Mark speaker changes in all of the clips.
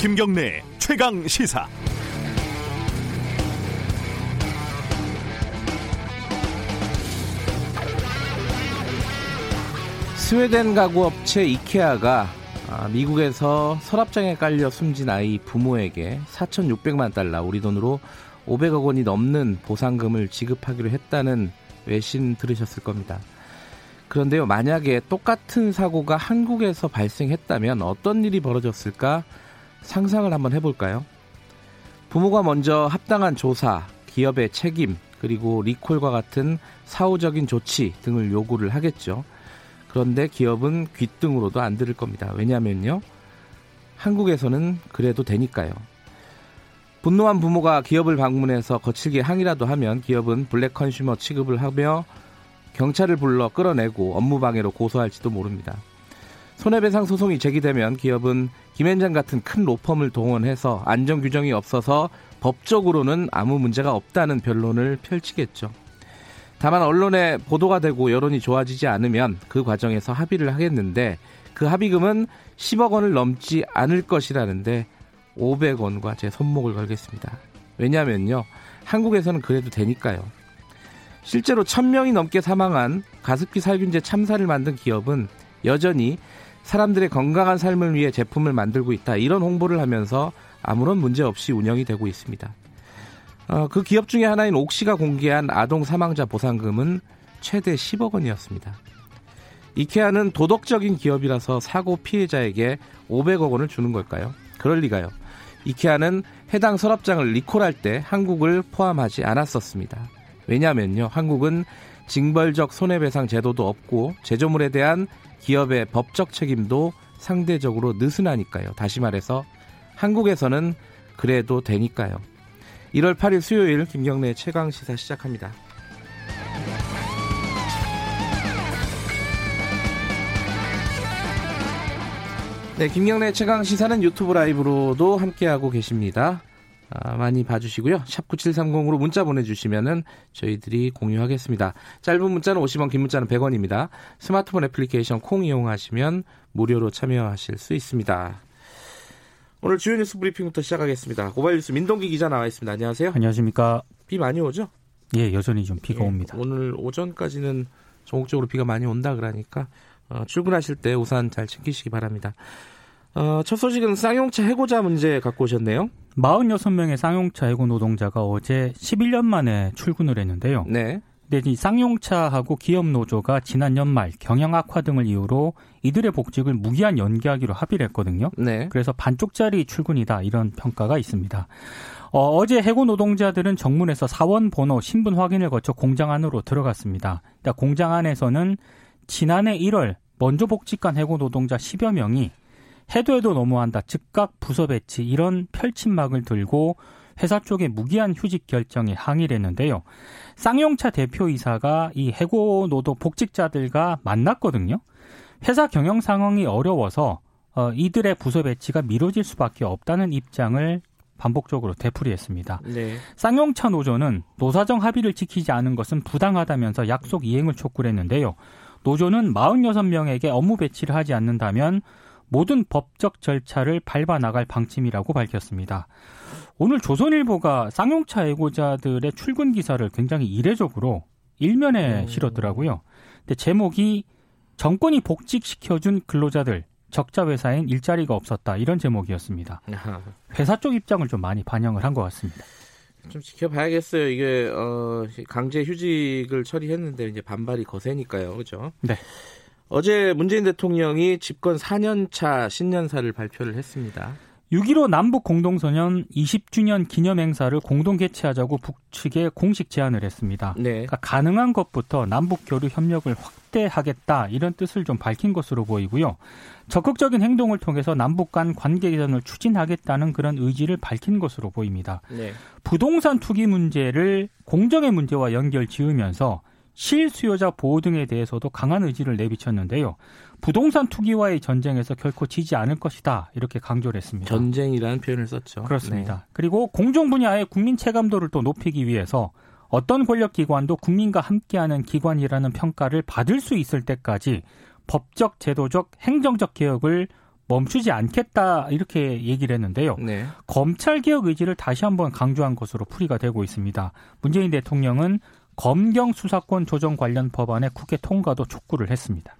Speaker 1: 김경래 최강 시사.
Speaker 2: 스웨덴 가구 업체 이케아가 아, 미국에서 서랍장에 깔려 숨진 아이 부모에게 4,600만 달러, 우리 돈으로 500억 원이 넘는 보상금을 지급하기로 했다는 외신 들으셨을 겁니다. 그런데요, 만약에 똑같은 사고가 한국에서 발생했다면 어떤 일이 벌어졌을까 상상을 한번 해볼까요? 부모가 먼저 합당한 조사, 기업의 책임, 그리고 리콜과 같은 사후적인 조치 등을 요구를 하겠죠. 그런데 기업은 귓등으로도 안 들을 겁니다. 왜냐면요. 한국에서는 그래도 되니까요. 분노한 부모가 기업을 방문해서 거칠게 항의라도 하면 기업은 블랙 컨슈머 취급을 하며 경찰을 불러 끌어내고 업무방해로 고소할지도 모릅니다. 손해배상 소송이 제기되면 기업은 김현장 같은 큰 로펌을 동원해서 안전 규정이 없어서 법적으로는 아무 문제가 없다는 변론을 펼치겠죠. 다만 언론에 보도가 되고 여론이 좋아지지 않으면 그 과정에서 합의를 하겠는데 그 합의금은 10억 원을 넘지 않을 것이라는데 500원과 제 손목을 걸겠습니다. 왜냐면요. 한국에서는 그래도 되니까요. 실제로 1000명이 넘게 사망한 가습기 살균제 참사를 만든 기업은 여전히 사람들의 건강한 삶을 위해 제품을 만들고 있다. 이런 홍보를 하면서 아무런 문제 없이 운영이 되고 있습니다. 어, 그 기업 중에 하나인 옥시가 공개한 아동 사망자 보상금은 최대 10억 원이었습니다. 이케아는 도덕적인 기업이라서 사고 피해자에게 500억 원을 주는 걸까요? 그럴 리가요. 이케아는 해당 서랍장을 리콜할 때 한국을 포함하지 않았었습니다. 왜냐하면요, 한국은 징벌적 손해배상 제도도 없고 제조물에 대한 기업의 법적 책임도 상대적으로 느슨하니까요. 다시 말해서 한국에서는 그래도 되니까요. 1월 8일 수요일 김경래 최강 시사 시작합니다. 네, 김경래 최강 시사는 유튜브 라이브로도 함께하고 계십니다. 아, 많이 봐주시고요. 샵 9730으로 문자 보내주시면은 저희들이 공유하겠습니다. 짧은 문자는 50원, 긴 문자는 100원입니다. 스마트폰 애플리케이션 콩 이용하시면 무료로 참여하실 수 있습니다. 오늘 주요 뉴스 브리핑부터 시작하겠습니다. 고발 뉴스 민동기 기자 나와 있습니다. 안녕하세요.
Speaker 3: 안녕하십니까.
Speaker 2: 비 많이 오죠?
Speaker 3: 예, 여전히 좀 비가
Speaker 2: 예,
Speaker 3: 옵니다.
Speaker 2: 오늘 오전까지는 전국적으로 비가 많이 온다 그러니까 어, 출근하실 때 우산 잘 챙기시기 바랍니다. 어, 첫 소식은 쌍용차 해고자 문제 갖고 오셨네요.
Speaker 3: 46명의 쌍용차 해고 노동자가 어제 11년 만에 출근을 했는데요.
Speaker 2: 네.
Speaker 3: 근데 이 쌍용차하고 기업 노조가 지난 연말 경영 악화 등을 이유로 이들의 복직을 무기한 연기하기로 합의를 했거든요.
Speaker 2: 네.
Speaker 3: 그래서 반쪽짜리 출근이다 이런 평가가 있습니다. 어, 제 해고 노동자들은 정문에서 사원 번호 신분 확인을 거쳐 공장 안으로 들어갔습니다. 그러니까 공장 안에서는 지난해 1월 먼저 복직한 해고 노동자 10여 명이 해도 해도 너무한다. 즉각 부서 배치 이런 펼침막을 들고 회사 쪽에 무기한 휴직 결정에 항의를 했는데요. 쌍용차 대표이사가 이 해고 노동 복직자들과 만났거든요. 회사 경영 상황이 어려워서 어, 이들의 부서 배치가 미뤄질 수밖에 없다는 입장을 반복적으로 되풀이했습니다.
Speaker 2: 네.
Speaker 3: 쌍용차 노조는 노사정 합의를 지키지 않은 것은 부당하다면서 약속 이행을 촉구를 했는데요. 노조는 46명에게 업무 배치를 하지 않는다면 모든 법적 절차를 밟아 나갈 방침이라고 밝혔습니다. 오늘 조선일보가 쌍용차 애고자들의 출근 기사를 굉장히 이례적으로 일면에 음. 실었더라고요. 근데 제목이 정권이 복직시켜준 근로자들 적자 회사엔 일자리가 없었다 이런 제목이었습니다. 회사 쪽 입장을 좀 많이 반영을 한 것 같습니다.
Speaker 2: 좀 지켜봐야겠어요. 이게 어, 강제 휴직을 처리했는데 이제 반발이 거세니까요, 그렇죠?
Speaker 3: 네.
Speaker 2: 어제 문재인 대통령이 집권 4년차 신년사를 발표를 했습니다.
Speaker 3: 6.15 남북 공동선언 20주년 기념 행사를 공동 개최하자고 북측에 공식 제안을 했습니다.
Speaker 2: 네.
Speaker 3: 그러니까 가능한 것부터 남북 교류 협력을 확대하겠다 이런 뜻을 좀 밝힌 것으로 보이고요. 적극적인 행동을 통해서 남북 간 관계 개선을 추진하겠다는 그런 의지를 밝힌 것으로 보입니다.
Speaker 2: 네.
Speaker 3: 부동산 투기 문제를 공정의 문제와 연결 지으면서 실수요자 보호 등에 대해서도 강한 의지를 내비쳤는데요. 부동산 투기와의 전쟁에서 결코 지지 않을 것이다 이렇게 강조를 했습니다.
Speaker 2: 전쟁이라는 표현을 썼죠.
Speaker 3: 그렇습니다. 네. 그리고 공정 분야의 국민 체감도를 또 높이기 위해서 어떤 권력 기관도 국민과 함께하는 기관이라는 평가를 받을 수 있을 때까지 법적, 제도적, 행정적 개혁을 멈추지 않겠다 이렇게 얘기를 했는데요.
Speaker 2: 네.
Speaker 3: 검찰 개혁 의지를 다시 한번 강조한 것으로 풀이가 되고 있습니다. 문재인 대통령은 검경 수사권 조정 관련 법안의 국회 통과도 촉구를 했습니다.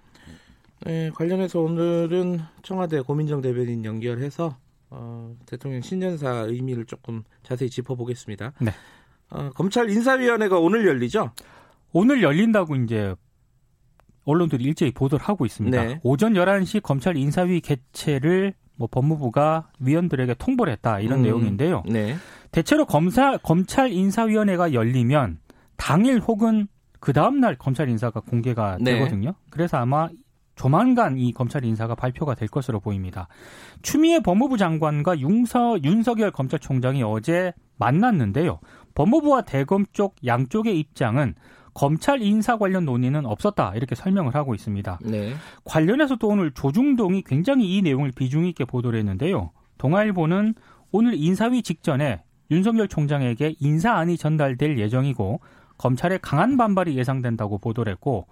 Speaker 2: 네, 관련해서 오늘은 청와대 고민정 대변인 연결해서 어, 대통령 신년사 의미를 조금 자세히 짚어보겠습니다.
Speaker 3: 네.
Speaker 2: 어, 검찰 인사위원회가 오늘 열리죠?
Speaker 3: 오늘 열린다고 이제 언론들이 일제히 보도를 하고 있습니다.
Speaker 2: 네.
Speaker 3: 오전 11시 검찰 인사위 개최를 뭐 법무부가 위원들에게 통보를 했다 이런
Speaker 2: 음,
Speaker 3: 내용인데요.
Speaker 2: 네.
Speaker 3: 대체로 검사 검찰 인사위원회가 열리면 당일 혹은 그 다음 날 검찰 인사가 공개가
Speaker 2: 네.
Speaker 3: 되거든요. 그래서 아마 조만간 이 검찰 인사가 발표가 될 것으로 보입니다. 추미애 법무부 장관과 윤서, 윤석열 검찰총장이 어제 만났는데요. 법무부와 대검 쪽 양쪽의 입장은 검찰 인사 관련 논의는 없었다 이렇게 설명을 하고 있습니다.
Speaker 2: 네.
Speaker 3: 관련해서 또 오늘 조중동이 굉장히 이 내용을 비중 있게 보도를 했는데요. 동아일보는 오늘 인사위 직전에 윤석열 총장에게 인사안이 전달될 예정이고 검찰의 강한 반발이 예상된다고 보도를 했고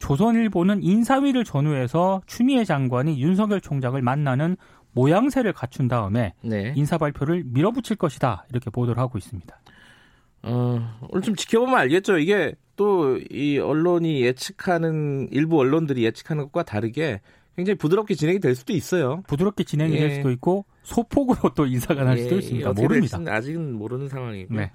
Speaker 3: 조선일보는 인사위를 전후해서 추미애 장관이 윤석열 총장을 만나는 모양새를 갖춘 다음에
Speaker 2: 네.
Speaker 3: 인사 발표를 밀어붙일 것이다 이렇게 보도를 하고 있습니다.
Speaker 2: 어, 오늘 좀 지켜보면 알겠죠. 이게 또 이 언론이 예측하는 일부 언론들이 예측하는 것과 다르게 굉장히 부드럽게 진행이 될 수도 있어요.
Speaker 3: 부드럽게 진행이
Speaker 2: 예.
Speaker 3: 될 수도 있고 소폭으로 또 인사가 날 수도
Speaker 2: 예,
Speaker 3: 있습니다.
Speaker 2: 어떻게
Speaker 3: 모릅니다.
Speaker 2: 아직은 모르는 상황이고.
Speaker 3: 네.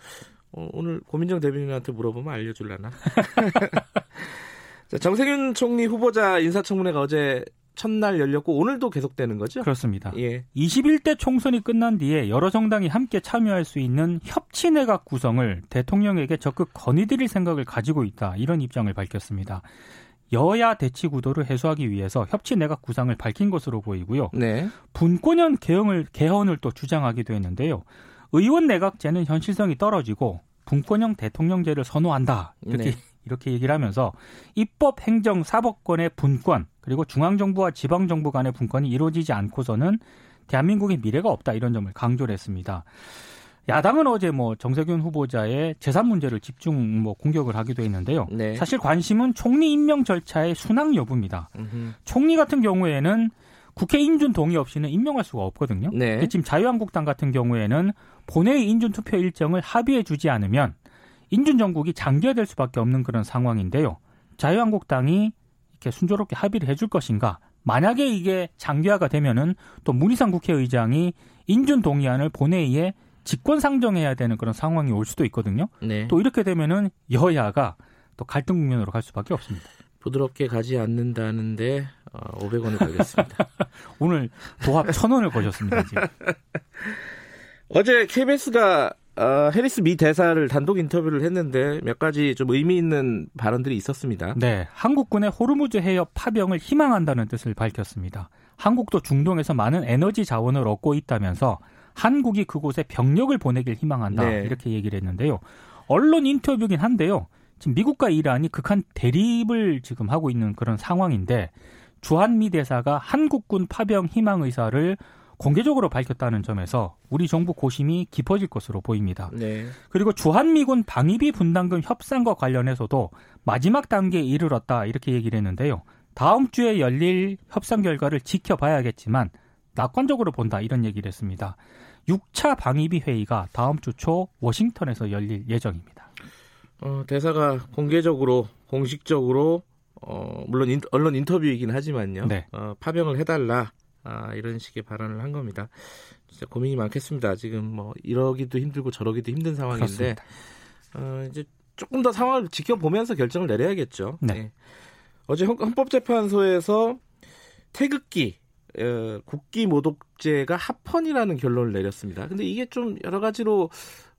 Speaker 2: 어, 오늘 고민정 대변인한테 물어보면 알려줄라나. 자, 정세균 총리 후보자 인사청문회가 어제 첫날 열렸고 오늘도 계속되는 거죠?
Speaker 3: 그렇습니다.
Speaker 2: 예.
Speaker 3: 21대 총선이 끝난 뒤에 여러 정당이 함께 참여할 수 있는 협치 내각 구성을 대통령에게 적극 건의드릴 생각을 가지고 있다. 이런 입장을 밝혔습니다. 여야 대치 구도를 해소하기 위해서 협치 내각 구상을 밝힌 것으로 보이고요.
Speaker 2: 네.
Speaker 3: 분권형 개헌을, 개헌을 또 주장하기도 했는데요. 의원 내각제는 현실성이 떨어지고 분권형 대통령제를 선호한다. 이렇게
Speaker 2: 네.
Speaker 3: 이렇게 얘기를 하면서 입법, 행정, 사법권의 분권 그리고 중앙정부와 지방정부 간의 분권이 이루어지지 않고서는 대한민국의 미래가 없다 이런 점을 강조를 했습니다. 야당은 어제 뭐 정세균 후보자의 재산 문제를 집중 뭐 공격을 하기도 했는데요.
Speaker 2: 네.
Speaker 3: 사실 관심은 총리 임명 절차의 순항 여부입니다.
Speaker 2: 음흠.
Speaker 3: 총리 같은 경우에는 국회 인준 동의 없이는 임명할 수가 없거든요.
Speaker 2: 네.
Speaker 3: 지금 자유한국당 같은 경우에는 본회의 인준 투표 일정을 합의해 주지 않으면 인준 정국이 장기화될 수밖에 없는 그런 상황인데요. 자유한국당이 이렇게 순조롭게 합의를 해줄 것인가? 만약에 이게 장기화가 되면은 또 문희상 국회의장이 인준 동의안을 본회의에 직권 상정해야 되는 그런 상황이 올 수도 있거든요.
Speaker 2: 네.
Speaker 3: 또 이렇게 되면은 여야가 또 갈등 국면으로 갈 수밖에 없습니다.
Speaker 2: 부드럽게 가지 않는다는데 어, 500원을 걸겠습니다.
Speaker 3: 오늘 도합 천 원을 거셨습니다 지금.
Speaker 2: 어제 KBS가 어, 해리스 미 대사를 단독 인터뷰를 했는데 몇 가지 좀 의미 있는 발언들이 있었습니다.
Speaker 3: 네, 한국군의 호르무즈 해협 파병을 희망한다는 뜻을 밝혔습니다. 한국도 중동에서 많은 에너지 자원을 얻고 있다면서 한국이 그곳에 병력을 보내길 희망한다
Speaker 2: 네.
Speaker 3: 이렇게 얘기를 했는데요. 언론 인터뷰긴 한데요. 지금 미국과 이란이 극한 대립을 지금 하고 있는 그런 상황인데 주한미 대사가 한국군 파병 희망 의사를 공개적으로 밝혔다는 점에서 우리 정부 고심이 깊어질 것으로 보입니다.
Speaker 2: 네.
Speaker 3: 그리고 주한미군 방위비 분담금 협상과 관련해서도 마지막 단계에 이르렀다 이렇게 얘기를 했는데요. 다음 주에 열릴 협상 결과를 지켜봐야겠지만 낙관적으로 본다 이런 얘기를 했습니다. 6차 방위비 회의가 다음 주 초 워싱턴에서 열릴 예정입니다.
Speaker 2: 어, 대사가 공개적으로 공식적으로 어, 물론 인, 언론 인터뷰이긴 하지만요.
Speaker 3: 네.
Speaker 2: 어, 파병을 해달라 아, 이런 식의 발언을 한 겁니다. 진짜 고민이 많겠습니다. 지금 뭐 이러기도 힘들고 저러기도 힘든 상황인데
Speaker 3: 그렇습니다.
Speaker 2: 어, 이제 조금 더 상황을 지켜보면서 결정을 내려야겠죠.
Speaker 3: 네.
Speaker 2: 어제 헌- 헌법재판소에서 태극기 어, 국기 모독죄가 합헌이라는 결론을 내렸습니다. 근데 이게 좀 여러 가지로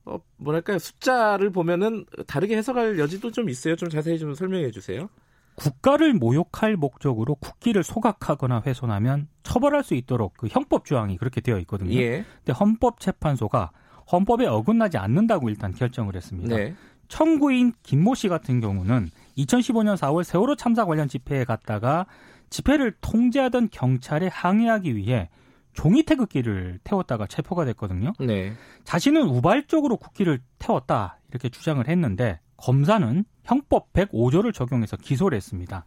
Speaker 2: 어, 뭐랄까요 숫자를 보면은 다르게 해석할 여지도 좀 있어요. 좀 자세히 좀 설명해 주세요.
Speaker 3: 국가를 모욕할 목적으로 국기를 소각하거나 훼손하면 처벌할 수 있도록 그 형법 조항이 그렇게 되어 있거든요.
Speaker 2: 예.
Speaker 3: 근데 헌법재판소가 헌법에 어긋나지 않는다고 일단 결정을 했습니다.
Speaker 2: 네.
Speaker 3: 청구인 김모 씨 같은 경우는 2015년 4월 세월호 참사 관련 집회에 갔다가 집회를 통제하던 경찰에 항의하기 위해 종이 태극기를 태웠다가 체포가 됐거든요.
Speaker 2: 네.
Speaker 3: 자신은 우발적으로 국기를 태웠다 이렇게 주장을 했는데 검사는 형법 105조를 적용해서 기소를 했습니다.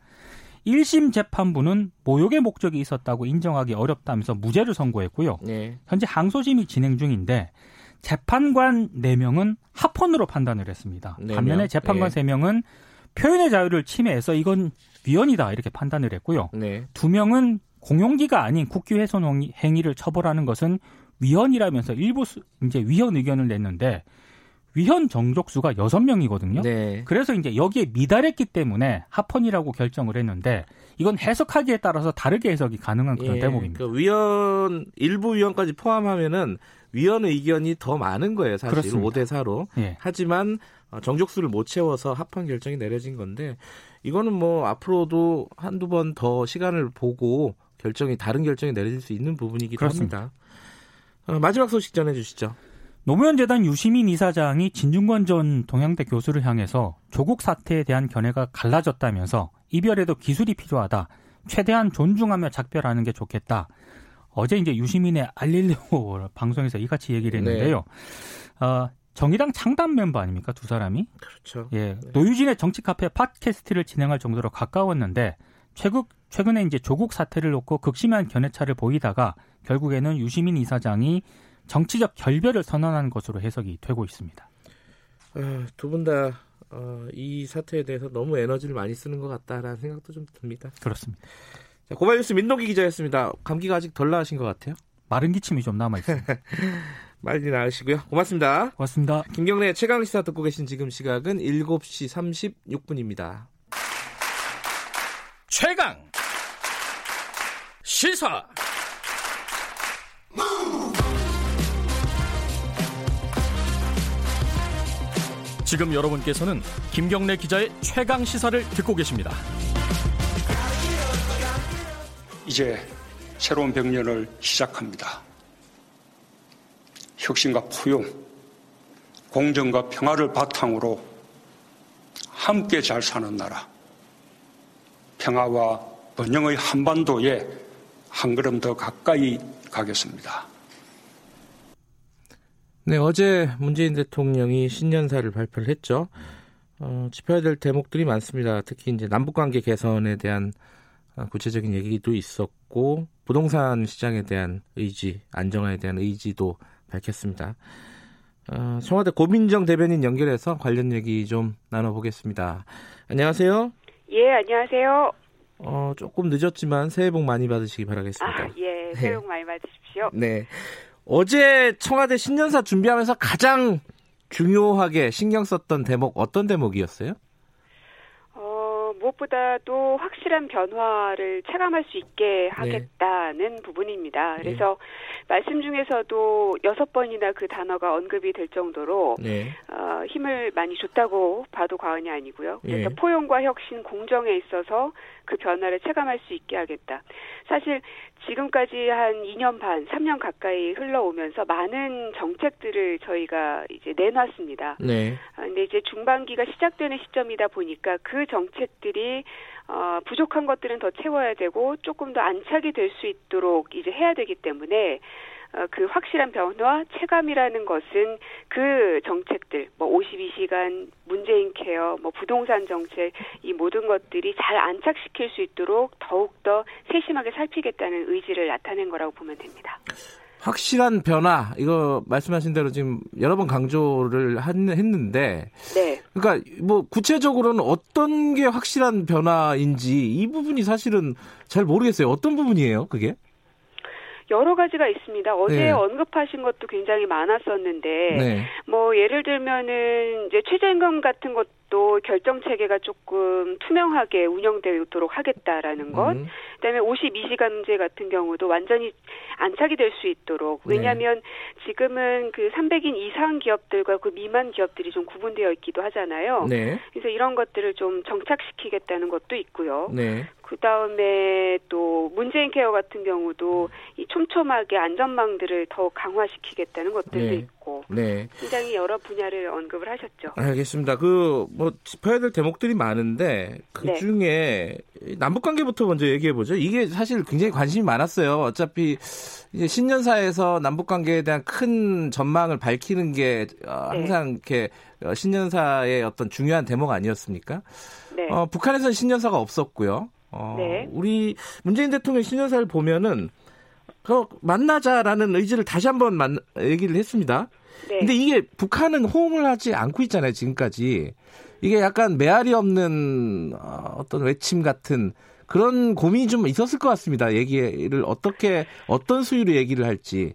Speaker 3: 1심 재판부는 모욕의 목적이 있었다고 인정하기 어렵다면서 무죄를 선고했고요. 네. 현재 항소심이 진행 중인데 재판관 4명은 합헌으로 판단을 했습니다. 4명. 반면에 재판관 네. 3명은 표현의 자유를 침해해서 이건 위헌이다 이렇게 판단을 했고요. 네. 2명은 공용기가 아닌 국기 훼손 행위를 처벌하는 것은 위헌이라면서 일부 이제 위헌 의견을 냈는데 위헌 정족수가 6명이거든요. 네. 그래서 이제 여기에 미달했기 때문에 합헌이라고 결정을 했는데 이건 해석하기에 따라서 다르게 해석이 가능한 그런 예, 대목입니다.
Speaker 2: 그 위헌 일부 위헌까지 포함하면은 위헌 의견이 더 많은 거예요, 사실 그렇습니다. 5대 4로. 예. 하지만 어, 정족수를 못 채워서 합헌 결정이 내려진 건데 이거는 뭐 앞으로도 한두 번 더 시간을 보고 결정이 다른 결정이 내려질 수 있는 부분이기도 그렇습니다. 합니다. 어, 마지막 소식 전해 주시죠.
Speaker 3: 노무현 재단 유시민 이사장이 진중권 전 동양대 교수를 향해서 조국 사태에 대한 견해가 갈라졌다면서 이별에도 기술이 필요하다. 최대한 존중하며 작별하는 게 좋겠다. 어제 이제 유시민의 알릴레오 방송에서 이같이 얘기를 했는데요. 네. 어, 정의당 창단 멤버 아닙니까 두 사람이?
Speaker 2: 그렇죠.
Speaker 3: 예, 네. 노유진의 정치 카페 팟캐스트를 진행할 정도로 가까웠는데 최근 최근에 이제 조국 사태를 놓고 극심한 견해차를 보이다가 결국에는 유시민 이사장이 정치적 결별을 선언한 것으로 해석이 되고 있습니다.
Speaker 2: 아, 두분 다이 어, 사태에 대해서 너무 에너지를 많이 쓰는 것 같다라는 생각도 좀 듭니다.
Speaker 3: 그렇습니다.
Speaker 2: 자, 고발뉴스 민노기 기자였습니다. 감기가 아직 덜 나으신 것 같아요?
Speaker 3: 마른 기침이 좀 남아 있습니다.
Speaker 2: 빨리 나으시고요. 고맙습니다.
Speaker 3: 고맙습니다.
Speaker 2: 김경래 최강 시사 듣고 계신 지금 시각은 7시 36분입니다.
Speaker 1: 최강 시사 지금 여러분께서는 김경래 기자의 최강 시사를 듣고 계십니다.
Speaker 4: 이제 새로운 백년을 시작합니다. 혁신과 포용, 공정과 평화를 바탕으로 함께 잘 사는 나라, 평화와 번영의 한반도에 한 걸음 더 가까이 가겠습니다.
Speaker 2: 네, 어제 문재인 대통령이 신년사를 발표를 했죠. 어, 짚어야 될 대목들이 많습니다. 특히 이제 남북관계 개선에 대한 어, 구체적인 얘기도 있었고 부동산 시장에 대한 의지, 안정화에 대한 의지도 밝혔습니다. 어, 청와대 고민정 대변인 연결해서 관련 얘기 좀 나눠보겠습니다. 안녕하세요.
Speaker 5: 예, 안녕하세요.
Speaker 2: 어, 조금 늦었지만 새해 복 많이 받으시기 바라겠습니다.
Speaker 5: 아, 예, 새해 복 많이 받으십시오.
Speaker 2: 네. 어제 청와대 신년사 준비하면서 가장 중요하게 신경 썼던 대목 어떤 대목이었어요?
Speaker 5: 어, 무엇보다도 확실한 변화를 체감할 수 있게 하겠다는 네. 부분입니다. 네. 그래서 네. 말씀 중에서도 여섯 번이나 그 단어가 언급이 될 정도로 네. 어, 힘을 많이 줬다고 봐도 과언이 아니고요. 그래서 네. 포용과 혁신, 공정에 있어서 그 변화를 체감할 수 있게 하겠다. 사실 지금까지 한 2년 반, 3년 가까이 흘러오면서 많은 정책들을 저희가 이제 내놨습니다. 네. 아, 근데 이제 중반기가 시작되는 시점이다 보니까 그 정책들이 어, 부족한 것들은 더 채워야 되고 조금 더 안착이 될 수 있도록 이제 해야 되기 때문에 어, 그 확실한 변화 체감이라는 것은 그 정책들 뭐 52시간 문재인 케어 뭐 부동산 정책 이 모든 것들이 잘 안착시킬 수 있도록 더욱 더 세심하게 살피겠다는 의지를 나타낸 거라고 보면 됩니다.
Speaker 2: 확실한 변화 이거 말씀하신 대로 지금 여러 번 강조를 했는데 네. 그러니까 뭐 구체적으로는 어떤 게 확실한 변화인지 이 부분이 사실은 잘 모르겠어요. 어떤 부분이에요, 그게?
Speaker 5: 여러 가지가 있습니다. 어제 네. 언급하신 것도 굉장히 많았었는데, 네. 뭐 예를 들면은 이제 최저임금 같은 것도 결정 체계가 조금 투명하게 운영되도록 하겠다라는 것, 음. 그다음에 52시간 문제 같은 경우도 완전히 안착이 될 수 있도록 네. 왜냐하면 네. 지금은 그 300인 이상 기업들과 그 미만 기업들이 좀 구분되어 있기도 하잖아요. 네. 그래서 이런 것들을 좀 정착시키겠다는 것도 있고요. 네. 그 다음에 또 문재인 케어 같은 경우도 이 촘촘하게 안전망들을 더 강화시키겠다는 것들도 네. 있고 네. 굉장히 여러 분야를 언급을 하셨죠.
Speaker 2: 알겠습니다. 그 뭐 짚어야 될 대목들이 많은데 그 네. 중에 남북 관계부터 먼저 얘기해 보죠. 이게 사실 굉장히 관심이 많았어요. 어차피 이제 신년사에서 남북 관계에 대한 큰 전망을 밝히는 게 어, 네. 항상 이렇게 어, 신년사의 어떤 중요한 대목 아니었습니까? 네. 어, 북한에서는 신년사가 없었고요. 어, 네. 우리 문재인 대통령 신년사를 보면은 그 만나자라는 의지를 다시 한번 만, 얘기를 했습니다. 네. 근데 이게 북한은 호응을 하지 않고 있잖아요, 지금까지. 이게 약간 메아리 없는 어, 어떤 외침 같은 그런 고민이 좀 있었을 것 같습니다. 얘기를 어떻게 어떤 수위로 얘기를 할지.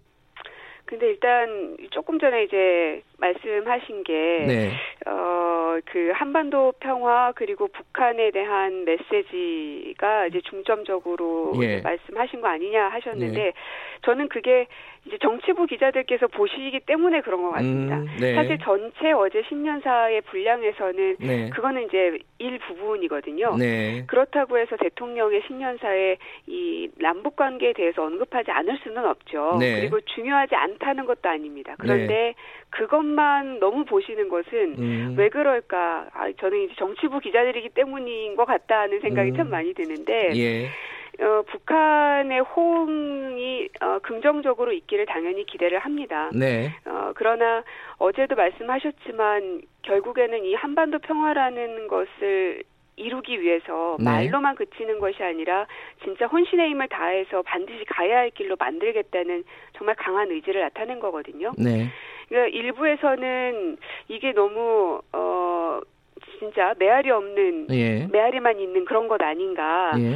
Speaker 5: 근데 일단 조금 전에 이제 말씀하신 게, 네. 어, 그 한반도 평화 그리고 북한에 대한 메시지가 이제 중점적으로 예. 말씀하신 거 아니냐 하셨는데, 예. 저는 그게 이제 정치부 기자들께서 보시기 때문에 그런 것 같습니다. 음, 네. 사실 전체 어제 신년사의 분량에서는 네. 그거는 이제 일부분이거든요. 네. 그렇다고 해서 대통령의 신년사에 이 남북 관계에 대해서 언급하지 않을 수는 없죠. 네. 그리고 중요하지 않다는 것도 아닙니다. 그런데 네. 그것 만 너무 보시는 것은 음. 왜 그럴까? 아, 저는 이제 정치부 기자들이기 때문인 것 같다는 생각이 음. 참 많이 드는데. 예. 어, 북한의 호응이 어, 긍정적으로 있기를 당연히 기대를 합니다. 네. 어, 그러나 어제도 말씀하셨지만 결국에는 이 한반도 평화라는 것을 이루기 위해서 네. 말로만 그치는 것이 아니라 진짜 혼신의 힘을 다해서 반드시 가야 할 길로 만들겠다는 정말 강한 의지를 나타낸 거거든요. 네. 그러니까 일부에서는 이게 너무 어 진짜 메아리 없는 예. 메아리만 있는 그런 것 아닌가. 예.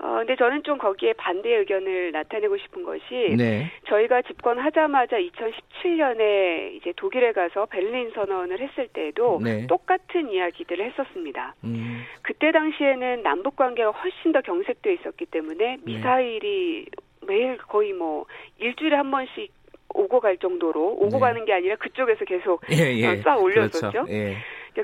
Speaker 5: 어, 근데 저는 좀 거기에 반대 의견을 나타내고 싶은 것이 네. 저희가 집권하자마자 2017년에 이제 독일에 가서 베를린 선언을 했을 때에도 네. 똑같은 이야기들을 했었습니다. 음. 그때 당시에는 남북 관계가 훨씬 더 경색돼 있었기 때문에 네. 미사일이 매일 거의 뭐 일주일에 한 번씩 오고 갈 정도로 오고 네. 가는 게 아니라 그쪽에서 계속 예, 예. 어, 쏴 올렸었죠. 그렇죠. 예.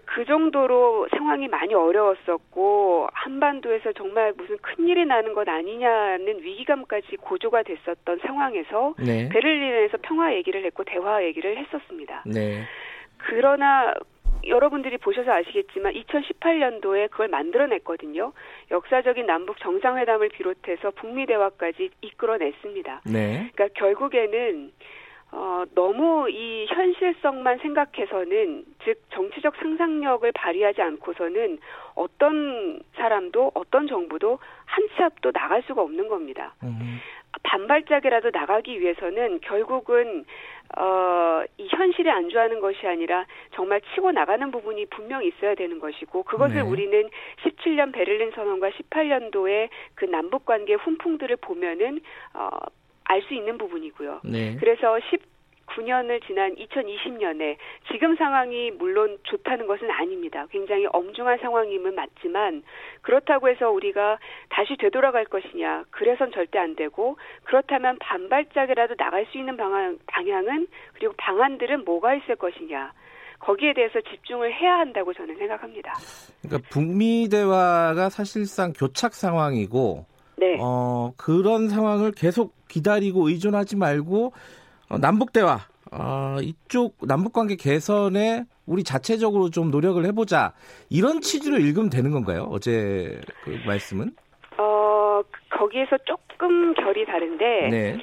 Speaker 5: 그 정도로 상황이 많이 어려웠었고 한반도에서 정말 무슨 큰 일이 나는 것 아니냐는 위기감까지 고조가 됐었던 상황에서 네. 베를린에서 평화 얘기를 했고 대화 얘기를 했었습니다. 네. 그러나 여러분들이 보셔서 아시겠지만 2018년도에 그걸 만들어냈거든요. 역사적인 남북 정상회담을 비롯해서 북미 대화까지 이끌어냈습니다. 네. 그러니까 결국에는 어, 너무 이 현실성만 생각해서는 즉 정치적 상상력을 발휘하지 않고서는 어떤 사람도 어떤 정부도 한 치 앞도 나갈 수가 없는 겁니다. 음. 반발짝이라도 나가기 위해서는 결국은 어, 이 현실에 안주하는 것이 아니라 정말 치고 나가는 부분이 분명히 있어야 되는 것이고 그것을 네. 우리는 17년 베를린 선언과 18년도에 그 남북 관계 훈풍들을 보면은 어, 알 수 있는 부분이고요. 네. 그래서 19년을 지난 2020년에 지금 상황이 물론 좋다는 것은 아닙니다. 굉장히 엄중한 상황임은 맞지만 그렇다고 해서 우리가 다시 되돌아갈 것이냐? 그래선 절대 안 되고 그렇다면 반발짝이라도 나갈 수 있는 방안 방향은 그리고 방안들은 뭐가 있을 것이냐? 거기에 대해서 집중을 해야 한다고 저는 생각합니다.
Speaker 2: 그러니까 북미 대화가 사실상 교착 상황이고 네. 어, 그런 상황을 계속 기다리고 의존하지 말고 어, 남북 대화 어, 이쪽 남북 관계 개선에 우리 자체적으로 좀 노력을 해보자 이런 취지로 읽으면 되는 건가요? 어제 그 말씀은?
Speaker 5: 어 거기에서 조금 결이 다른데 네.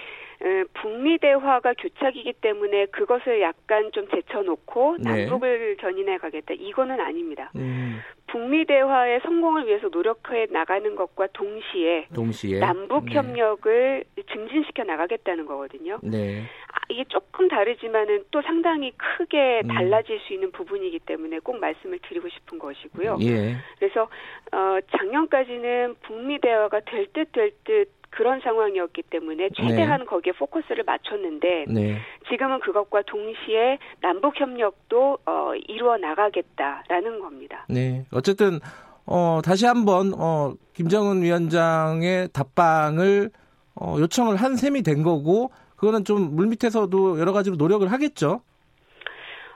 Speaker 5: 북미 대화가 교착이기 때문에 그것을 약간 좀 제쳐놓고 네. 남북을 견인해 가겠다. 이거는 아닙니다. 음. 북미 대화의 성공을 위해서 노력해 나가는 것과 동시에, 동시에? 남북 네. 협력을 네. 증진시켜 나가겠다는 거거든요. 네. 아, 이게 조금 다르지만은 또 상당히 크게 음. 달라질 음. 수 있는 부분이기 때문에 꼭 말씀을 드리고 싶은 것이고요. 예. 그래서 어, 작년까지는 북미 대화가 될 듯 될듯 그런 상황이었기 때문에 최대한 네. 거기에 포커스를 맞췄는데 네. 지금은 그것과 동시에 남북 협력도 어, 이루어 나가겠다라는 겁니다.
Speaker 2: 네, 어쨌든 어, 다시 한번 어, 김정은 위원장의 답방을 어, 요청을 한 셈이 된 거고 그거는 좀 물밑에서도 여러 가지로 노력을 하겠죠.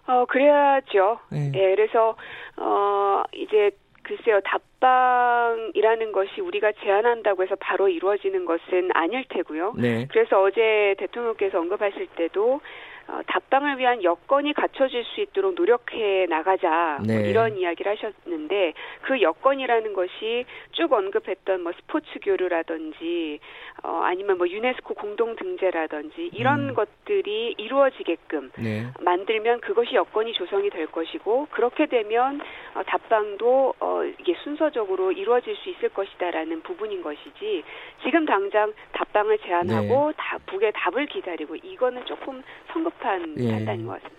Speaker 5: 어 그래야죠. 네. 네 그래서 어 이제 글쎄요, 답방이라는 것이 우리가 제안한다고 해서 바로 이루어지는 것은 아닐 테고요. 네. 그래서 어제 대통령께서 언급하실 때도 어, 답방을 위한 여건이 갖춰질 수 있도록 노력해 나가자 뭐
Speaker 2: 네.
Speaker 5: 이런 이야기를 하셨는데 그 여건이라는 것이 쭉 언급했던 뭐 스포츠 교류라든지 어, 아니면 뭐 유네스코 공동 등재라든지 이런
Speaker 2: 음.
Speaker 5: 것들이 이루어지게끔
Speaker 2: 네.
Speaker 5: 만들면 그것이 여건이 조성이 될 것이고 그렇게 되면 어, 답방도 어, 이게 순서적으로 이루어질 수 있을 것이다라는 부분인 것이지 지금 당장 답방을 제안하고
Speaker 2: 네.
Speaker 5: 다 북의 답을 기다리고 이거는 조금 성급 한
Speaker 2: 예.
Speaker 5: 판단인 것 같습니다.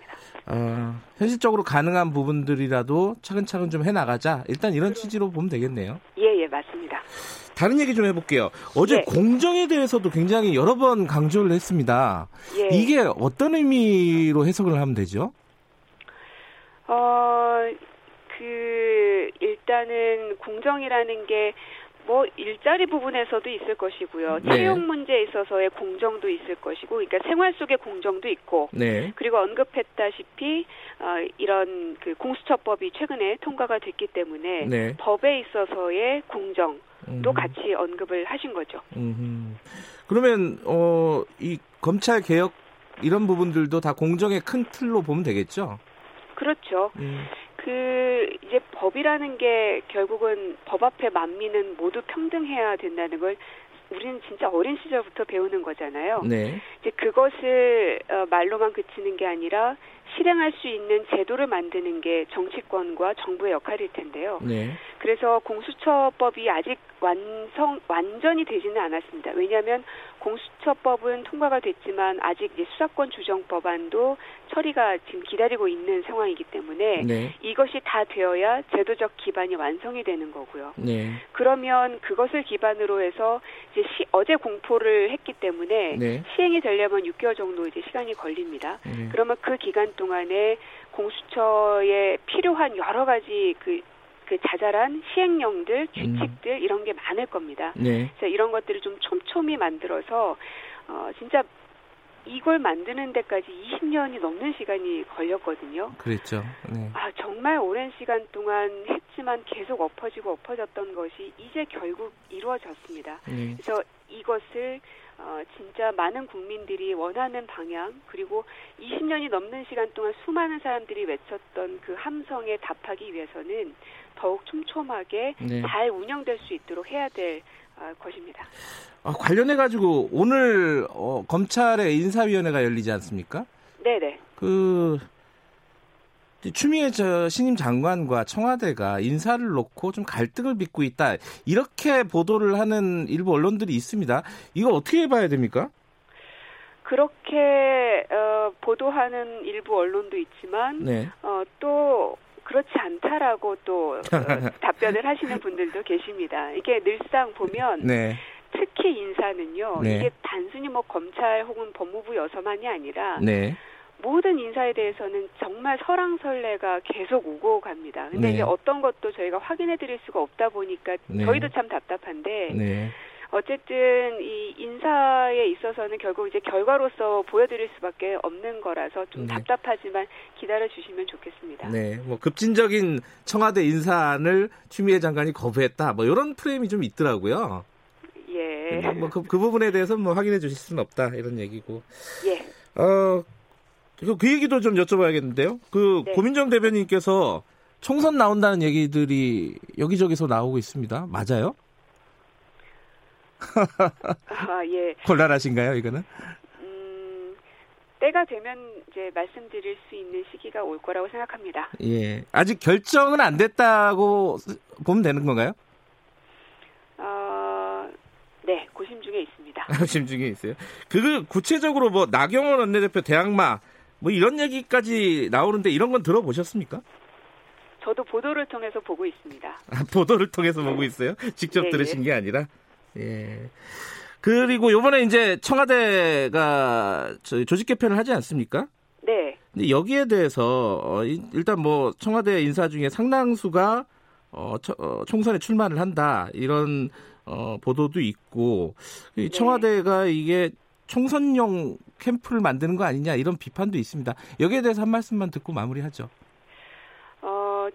Speaker 2: 어, 현실적으로 가능한 부분들이라도 차근차근 좀 해나가자. 일단 이런 취지로 보면 되겠네요.
Speaker 5: 예, 예, 맞습니다.
Speaker 2: 다른 얘기 좀 해볼게요. 어제
Speaker 5: 네.
Speaker 2: 공정에 대해서도 굉장히 여러 번 강조를 했습니다.
Speaker 5: 예.
Speaker 2: 이게 어떤 의미로 해석을 하면 되죠?
Speaker 5: 어, 그, 일단은 공정이라는 게 뭐 일자리 부분에서도 있을 것이고요.
Speaker 2: 네.
Speaker 5: 채용 문제에 있어서의 공정도 있을 것이고, 그러니까 생활 속의 공정도 있고,
Speaker 2: 네.
Speaker 5: 그리고 언급했다시피 어, 이런 그 공수처법이 최근에 통과가 됐기 때문에
Speaker 2: 네.
Speaker 5: 법에 있어서의 공정도
Speaker 2: 음.
Speaker 5: 같이 언급을 하신 거죠.
Speaker 2: 음흠. 그러면 어, 이 검찰 개혁 이런 부분들도 다 공정의 큰 틀로 보면 되겠죠?
Speaker 5: 그렇죠.
Speaker 2: 음.
Speaker 5: 그 이제 법이라는 게 결국은 법 앞에 만민은 모두 평등해야 된다는 걸 우리는 진짜 어린 시절부터 배우는 거잖아요.
Speaker 2: 네.
Speaker 5: 이제 그것을 어, 말로만 그치는 게 아니라 실행할 수 있는 제도를 만드는 게 정치권과 정부의 역할일 텐데요.
Speaker 2: 네.
Speaker 5: 그래서 공수처법이 아직 완성 완전히 되지는 않았습니다. 왜냐하면 공수처법은 통과가 됐지만 아직 이제 수사권 주정 법안도 처리가 지금 기다리고 있는 상황이기 때문에
Speaker 2: 네.
Speaker 5: 이것이 다 되어야 제도적 기반이 완성이 되는 거고요.
Speaker 2: 네.
Speaker 5: 그러면 그것을 기반으로 해서 이제 시, 어제 공포를 했기 때문에
Speaker 2: 네.
Speaker 5: 시행이 되려면 6개월 정도 이제 시간이 걸립니다.
Speaker 2: 네.
Speaker 5: 그러면 그 기간 동안에 공수처에 필요한 여러 가지 그, 그 자잘한 시행령들, 규칙들 이런 게 많을 겁니다.
Speaker 2: 네.
Speaker 5: 그래서 이런 것들을 좀 촘촘히 만들어서 어 진짜 이걸 만드는 데까지 20년이 넘는 시간이 걸렸거든요.
Speaker 2: 그랬죠. 네.
Speaker 5: 아 정말 오랜 시간 동안 했지만 계속 엎어지고 엎어졌던 것이 이제 결국 이루어졌습니다.
Speaker 2: 네.
Speaker 5: 그래서 이것을 어, 진짜 많은 국민들이 원하는 방향 그리고 20년이 넘는 시간 동안 수많은 사람들이 외쳤던 그 함성에 답하기 위해서는 더욱 촘촘하게
Speaker 2: 네.
Speaker 5: 잘 운영될 수 있도록 해야 될 어, 것입니다.
Speaker 2: 아, 관련해 가지고 오늘 어, 검찰의 인사위원회가 열리지 않습니까?
Speaker 5: 네네.
Speaker 2: 그 추미애 저 신임 장관과 청와대가 인사를 놓고 좀 갈등을 빚고 있다 이렇게 보도를 하는 일부 언론들이 있습니다. 이거 어떻게 봐야 됩니까?
Speaker 5: 그렇게 어, 보도하는 일부 언론도 있지만
Speaker 2: 네.
Speaker 5: 어, 또 그렇지 않다라고 또 어, 답변을 하시는 분들도 계십니다. 이게 늘상 보면
Speaker 2: 네.
Speaker 5: 특히 인사는요.
Speaker 2: 네.
Speaker 5: 이게 단순히 뭐 검찰 혹은 법무부 여서만이 아니라
Speaker 2: 네.
Speaker 5: 모든 인사에 대해서는 정말 설왕설래가 계속 오고 갑니다. 근데
Speaker 2: 네.
Speaker 5: 이제 어떤 것도 저희가 확인해 드릴 수가 없다 보니까
Speaker 2: 네.
Speaker 5: 저희도 참 답답한데
Speaker 2: 네.
Speaker 5: 어쨌든 이 인사에 있어서는 결국 이제 결과로서 보여드릴 수밖에 없는 거라서 좀
Speaker 2: 네.
Speaker 5: 답답하지만 기다려 주시면 좋겠습니다.
Speaker 2: 네. 뭐 급진적인 청와대 인사안을 추미애 장관이 거부했다. 뭐 이런 프레임이 좀 있더라고요.
Speaker 5: 예,
Speaker 2: 뭐그 그 부분에 대해서 뭐 확인해 주실 수는 없다 이런 얘기고.
Speaker 5: 예,
Speaker 2: 어, 그, 그 얘기도 좀 여쭤봐야겠는데요. 그
Speaker 5: 네.
Speaker 2: 고민정 대변인께서 총선 나온다는 얘기들이 여기저기서 나오고 있습니다. 맞아요?
Speaker 5: 아, 예.
Speaker 2: 곤란하신가요, 이거는?
Speaker 5: 음, 때가 되면 이제 말씀드릴 수 있는 시기가 올 거라고 생각합니다.
Speaker 2: 예. 아직 결정은 안 됐다고 보면 되는 건가요?
Speaker 5: 어, 네, 고심 중에 있습니다.
Speaker 2: 지금 중에 있어요. 그 구체적으로 뭐 나경원 원내대표 대항마 뭐 이런 얘기까지 나오는데 이런 건 들어보셨습니까?
Speaker 5: 저도 보도를 통해서 보고 있습니다.
Speaker 2: 아, 보도를 통해서 보고 있어요. 직접
Speaker 5: 예,
Speaker 2: 들으신 게 아니라. 예. 그리고 요번에 이제 청와대가 저 조직 개편을 하지 않습니까?
Speaker 5: 네,
Speaker 2: 근데 여기에 대해서 어, 이- 일단 뭐 청와대 인사 중에 상당수가 어, 처- 어, 총선에 출마를 한다 이런 어, 보도도 있고 이 청와대가 이게 총선용 캠프를 만드는 거 아니냐 이런 비판도 있습니다. 여기에 대해서 한 말씀만 듣고 마무리하죠.
Speaker 5: 어,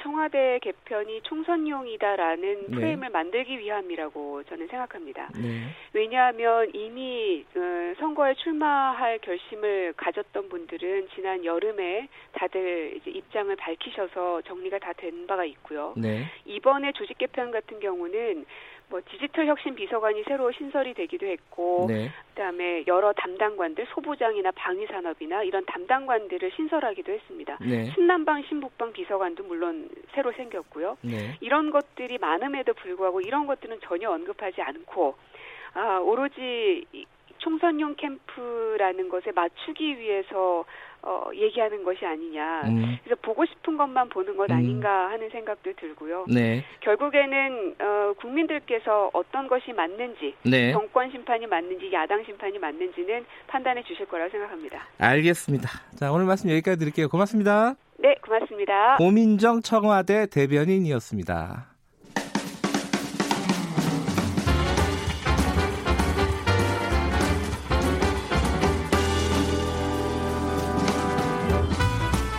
Speaker 5: 청와대 개편이 총선용이다라는
Speaker 2: 네.
Speaker 5: 프레임을 만들기 위함이라고 저는 생각합니다.
Speaker 2: 네.
Speaker 5: 왜냐하면 이미 어, 선거에 출마할 결심을 가졌던 분들은 지난 여름에 다들 이제 입장을 밝히셔서 정리가 다 된 바가 있고요.
Speaker 2: 네.
Speaker 5: 이번에 조직 개편 같은 경우는 뭐 디지털 혁신 비서관이 새로 신설이 되기도 했고
Speaker 2: 네.
Speaker 5: 그다음에 여러 담당관들 소부장이나 방위 산업이나 이런 담당관들을 신설하기도 했습니다.
Speaker 2: 네.
Speaker 5: 신남방 신북방 비서관도 물론 새로 생겼고요.
Speaker 2: 네.
Speaker 5: 이런 것들이 많음에도 불구하고 이런 것들은 전혀 언급하지 않고 아 오로지 이 총선용 캠프라는 것에 맞추기 위해서 어, 얘기하는 것이 아니냐.
Speaker 2: 음.
Speaker 5: 그래서 보고 싶은 것만 보는 것
Speaker 2: 음.
Speaker 5: 아닌가 하는 생각도 들고요.
Speaker 2: 네.
Speaker 5: 결국에는 어, 국민들께서 어떤 것이 맞는지
Speaker 2: 네.
Speaker 5: 정권 심판이 맞는지 야당 심판이 맞는지는 판단해 주실 거라고 생각합니다.
Speaker 2: 알겠습니다. 자, 오늘 말씀 여기까지 드릴게요. 고맙습니다.
Speaker 5: 네, 고맙습니다.
Speaker 2: 고민정 청와대 대변인이었습니다.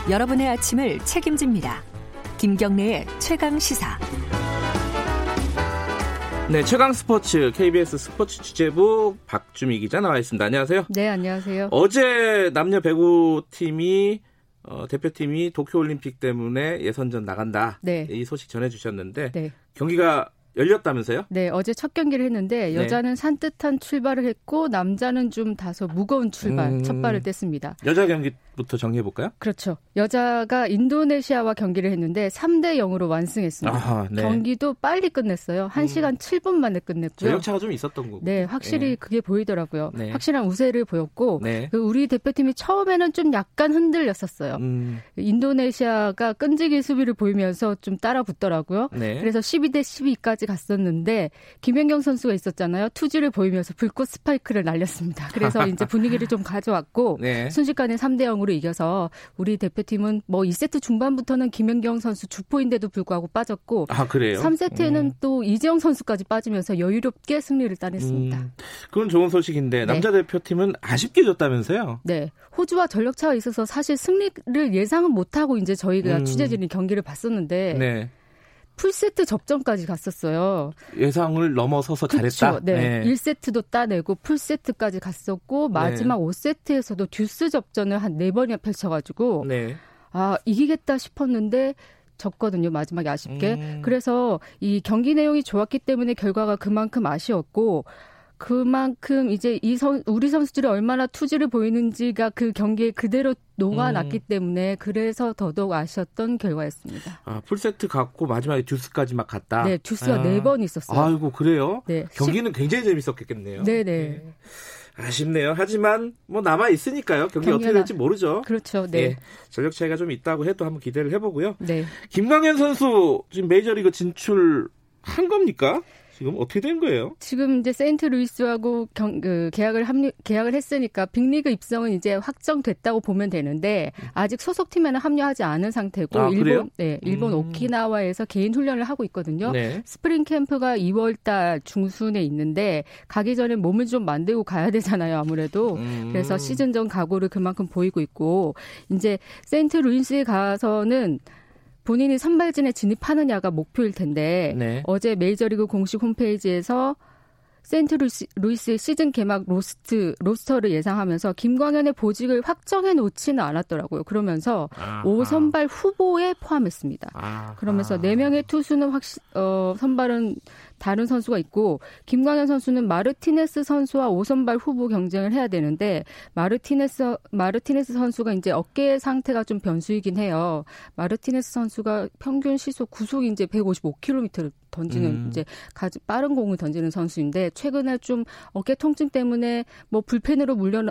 Speaker 6: 여러분의 아침을 책임집니다. 김경래의 최강 시사.
Speaker 2: 네, 최강 스포츠 KBS 스포츠 취재부 박주미 기자 나와 있습니다. 안녕하세요.
Speaker 7: 네, 안녕하세요.
Speaker 2: 어제 남녀 배구 팀이 어, 대표팀이 도쿄올림픽 때문에 예선전 나간다.
Speaker 7: 네.
Speaker 2: 이 소식 전해주셨는데
Speaker 7: 네.
Speaker 2: 경기가 열렸다면서요?
Speaker 7: 네, 어제 첫 경기를 했는데
Speaker 2: 네.
Speaker 7: 여자는 산뜻한 출발을 했고 남자는 좀 다소 무거운 출발,
Speaker 2: 음.
Speaker 7: 첫 발을 뗐습니다.
Speaker 2: 여자 경기 부터 정리해 볼까요?
Speaker 7: 그렇죠. 여자가 인도네시아와 경기를 했는데 3대 0으로 완승했습니다.
Speaker 2: 아하, 네.
Speaker 7: 경기도 빨리 끝냈어요. 1시간 7분 만에 끝냈고요.
Speaker 2: 전력차가 좀 있었던 거고.
Speaker 7: 네, 확실히
Speaker 2: 네.
Speaker 7: 그게 보이더라고요.
Speaker 2: 네.
Speaker 7: 확실한 우세를 보였고
Speaker 2: 네.
Speaker 7: 그 우리 대표팀이 처음에는 좀 약간 흔들렸었어요.
Speaker 2: 음,
Speaker 7: 인도네시아가 끈질긴 수비를 보이면서 좀 따라 붙더라고요.
Speaker 2: 네.
Speaker 7: 그래서 12대 12까지 갔었는데 김연경 선수가 있었잖아요. 투지를 보이면서 불꽃 스파이크를 날렸습니다. 그래서 이제 분위기를 좀 가져왔고
Speaker 2: 네.
Speaker 7: 순식간에 3대 0으로 이겨서 우리 대표팀은 뭐 2세트 중반부터는 김연경 선수 주포인데도 불구하고 빠졌고
Speaker 2: 아, 그래요?
Speaker 7: 3세트에는
Speaker 2: 음.
Speaker 7: 또 이재영 선수까지 빠지면서 여유롭게 승리를 따냈습니다.
Speaker 2: 음, 그건 좋은 소식인데
Speaker 7: 네.
Speaker 2: 남자 대표팀은 아쉽게 졌다면서요?
Speaker 7: 네. 호주와 전력 차가 있어서 사실 승리를 예상은 못 하고 이제 저희가
Speaker 2: 음.
Speaker 7: 취재진이 경기를 봤었는데
Speaker 2: 네.
Speaker 7: 풀세트 접전까지 갔었어요.
Speaker 2: 예상을 넘어서서 잘했다.
Speaker 7: 그쵸. 네. 1세트도 따내고 풀세트까지 갔었고 마지막 5세트에서도 듀스 접전을 한 4번이나 펼쳐 가지고
Speaker 2: 네.
Speaker 7: 아 이기겠다 싶었는데 졌거든요 마지막에 아쉽게
Speaker 2: 음.
Speaker 7: 그래서 이 경기 내용이 좋았기 때문에 결과가 그만큼 아쉬웠고 그만큼 이제 이 선, 우리 선수들이 얼마나 투지를 보이는지가 그 경기에 그대로 녹아났기
Speaker 2: 음.
Speaker 7: 때문에 그래서 더더욱 아쉬웠던 결과였습니다.
Speaker 2: 아, 풀세트 갖고 마지막에 듀스까지 막 갔다.
Speaker 7: 네, 듀스가
Speaker 2: 아.
Speaker 7: 네번 있었어요.
Speaker 2: 아이고 그래요?
Speaker 7: 네,
Speaker 2: 경기는 굉장히 재밌었겠네요.
Speaker 7: 네네.
Speaker 2: 아쉽네요. 하지만 뭐 남아 있으니까요. 경기 어떻게 될지 모르죠.
Speaker 7: 그렇죠. 네.
Speaker 2: 예, 전력 차이가 좀 있다고 해도 한번 기대를 해보고요.
Speaker 7: 네.
Speaker 2: 김광현 선수 지금 메이저리그 진출 한 겁니까? 지금 어떻게 된 거예요?
Speaker 7: 지금 이제 세인트 루이스하고 경, 그 계약을 합류 계약을 했으니까 빅리그 입성은 이제 확정됐다고 보면 되는데 아직 소속팀에는 합류하지 않은 상태고
Speaker 2: 아, 그래요?
Speaker 7: 일본 네, 일본
Speaker 2: 음.
Speaker 7: 오키나와에서 개인 훈련을 하고 있거든요.
Speaker 2: 네.
Speaker 7: 스프링 캠프가 2월 달 중순에 있는데 가기 전에 몸을 좀 만들고 가야 되잖아요, 아무래도.
Speaker 2: 음.
Speaker 7: 그래서 시즌 전 각오를 그만큼 보이고 있고 이제 세인트 루이스에 가서는 본인이 선발진에 진입하느냐가 목표일 텐데
Speaker 2: 네.
Speaker 7: 어제 메이저리그 공식 홈페이지에서 세인트 루이스, 루이스의 시즌 개막 로스트 로스터를 예상하면서 김광현의 보직을 확정해 놓지는 않았더라고요. 그러면서
Speaker 2: 아하.
Speaker 7: 5선발 후보에 포함했습니다.
Speaker 2: 아,
Speaker 7: 그러면서
Speaker 2: 아.
Speaker 7: 네 명의 투수는 확실 어, 선발은 다른 선수가 있고 김광현 선수는 마르티네스 선수와 5선발 후보 경쟁을 해야 되는데 마르티네스 마르티네스 선수가 이제 어깨 상태가 좀 변수이긴 해요. 마르티네스 선수가 평균 시속 구속이 이제 155km를 던지는
Speaker 2: 음.
Speaker 7: 이제 가장 빠른 공을 던지는 선수인데 최근에 좀 어깨 통증 때문에 뭐 불펜으로 물려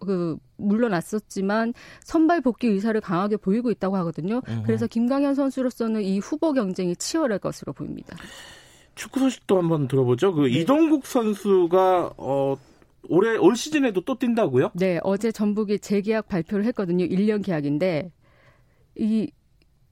Speaker 7: 그 물러났었지만 선발 복귀 의사를 강하게 보이고 있다고 하거든요. 그래서 김광현 선수로서는 이 후보 경쟁이 치열할 것으로 보입니다.
Speaker 2: 축구 소식도 한번 들어보죠. 그 이동국 선수가 어 올해 올 시즌에도 또 뛴다고요?
Speaker 7: 네, 어제 전북이 재계약 발표를 했거든요. 1년 계약인데 이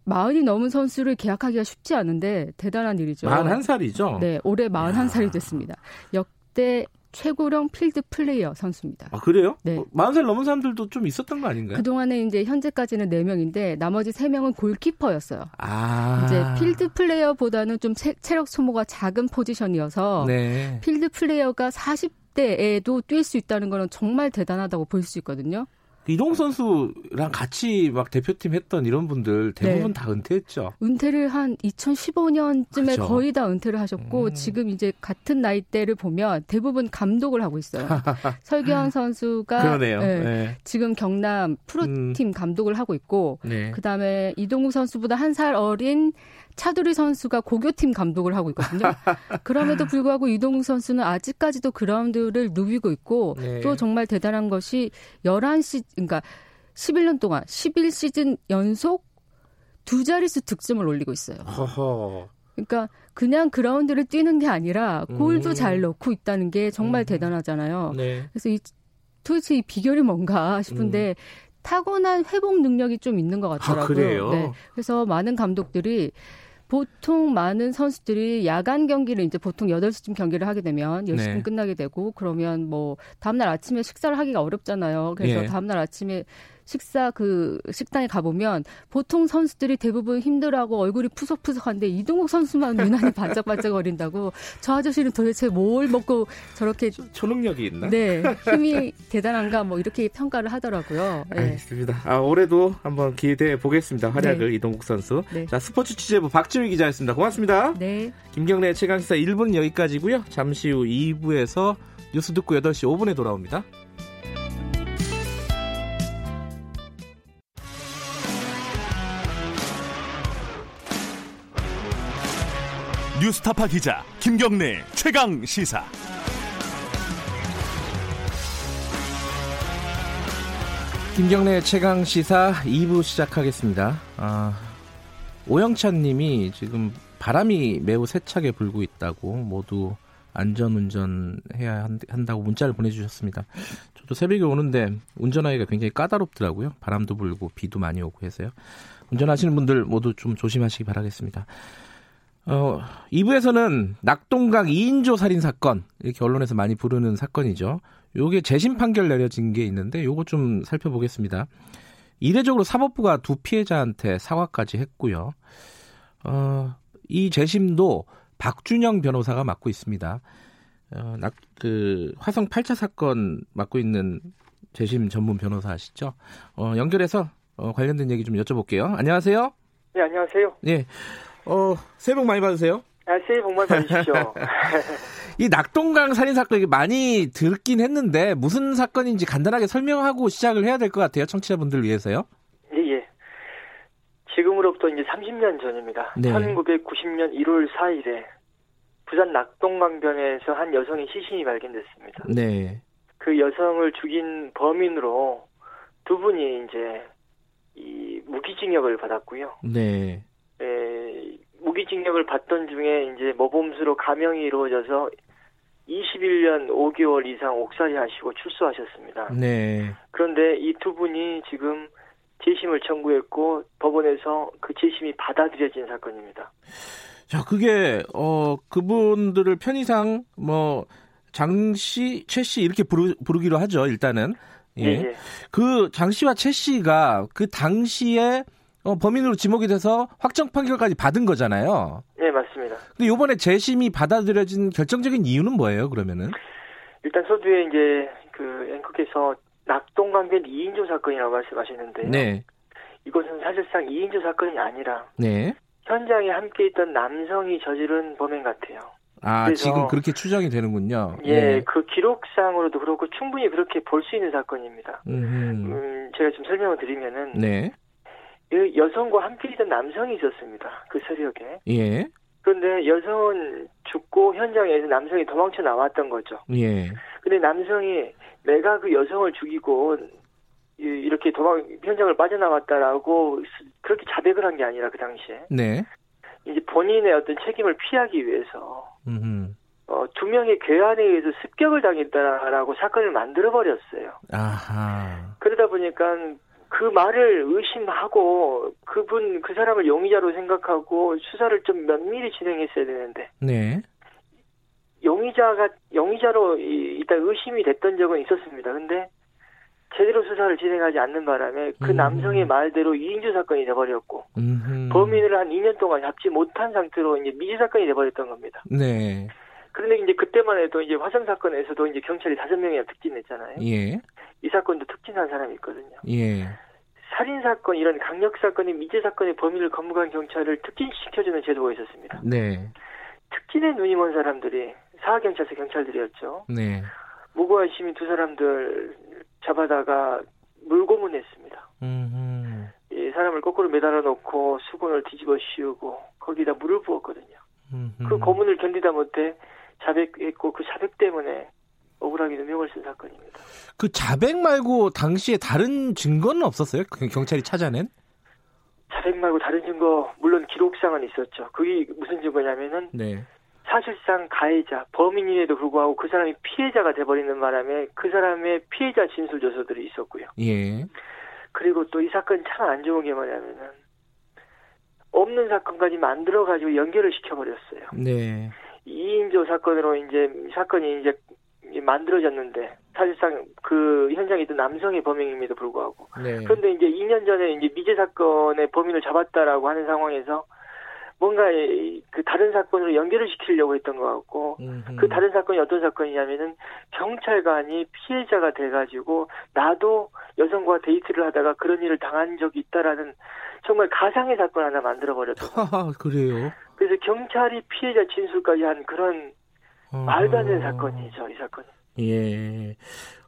Speaker 7: 마흔이 넘은 선수를 계약하기가 쉽지 않은데 대단한 일이죠.
Speaker 2: 41살이죠.
Speaker 7: 네, 올해 41살이 됐습니다. 역대 최고령 필드 플레이어 선수입니다.
Speaker 2: 아, 그래요?
Speaker 7: 네.
Speaker 2: 어, 40살 넘은 사람들도 좀 있었던 거 아닌가요?
Speaker 7: 그동안에 이제 현재까지는 4명인데 나머지 3명은 골키퍼였어요.
Speaker 2: 아.
Speaker 7: 이제 필드 플레이어보다는 좀 체, 력 소모가 작은 포지션이어서
Speaker 2: 네.
Speaker 7: 필드 플레이어가 40대에도 뛸 수 있다는 거는 정말 대단하다고 볼 수 있거든요.
Speaker 2: 이동 선수랑 같이 막 대표팀 했던 이런 분들 대부분
Speaker 7: 네.
Speaker 2: 다 은퇴했죠.
Speaker 7: 은퇴를 한 2015년쯤에
Speaker 2: 그죠.
Speaker 7: 거의 다 은퇴를 하셨고
Speaker 2: 음.
Speaker 7: 지금 이제 같은 나이대를 보면 대부분 감독을 하고 있어요. 설기현 선수가
Speaker 2: 그러네요.
Speaker 7: 예,
Speaker 2: 네.
Speaker 7: 지금 경남 프로팀 감독을 하고 있고
Speaker 2: 네.
Speaker 7: 그다음에 이동국 선수보다 한 살 어린 차두리 선수가 고교팀 감독을 하고 있거든요. 그럼에도 불구하고 이동국 선수는 아직까지도 그라운드를 누비고 있고
Speaker 2: 네.
Speaker 7: 또 정말 대단한 것이 11시 그러니까 11년 동안 11시즌 연속 두 자릿수 득점을 올리고 있어요.
Speaker 2: 허허.
Speaker 7: 그러니까 그냥 그라운드를 뛰는 게 아니라 골도
Speaker 2: 음.
Speaker 7: 잘 넣고 있다는 게 정말
Speaker 2: 음.
Speaker 7: 대단하잖아요.
Speaker 2: 네.
Speaker 7: 그래서 이 도대체 이 비결이 뭔가 싶은데 타고난 회복 능력이 좀 있는 것 같더라고요.
Speaker 2: 음. 아, 그래요?
Speaker 7: 네. 그래서 많은 감독들이 보통 많은 선수들이 야간 경기를 이제 보통 8시쯤 경기를 하게 되면 10시쯤
Speaker 2: 네.
Speaker 7: 끝나게 되고 그러면 뭐 다음날 아침에 식사를 하기가 어렵잖아요. 그래서
Speaker 2: 예.
Speaker 7: 다음날 아침에 식사 그 식당에 가보면 보통 선수들이 대부분 힘들어하고 얼굴이 푸석푸석한데 이동국 선수만 유난히 반짝반짝거린다고 저 아저씨는 도대체 뭘 먹고 저렇게
Speaker 2: 초능력이 있나?
Speaker 7: 네, 힘이 대단한가 뭐 이렇게 평가를 하더라고요. 네.
Speaker 2: 알겠습니다. 아, 올해도 한번 기대해 보겠습니다. 활약을 이동국 선수.
Speaker 7: 네.
Speaker 2: 자, 스포츠 취재부 박지미 기자였습니다. 고맙습니다.
Speaker 7: 네.
Speaker 2: 김경래 최강시사 1부는 여기까지고요. 잠시 후 2부에서 뉴스 듣고 8시 5분에 돌아옵니다.
Speaker 8: 뉴스타파 기자 김경래 최강 시사.
Speaker 2: 김경래 최강 시사 2부 시작하겠습니다. 아, 오영찬 님이 지금 바람이 매우 세차게 불고 있다고 모두 안전운전 해야 한- 한다고 문자를 보내주셨습니다. 저도 새벽에 오는데 운전하기가 굉장히 까다롭더라고요. 바람도 불고 비도 많이 오고 해서요. 운전하시는 분들 모두 좀 조심하시기 바라겠습니다. 어, 2부에서는 낙동강 2인조 살인 사건 이렇게 언론에서 많이 부르는 사건이죠. 요게 재심 판결 내려진 게 있는데 요거 좀 살펴보겠습니다. 이례적으로 사법부가 두 피해자한테 사과까지 했고요. 어, 이 재심도 박준영 변호사가 맡고 있습니다. 어, 낙, 그 화성 8차 사건 맡고 있는 재심 전문 변호사 아시죠? 어, 연결해서 어, 관련된 얘기 좀 여쭤볼게요. 안녕하세요.
Speaker 9: 네, 안녕하세요.
Speaker 2: 예. 어, 새해 복 많이 받으세요.
Speaker 9: 아, 새해 복 많이 받으십시오.
Speaker 2: 이 낙동강 살인 사건 많이 듣긴 했는데 무슨 사건인지 간단하게 설명하고 시작을 해야 될 것 같아요. 청취자분들 위해서요.
Speaker 9: 예, 예. 지금으로부터 이제 30년 전입니다.
Speaker 2: 네.
Speaker 9: 1990년 1월 4일에 부산 낙동강변에서 한 여성의 시신이 발견됐습니다.
Speaker 2: 네.
Speaker 9: 그 여성을 죽인 범인으로 두 분이 이제 이 무기징역을 받았고요.
Speaker 2: 네.
Speaker 9: 에, 무기징역을 받던 중에 이제 모범수로 감형이 이루어져서 21년 5개월 이상 옥살이 하시고 출소하셨습니다.
Speaker 2: 네.
Speaker 9: 그런데 이 두 분이 지금 재심을 청구했고 법원에서 그 재심이 받아들여진 사건입니다.
Speaker 2: 자, 그게 어 그분들을 편의상 뭐 장씨, 최씨 이렇게 부르, 부르기로 하죠. 일단은. 예.
Speaker 9: 예, 예.
Speaker 2: 그 장씨와 최씨가 그 당시에 어, 범인으로 지목이 돼서 확정 판결까지 받은 거잖아요.
Speaker 9: 네, 맞습니다.
Speaker 2: 근데 요번에 재심이 받아들여진 결정적인 이유는 뭐예요, 그러면은?
Speaker 9: 일단 서두에 이제 그 앵커께서 낙동 강변 2인조 사건이라고 말씀하셨는데요.
Speaker 2: 네.
Speaker 9: 이것은 사실상 2인조 사건이 아니라
Speaker 2: 네.
Speaker 9: 현장에 함께 있던 남성이 저지른 범행 같아요.
Speaker 2: 아, 지금 그렇게 추정이 되는군요.
Speaker 9: 예, 그 기록상으로도 그렇고 충분히 그렇게 볼 수 있는 사건입니다.
Speaker 2: 음.
Speaker 9: 음, 제가 좀 설명을 드리면은
Speaker 2: 네.
Speaker 9: 이 여성과 함께 있던 남성이 있었습니다. 그 새벽에.
Speaker 2: 예.
Speaker 9: 그런데 여성은 죽고 현장에서 남성이 도망쳐 나왔던 거죠.
Speaker 2: 예.
Speaker 9: 근데 남성이 내가 그 여성을 죽이고 이- 이렇게 도망 현장을 빠져나왔다라고 스- 그렇게 자백을 한 게 아니라 그 당시에
Speaker 2: 네.
Speaker 9: 이제 본인의 어떤 책임을 피하기 위해서
Speaker 2: 음.
Speaker 9: 어, 두 명의 괴한에 의해서 습격을 당했다라고 사건을 만들어 버렸어요.
Speaker 2: 아하.
Speaker 9: 그러다 보니까 그 말을 의심하고 그분 그 사람을 용의자로 생각하고 수사를 좀 면밀히 진행했어야 되는데
Speaker 2: 네.
Speaker 9: 용의자가 용의자로 이- 일단 의심이 됐던 적은 있었습니다. 근데 제대로 수사를 진행하지 않는 바람에 그
Speaker 2: 음.
Speaker 9: 남성의 말대로 이인주 사건이 돼버렸고
Speaker 2: 음흠.
Speaker 9: 범인을 한 2년 동안 잡지 못한 상태로 이제 미제 사건이 돼버렸던 겁니다.
Speaker 2: 네.
Speaker 9: 그런데 이제 그때만 해도 이제 화성 사건에서도 이제 경찰이 다섯 명이나 특진했잖아요.
Speaker 2: 예.
Speaker 9: 이 사건도 특진한 사람이 있거든요.
Speaker 2: 예.
Speaker 9: 살인 사건 이런 강력 사건의 미제 사건의 범인을 검거한 경찰을 특진시켜주는 제도가 있었습니다.
Speaker 2: 네.
Speaker 9: 특진에 눈이 먼 사람들이 사학경찰서 경찰들이었죠.
Speaker 2: 네.
Speaker 9: 무고한 시민 두 사람들 잡아다가 물고문했습니다.
Speaker 2: 음흠.
Speaker 9: 이 사람을 거꾸로 매달아 놓고 수건을 뒤집어 씌우고 거기다 물을 부었거든요.
Speaker 2: 음흠.
Speaker 9: 그 고문을 견디다 못해 자백했고 그 자백 때문에 억울하게 누명을 쓴 사건입니다.
Speaker 2: 그 자백 말고 당시에 다른 증거는 없었어요? 그 경찰이 찾아낸?
Speaker 9: 자백 말고 다른 증거 물론 기록상은 있었죠. 그게 무슨 증거냐면은
Speaker 2: 네.
Speaker 9: 사실상 가해자 범인임에도 불구하고 그 사람이 피해자가 돼버리는 바람에 그 사람의 피해자 진술 조서들이 있었고요.
Speaker 2: 예.
Speaker 9: 그리고 또 이 사건 참 안 좋은 게 뭐냐면은 없는 사건까지 만들어 가지고 연결을 시켜버렸어요.
Speaker 2: 네.
Speaker 9: 2인조 사건으로 이제 이 사건이 이제 만들어졌는데 사실상 그 현장에 있던 남성의 범행임에도 불구하고
Speaker 2: 네.
Speaker 9: 그런데 이제 2년 전에 이제 미제 사건의 범인을 잡았다라고 하는 상황에서 뭔가 이- 그 다른 사건으로 연결을 시키려고 했던 것 같고
Speaker 2: 음흠.
Speaker 9: 그 다른 사건이 어떤 사건이냐면은 경찰관이 피해자가 돼가지고 나도 여성과 데이트를 하다가 그런 일을 당한 적이 있다라는 정말 가상의 사건 하나 만들어 버렸던 거예요.
Speaker 2: 하하, 그래요.
Speaker 9: 그래서 경찰이 피해자 진술까지 한 그런 말도 안 되는 사건이죠, 이 사건이.
Speaker 2: 예.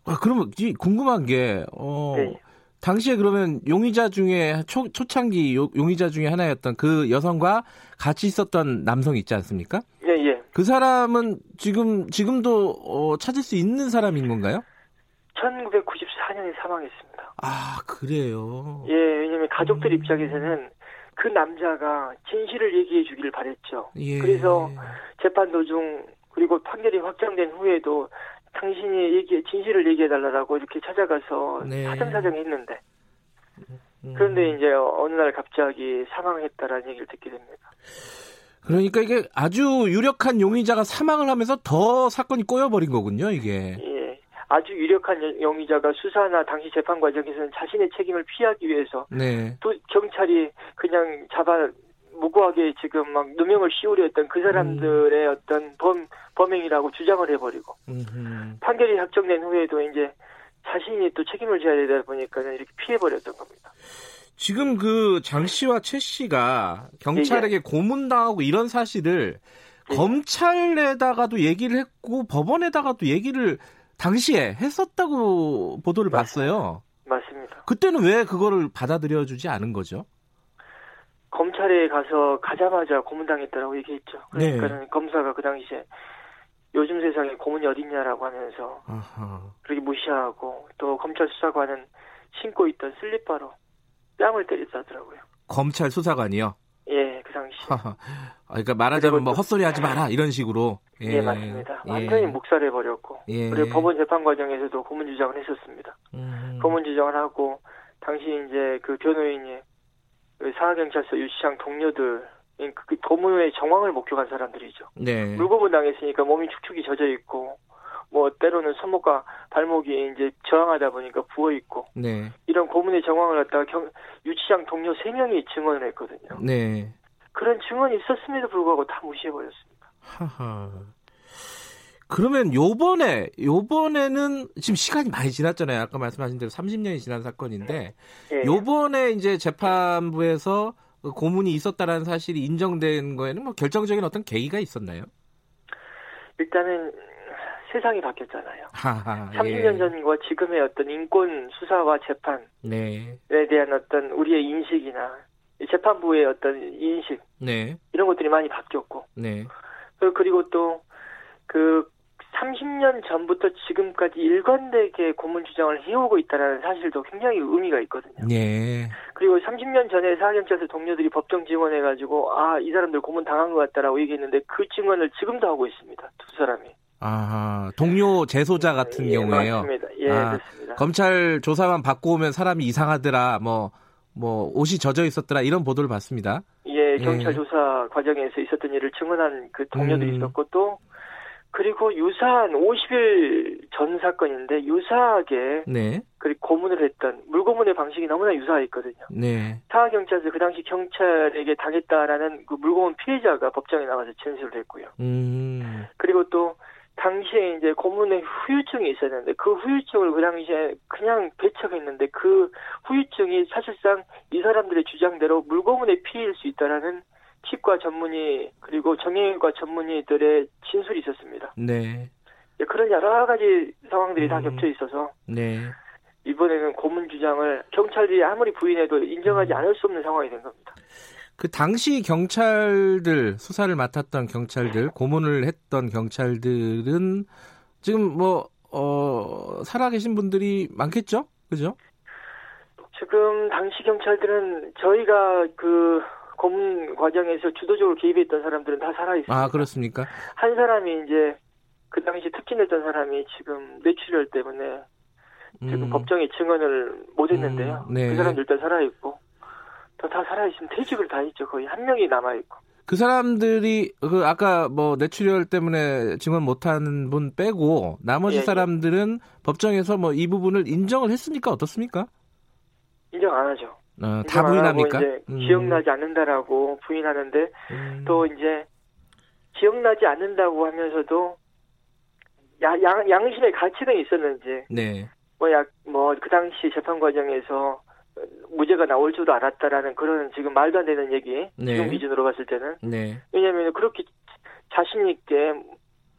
Speaker 2: 아, 그러면 이 궁금한 게, 어,
Speaker 9: 네.
Speaker 2: 당시에 그러면 용의자 중에 초, 초창기 요- 용의자 중에 하나였던 그 여성과 같이 있었던 남성 있지 않습니까?
Speaker 9: 예, 예.
Speaker 2: 그 사람은 지금 지금도 어, 찾을 수 있는 사람인 건가요?
Speaker 9: 1994년에 사망했습니다.
Speaker 2: 아 그래요.
Speaker 9: 예, 왜냐면 가족들
Speaker 2: 음.
Speaker 9: 입장에서는 그 남자가 진실을 얘기해 주기를 바랬죠.
Speaker 2: 예.
Speaker 9: 그래서 재판 도중 그리고 판결이 확정된 후에도 당신이 얘기 진실을 얘기해 달라고 이렇게 찾아가서
Speaker 2: 네.
Speaker 9: 사정사정 했는데
Speaker 2: 음.
Speaker 9: 그런데 이제 어느 날 갑자기 사망했다라는 얘기를 듣게 됩니다.
Speaker 2: 그러니까 이게 아주 유력한 용의자가 사망을 하면서 더 사건이 꼬여버린 거군요, 이게.
Speaker 9: 예. 아주 유력한 여- 용의자가 수사나 당시 재판 과정에서는 자신의 책임을 피하기 위해서
Speaker 2: 네.
Speaker 9: 또 경찰이 그냥 잡아 무고하게 지금 막 누명을 씌우려 했던 그 사람들의 어떤 범 범행이라고 주장을 해버리고
Speaker 2: 음흠.
Speaker 9: 판결이 확정된 후에도 이제 자신이 또 책임을 져야 되다 보니까는 이렇게 피해버렸던 겁니다.
Speaker 2: 지금 그 장 씨와 최 씨가 경찰에게 고문당하고 이런 사실을
Speaker 9: 예.
Speaker 2: 검찰에다가도 얘기를 했고 법원에다가도 얘기를 당시에 했었다고 보도를 봤어요.
Speaker 9: 맞습니다.
Speaker 2: 그때는 왜 그거를 받아들여 주지 않은 거죠?
Speaker 9: 검찰에 가서 가자마자 고문당했다라고 얘기했죠.
Speaker 2: 네.
Speaker 9: 그러니까는 검사가 그 당시에 요즘 세상에 고문이 어딨냐라고 하면서
Speaker 2: 아하.
Speaker 9: 그렇게 무시하고 또 검찰 수사관은 신고 있던 슬리퍼로 뺨을 때렸다더라고요.
Speaker 2: 검찰 수사관이요.
Speaker 9: 예, 그 당시.
Speaker 2: 하하. 아, 그러니까 말하자면 뭐 헛소리 하지 마라 이런 식으로.
Speaker 9: 예, 맞습니다.
Speaker 2: 예.
Speaker 9: 완전히 묵살해 버렸고.
Speaker 2: 예.
Speaker 9: 그리고 법원 재판 과정에서도 고문 주장을 했었습니다.
Speaker 2: 음.
Speaker 9: 고문 주장을 하고 당시 이제 그 변호인이 그 사하경찰서 유치장 동료들 그, 그 고문의 정황을 목격한 사람들이죠.
Speaker 2: 네.
Speaker 9: 물고문 당했으니까 몸이 축축이 젖어 있고 뭐 때로는 손목과 발목이 이제 저항하다 보니까 부어 있고
Speaker 2: 네.
Speaker 9: 이런 고문의 정황을 갖다가 경, 유치장 동료 세 명이 증언을 했거든요.
Speaker 2: 네.
Speaker 9: 그런 증언이 있었음에도 불구하고 다 무시해버렸습니다.
Speaker 2: 하하. 그러면 요번에 요번에는 지금 시간이 많이 지났잖아요. 아까 말씀하신 대로 30년이 지난 사건인데
Speaker 9: 예.
Speaker 2: 요번에 이제 재판부에서 그 고문이 있었다라는 사실이 인정된 거에는 뭐 결정적인 어떤 계기가 있었나요?
Speaker 9: 일단은 세상이 바뀌었잖아요.
Speaker 2: 하하.
Speaker 9: 30년
Speaker 2: 예.
Speaker 9: 전과 지금의 어떤 인권 수사와 재판에
Speaker 2: 네.
Speaker 9: 대한 어떤 우리의 인식이나 이 재판부의 어떤 인식
Speaker 2: 네.
Speaker 9: 이런 것들이 많이 바뀌었고
Speaker 2: 네.
Speaker 9: 그- 그리고 또 그 30년 전부터 지금까지 일관되게 고문 주장을 해오고 있다는 사실도 굉장히 의미가 있거든요.
Speaker 2: 네.
Speaker 9: 그리고 30년 전에 사경찰서 동료들이 법정 증언해가지고 아 이 사람들 고문 당한 것 같다라고 얘기했는데 그 증언을 지금도 하고 있습니다. 두 사람이.
Speaker 2: 아, 동료 재소자 같은
Speaker 9: 예,
Speaker 2: 경우에요.
Speaker 9: 맞습니다. 예,
Speaker 2: 아,
Speaker 9: 그렇습니다.
Speaker 2: 검찰 조사만 받고 오면 사람이 이상하더라. 뭐, 뭐, 옷이 젖어 있었더라. 이런 보도를 봤습니다.
Speaker 9: 예, 경찰
Speaker 2: 예.
Speaker 9: 조사 과정에서 있었던 일을 증언한 그 동료도
Speaker 2: 음.
Speaker 9: 있었고 또 그리고 유사한 50일 전 사건인데 유사하게
Speaker 2: 네.
Speaker 9: 그리고 고문을 했던 물고문의 방식이 너무나 유사했거든요.
Speaker 2: 네.
Speaker 9: 타하 경찰서 그 당시 경찰에게 당했다라는 그 물고문 피해자가 법정에 나와서 진술을 했고요.
Speaker 2: 음.
Speaker 9: 그리고 또 당시에 이제 고문의 후유증이 있었는데 그 후유증을 그 당시에 그냥 배척했는데 그 후유증이 사실상 이 사람들의 주장대로 물고문의 피해일 수 있다라는 치과 전문의 그리고 정형외과 전문의들의 진술이 있었습니다.
Speaker 2: 네.
Speaker 9: 예, 그런 여러 가지 상황들이 다
Speaker 2: 음.
Speaker 9: 겹쳐 있어서
Speaker 2: 네.
Speaker 9: 이번에는 고문 주장을 경찰들이 아무리 부인해도 인정하지 않을 수 없는 상황이 된 겁니다.
Speaker 2: 그 당시 경찰들 수사를 맡았던 경찰들 고문을 했던 경찰들은 지금 뭐 어, 살아계신 분들이 많겠죠, 그죠?
Speaker 9: 지금 당시 경찰들은 저희가 그 고문 과정에서 주도적으로 개입했던 사람들은 다 살아 있습니다.
Speaker 2: 아 그렇습니까?
Speaker 9: 한 사람이 이제 그 당시 특진했던 사람이 지금 뇌출혈 때문에 지금
Speaker 2: 음.
Speaker 9: 법정에 증언을 못 했는데요.
Speaker 2: 음, 네.
Speaker 9: 그 사람들 일단 살아 있고 또다 살아 있으면 퇴직을 다 했죠. 거의 한 명이 남아 있고.
Speaker 2: 그 사람들이 그 아까 뭐 뇌출혈 때문에 증언 못하는 분 빼고 나머지
Speaker 9: 예, 예.
Speaker 2: 사람들은 법정에서 뭐 이 부분을 인정을 했습니까? 어떻습니까?
Speaker 9: 인정 안 하죠.
Speaker 2: 어, 다 부인합니까?
Speaker 9: 이제
Speaker 2: 음.
Speaker 9: 기억나지 않는다라고 부인하는데
Speaker 2: 음.
Speaker 9: 또 이제 기억나지 않는다고 하면서도 야, 양, 양심의 가치가 있었는지
Speaker 2: 네.
Speaker 9: 뭐 약 뭐 그 당시 재판 과정에서 무죄가 나올 줄도 알았다라는 그런 지금 말도 안 되는 얘기
Speaker 2: 네.
Speaker 9: 지금 기준으로 봤을 때는
Speaker 2: 네.
Speaker 9: 왜냐하면 그렇게 자신 있게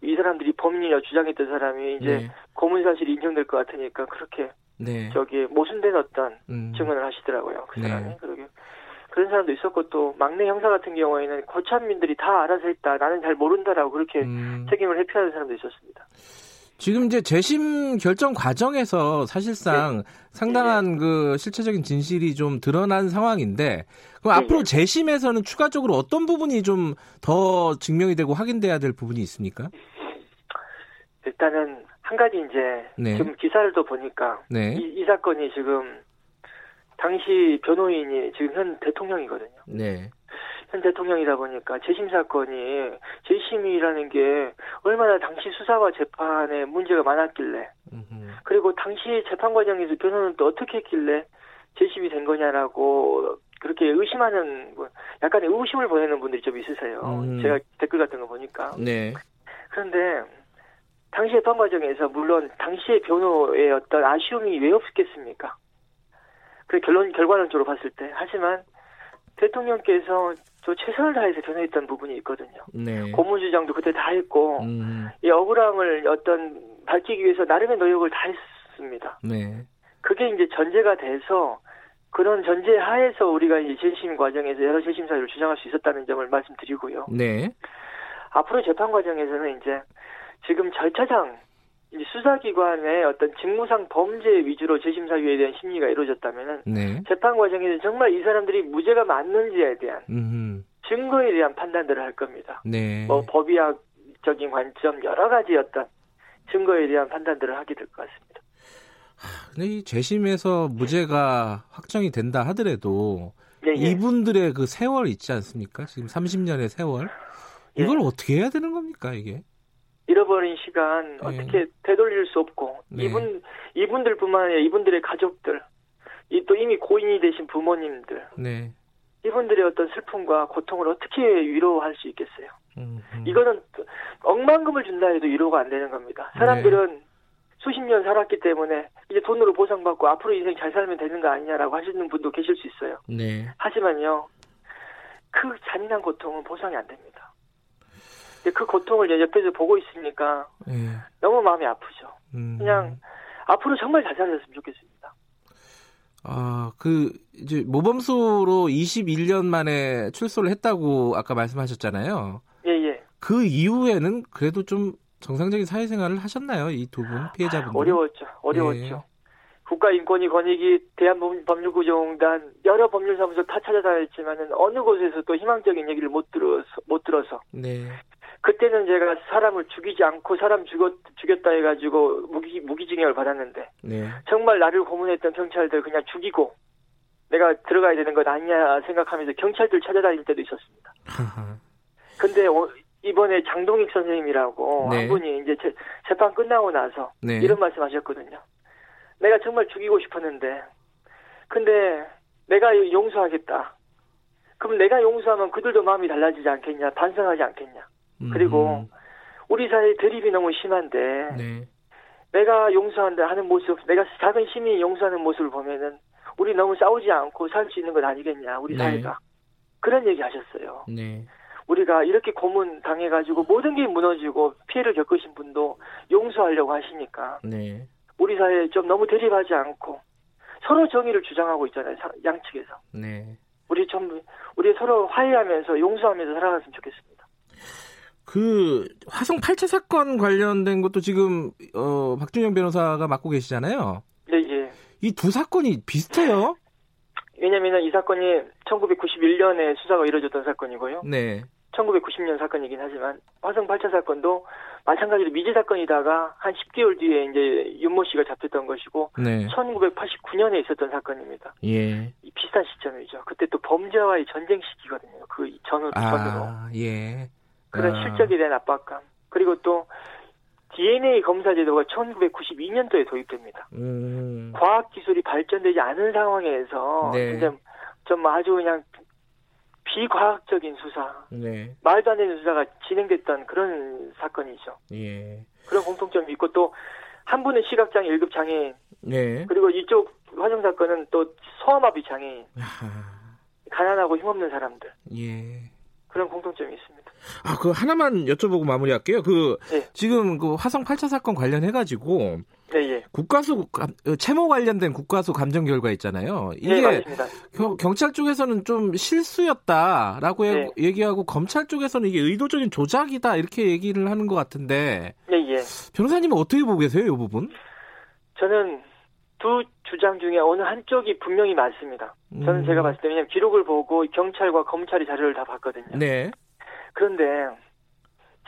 Speaker 9: 이 사람들이 범인이라 주장했던 사람이 이제
Speaker 2: 네.
Speaker 9: 고문 사실이 인정될 것 같으니까 그렇게
Speaker 2: 네.
Speaker 9: 저기 모순된 어떤
Speaker 2: 음.
Speaker 9: 증언을 하시더라고요 그
Speaker 2: 네.
Speaker 9: 사람이 그러게 그런 사람도 있었고 또 막내 형사 같은 경우에는 고참민들이 다 알아서 했다 나는 잘 모른다라고 그렇게
Speaker 2: 음.
Speaker 9: 책임을 회피하는 사람도 있었습니다.
Speaker 2: 지금 이제 재심 결정 과정에서 사실상 상당한 그 실체적인 진실이 좀 드러난 상황인데 그럼
Speaker 9: 네,
Speaker 2: 앞으로
Speaker 9: 네.
Speaker 2: 재심에서는 추가적으로 어떤 부분이 좀 더 증명이 되고 확인돼야 될 부분이 있습니까?
Speaker 9: 일단은 한 가지 이제
Speaker 2: 네.
Speaker 9: 지금 기사를 또 보니까
Speaker 2: 네.
Speaker 9: 이, 이 사건이 지금 당시 변호인이 지금 현 대통령이거든요.
Speaker 2: 네.
Speaker 9: 현 대통령이다 보니까 재심 사건이 재심이라는 게 얼마나 당시 수사와 재판에 문제가 많았길래
Speaker 2: 음흠.
Speaker 9: 그리고 당시 재판 과정에서 변호는 또 어떻게 했길래 재심이 된 거냐라고 그렇게 의심하는 분, 약간의 의심을 보내는 분들이 좀 있으세요.
Speaker 2: 음.
Speaker 9: 제가 댓글 같은 거 보니까.
Speaker 2: 네.
Speaker 9: 그런데 당시 재판 과정에서 물론 당시의 변호의 어떤 아쉬움이 왜 없겠습니까? 그 결론 결과론적으로 봤을 때 하지만 대통령께서 저 최선을 다해서 변호했던 부분이 있거든요.
Speaker 2: 네.
Speaker 9: 고문 주장도 그때 다 했고
Speaker 2: 음.
Speaker 9: 이 억울함을 어떤 밝히기 위해서 나름의 노력을 다 했습니다.
Speaker 2: 네.
Speaker 9: 그게 이제 전제가 돼서 그런 전제 하에서 우리가 이제 재심 과정에서 여러 재심 사유를 주장할 수 있었다는 점을 말씀드리고요.
Speaker 2: 네.
Speaker 9: 앞으로 재판 과정에서는 이제 지금 절차상 이제 수사기관의 어떤 직무상 범죄 위주로 재심 사유에 대한 심리가 이루어졌다면은
Speaker 2: 네.
Speaker 9: 재판 과정에서 정말 이 사람들이 무죄가 맞는지에 대한
Speaker 2: 음.
Speaker 9: 증거에 대한 판단들을 할 겁니다.
Speaker 2: 네.
Speaker 9: 뭐 법의학적인 관점 여러 가지 어떤 증거에 대한 판단들을 하게 될 것 같습니다.
Speaker 2: 근데 이 재심에서 무죄가 확정이 된다 하더라도
Speaker 9: 예, 예.
Speaker 2: 이분들의 그 세월 있지 않습니까? 지금 30년의 세월.
Speaker 9: 예.
Speaker 2: 이걸 어떻게 해야 되는 겁니까, 이게?
Speaker 9: 잃어버린 시간 어떻게 되돌릴 수 없고
Speaker 2: 네.
Speaker 9: 이분 이분들뿐만 아니라 이분들의 가족들 이 또 이미 고인이 되신 부모님들
Speaker 2: 네.
Speaker 9: 이분들의 어떤 슬픔과 고통을 어떻게 위로할 수 있겠어요?
Speaker 2: 음, 음.
Speaker 9: 이거는 억만금을 준다 해도 위로가 안 되는 겁니다. 사람들은 수십 년 살았기 때문에 이제 돈으로 보상받고 앞으로 인생 잘 살면 되는 거 아니냐라고 하시는 분도 계실 수 있어요.
Speaker 2: 네.
Speaker 9: 하지만요, 그 잔인한 고통은 보상이 안 됩니다. 근데 그 고통을 옆에서 보고 있으니까
Speaker 2: 예.
Speaker 9: 너무 마음이 아프죠.
Speaker 2: 음.
Speaker 9: 그냥 앞으로 정말 잘 살았으면 좋겠습니다.
Speaker 2: 아, 그 이제 모범수로 21년 만에 출소를 했다고 아까 말씀하셨잖아요.
Speaker 9: 예, 예.
Speaker 2: 그 이후에는 그래도 좀 정상적인 사회생활을 하셨나요? 이 두 분 피해자분들.
Speaker 9: 어려웠죠. 어려웠죠.
Speaker 2: 예.
Speaker 9: 국가인권위 권익위 대한법률구조공단 여러 법률사무소 다 찾아다녔지만은 어느 곳에서도 희망적인 얘기를 못 들어서 못 들어서
Speaker 2: 네.
Speaker 9: 그때는 제가 사람을 죽이지 않고 사람 죽였 죽였다 해가지고 무기 무기징역을 받았는데
Speaker 2: 네.
Speaker 9: 정말 나를 고문했던 경찰들 그냥 죽이고 내가 들어가야 되는 것 아니냐 생각하면서 경찰들 찾아다닐 때도 있었습니다. 근데 어, 이번에 장동익 선생님이라고
Speaker 2: 네.
Speaker 9: 한 분이 이제 재, 재판 끝나고 나서
Speaker 2: 네.
Speaker 9: 이런 말씀 하셨거든요. 내가 정말 죽이고 싶었는데, 근데 내가 용서하겠다. 그럼 내가 용서하면 그들도 마음이 달라지지 않겠냐, 반성하지 않겠냐. 그리고 우리 사회 대립이 너무 심한데
Speaker 2: 음. 네.
Speaker 9: 내가 용서한다 하는 모습, 내가 작은 시민이 용서하는 모습을 보면은 우리 너무 싸우지 않고 살 수 있는 건 아니겠냐, 우리
Speaker 2: 네.
Speaker 9: 사회가. 그런 얘기 하셨어요.
Speaker 2: 네.
Speaker 9: 우리가 이렇게 고문 당해가지고 모든 게 무너지고 피해를 겪으신 분도 용서하려고 하시니까
Speaker 2: 네.
Speaker 9: 우리 사회에 좀 너무 대립하지 않고 서로 정의를 주장하고 있잖아요, 사- 양측에서.
Speaker 2: 네.
Speaker 9: 우리 좀, 우리 서로 화해하면서 용서하면서 살아갔으면 좋겠습니다.
Speaker 2: 그 화성 8차 사건 관련된 것도 지금 어 박준영 변호사가 맡고 계시잖아요.
Speaker 9: 네, 예.
Speaker 2: 이 두 사건이 비슷해요.
Speaker 9: 왜냐면은 이 사건이 1991년에 수사가 이루어졌던 사건이고요.
Speaker 2: 네.
Speaker 9: 1990년 사건이긴 하지만 화성 8차 사건도 마찬가지로 미제 사건이다가 한 10개월 뒤에 이제 윤모 씨가 잡혔던 것이고
Speaker 2: 네.
Speaker 9: 1989년에 있었던 사건입니다.
Speaker 2: 예.
Speaker 9: 이 비슷한 시점이죠. 그때 또 범죄와의 전쟁 시기거든요. 그 전으로 전으로
Speaker 2: 아, 예.
Speaker 9: 그런
Speaker 2: 아.
Speaker 9: 실적에 대한 압박감 그리고 또 DNA 검사 제도가 1992년도에 도입됩니다.
Speaker 2: 음.
Speaker 9: 과학 기술이 발전되지 않은 상황에서
Speaker 2: 네.
Speaker 9: 좀 아주 그냥 비과학적인 수사,
Speaker 2: 네.
Speaker 9: 말도 안 되는 수사가 진행됐던 그런 사건이죠.
Speaker 2: 예.
Speaker 9: 그런 공통점이 있고 또 한 분은 시각장애 1급 장애인
Speaker 2: 네.
Speaker 9: 그리고 이쪽 화성 사건은 또 소아마비 장애인 가난하고 힘없는 사람들
Speaker 2: 예.
Speaker 9: 그런 공통점이 있습니다.
Speaker 2: 아, 그 하나만 여쭤보고 마무리할게요. 그
Speaker 9: 네.
Speaker 2: 지금 그 화성 8차 사건 관련해 가지고
Speaker 9: 네, 예.
Speaker 2: 국가수 감- 어, 채모 관련된 국가수 감정 결과 있잖아요. 이게
Speaker 9: 네, 맞습니다.
Speaker 2: 경, 경찰 쪽에서는 좀 실수였다라고
Speaker 9: 네.
Speaker 2: 해- 얘기하고 검찰 쪽에서는 이게 의도적인 조작이다 이렇게 얘기를 하는 것 같은데
Speaker 9: 네, 예.
Speaker 2: 변호사님은 어떻게 보고 계세요, 이 부분?
Speaker 9: 저는 두 주장 중에 어느 한쪽이 분명히 맞습니다. 저는
Speaker 2: 음.
Speaker 9: 제가 봤을 때 왜냐면 기록을 보고 경찰과 검찰이 자료를 다 봤거든요.
Speaker 2: 네.
Speaker 9: 그런데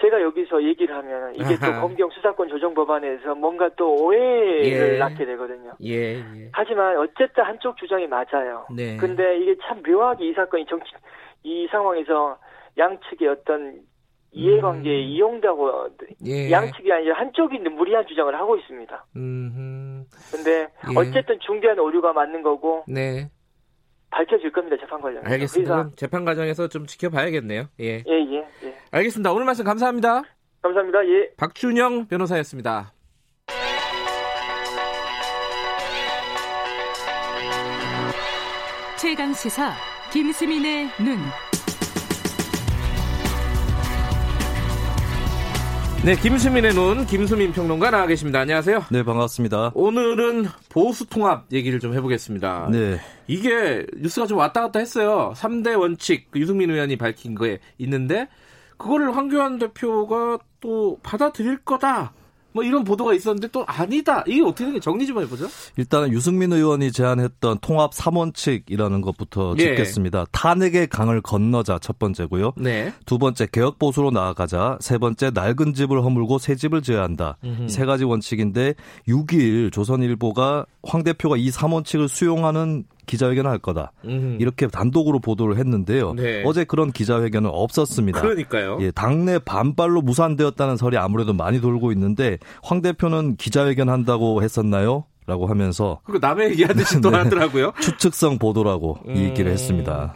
Speaker 9: 제가 여기서 얘기를 하면 이게 또
Speaker 2: 아하.
Speaker 9: 검경 수사권 조정 법안에서 뭔가 또 오해를
Speaker 2: 예.
Speaker 9: 낳게 되거든요.
Speaker 2: 예, 예.
Speaker 9: 하지만 어쨌든 한쪽 주장이 맞아요.
Speaker 2: 네.
Speaker 9: 근데 이게 참 묘하게 이 사건이 정치 이 상황에서 양측의 어떤 이해관계에
Speaker 2: 음.
Speaker 9: 이용다고
Speaker 2: 예.
Speaker 9: 양측이 아니라 한쪽이 무리한 주장을 하고 있습니다.
Speaker 2: 음.
Speaker 9: 근데
Speaker 2: 예.
Speaker 9: 어쨌든 중대한 오류가 맞는 거고
Speaker 2: 네.
Speaker 9: 밝혀질 겁니다 재판 관련.
Speaker 2: 알겠습니다. 그럼 재판 과정에서 좀 지켜봐야겠네요. 예.
Speaker 9: 예 예 예,
Speaker 2: 알겠습니다. 오늘 말씀 감사합니다.
Speaker 9: 감사합니다. 예.
Speaker 2: 박준영 변호사였습니다.
Speaker 6: 최강 시사 김수민의 눈.
Speaker 2: 네, 김수민의 눈, 김수민 평론가 나와 계십니다. 안녕하세요.
Speaker 10: 네, 반갑습니다.
Speaker 2: 오늘은 보수 통합 얘기를 좀 해보겠습니다.
Speaker 10: 네.
Speaker 2: 이게 뉴스가 좀 왔다 갔다 했어요. 3대 원칙, 그 유승민 의원이 밝힌 거에 있는데, 그거를 황교안 대표가 또 받아들일 거다. 뭐 이런 보도가 있었는데 또 아니다. 이게 어떻게 된 게 정리 좀 해보죠.
Speaker 10: 일단은 유승민 의원이 제안했던 통합 3원칙이라는 것부터
Speaker 2: 예.
Speaker 10: 짚겠습니다. 탄핵의 강을 건너자 첫 번째고요.
Speaker 2: 네.
Speaker 10: 두 번째 개혁 보수로 나아가자. 세 번째 낡은 집을 허물고 새 집을 지어야 한다.
Speaker 2: 음흠.
Speaker 10: 세 가지 원칙인데 6일 조선일보가 황 대표가 이 3원칙을 수용하는 기자회견을 할 거다.
Speaker 2: 음흠.
Speaker 10: 이렇게 단독으로 보도를 했는데요.
Speaker 2: 네.
Speaker 10: 어제 그런 기자회견은 없었습니다.
Speaker 2: 그러니까요.
Speaker 10: 예, 당내 반발로 무산되었다는 설이 아무래도 많이 돌고 있는데 황 대표는 기자회견 한다고 했었나요? 라고 하면서
Speaker 2: 그리고 남의 얘기하듯이 또
Speaker 10: 네.
Speaker 2: 하더라고요.
Speaker 10: 추측성 보도라고
Speaker 2: 음.
Speaker 10: 이 얘기를 했습니다.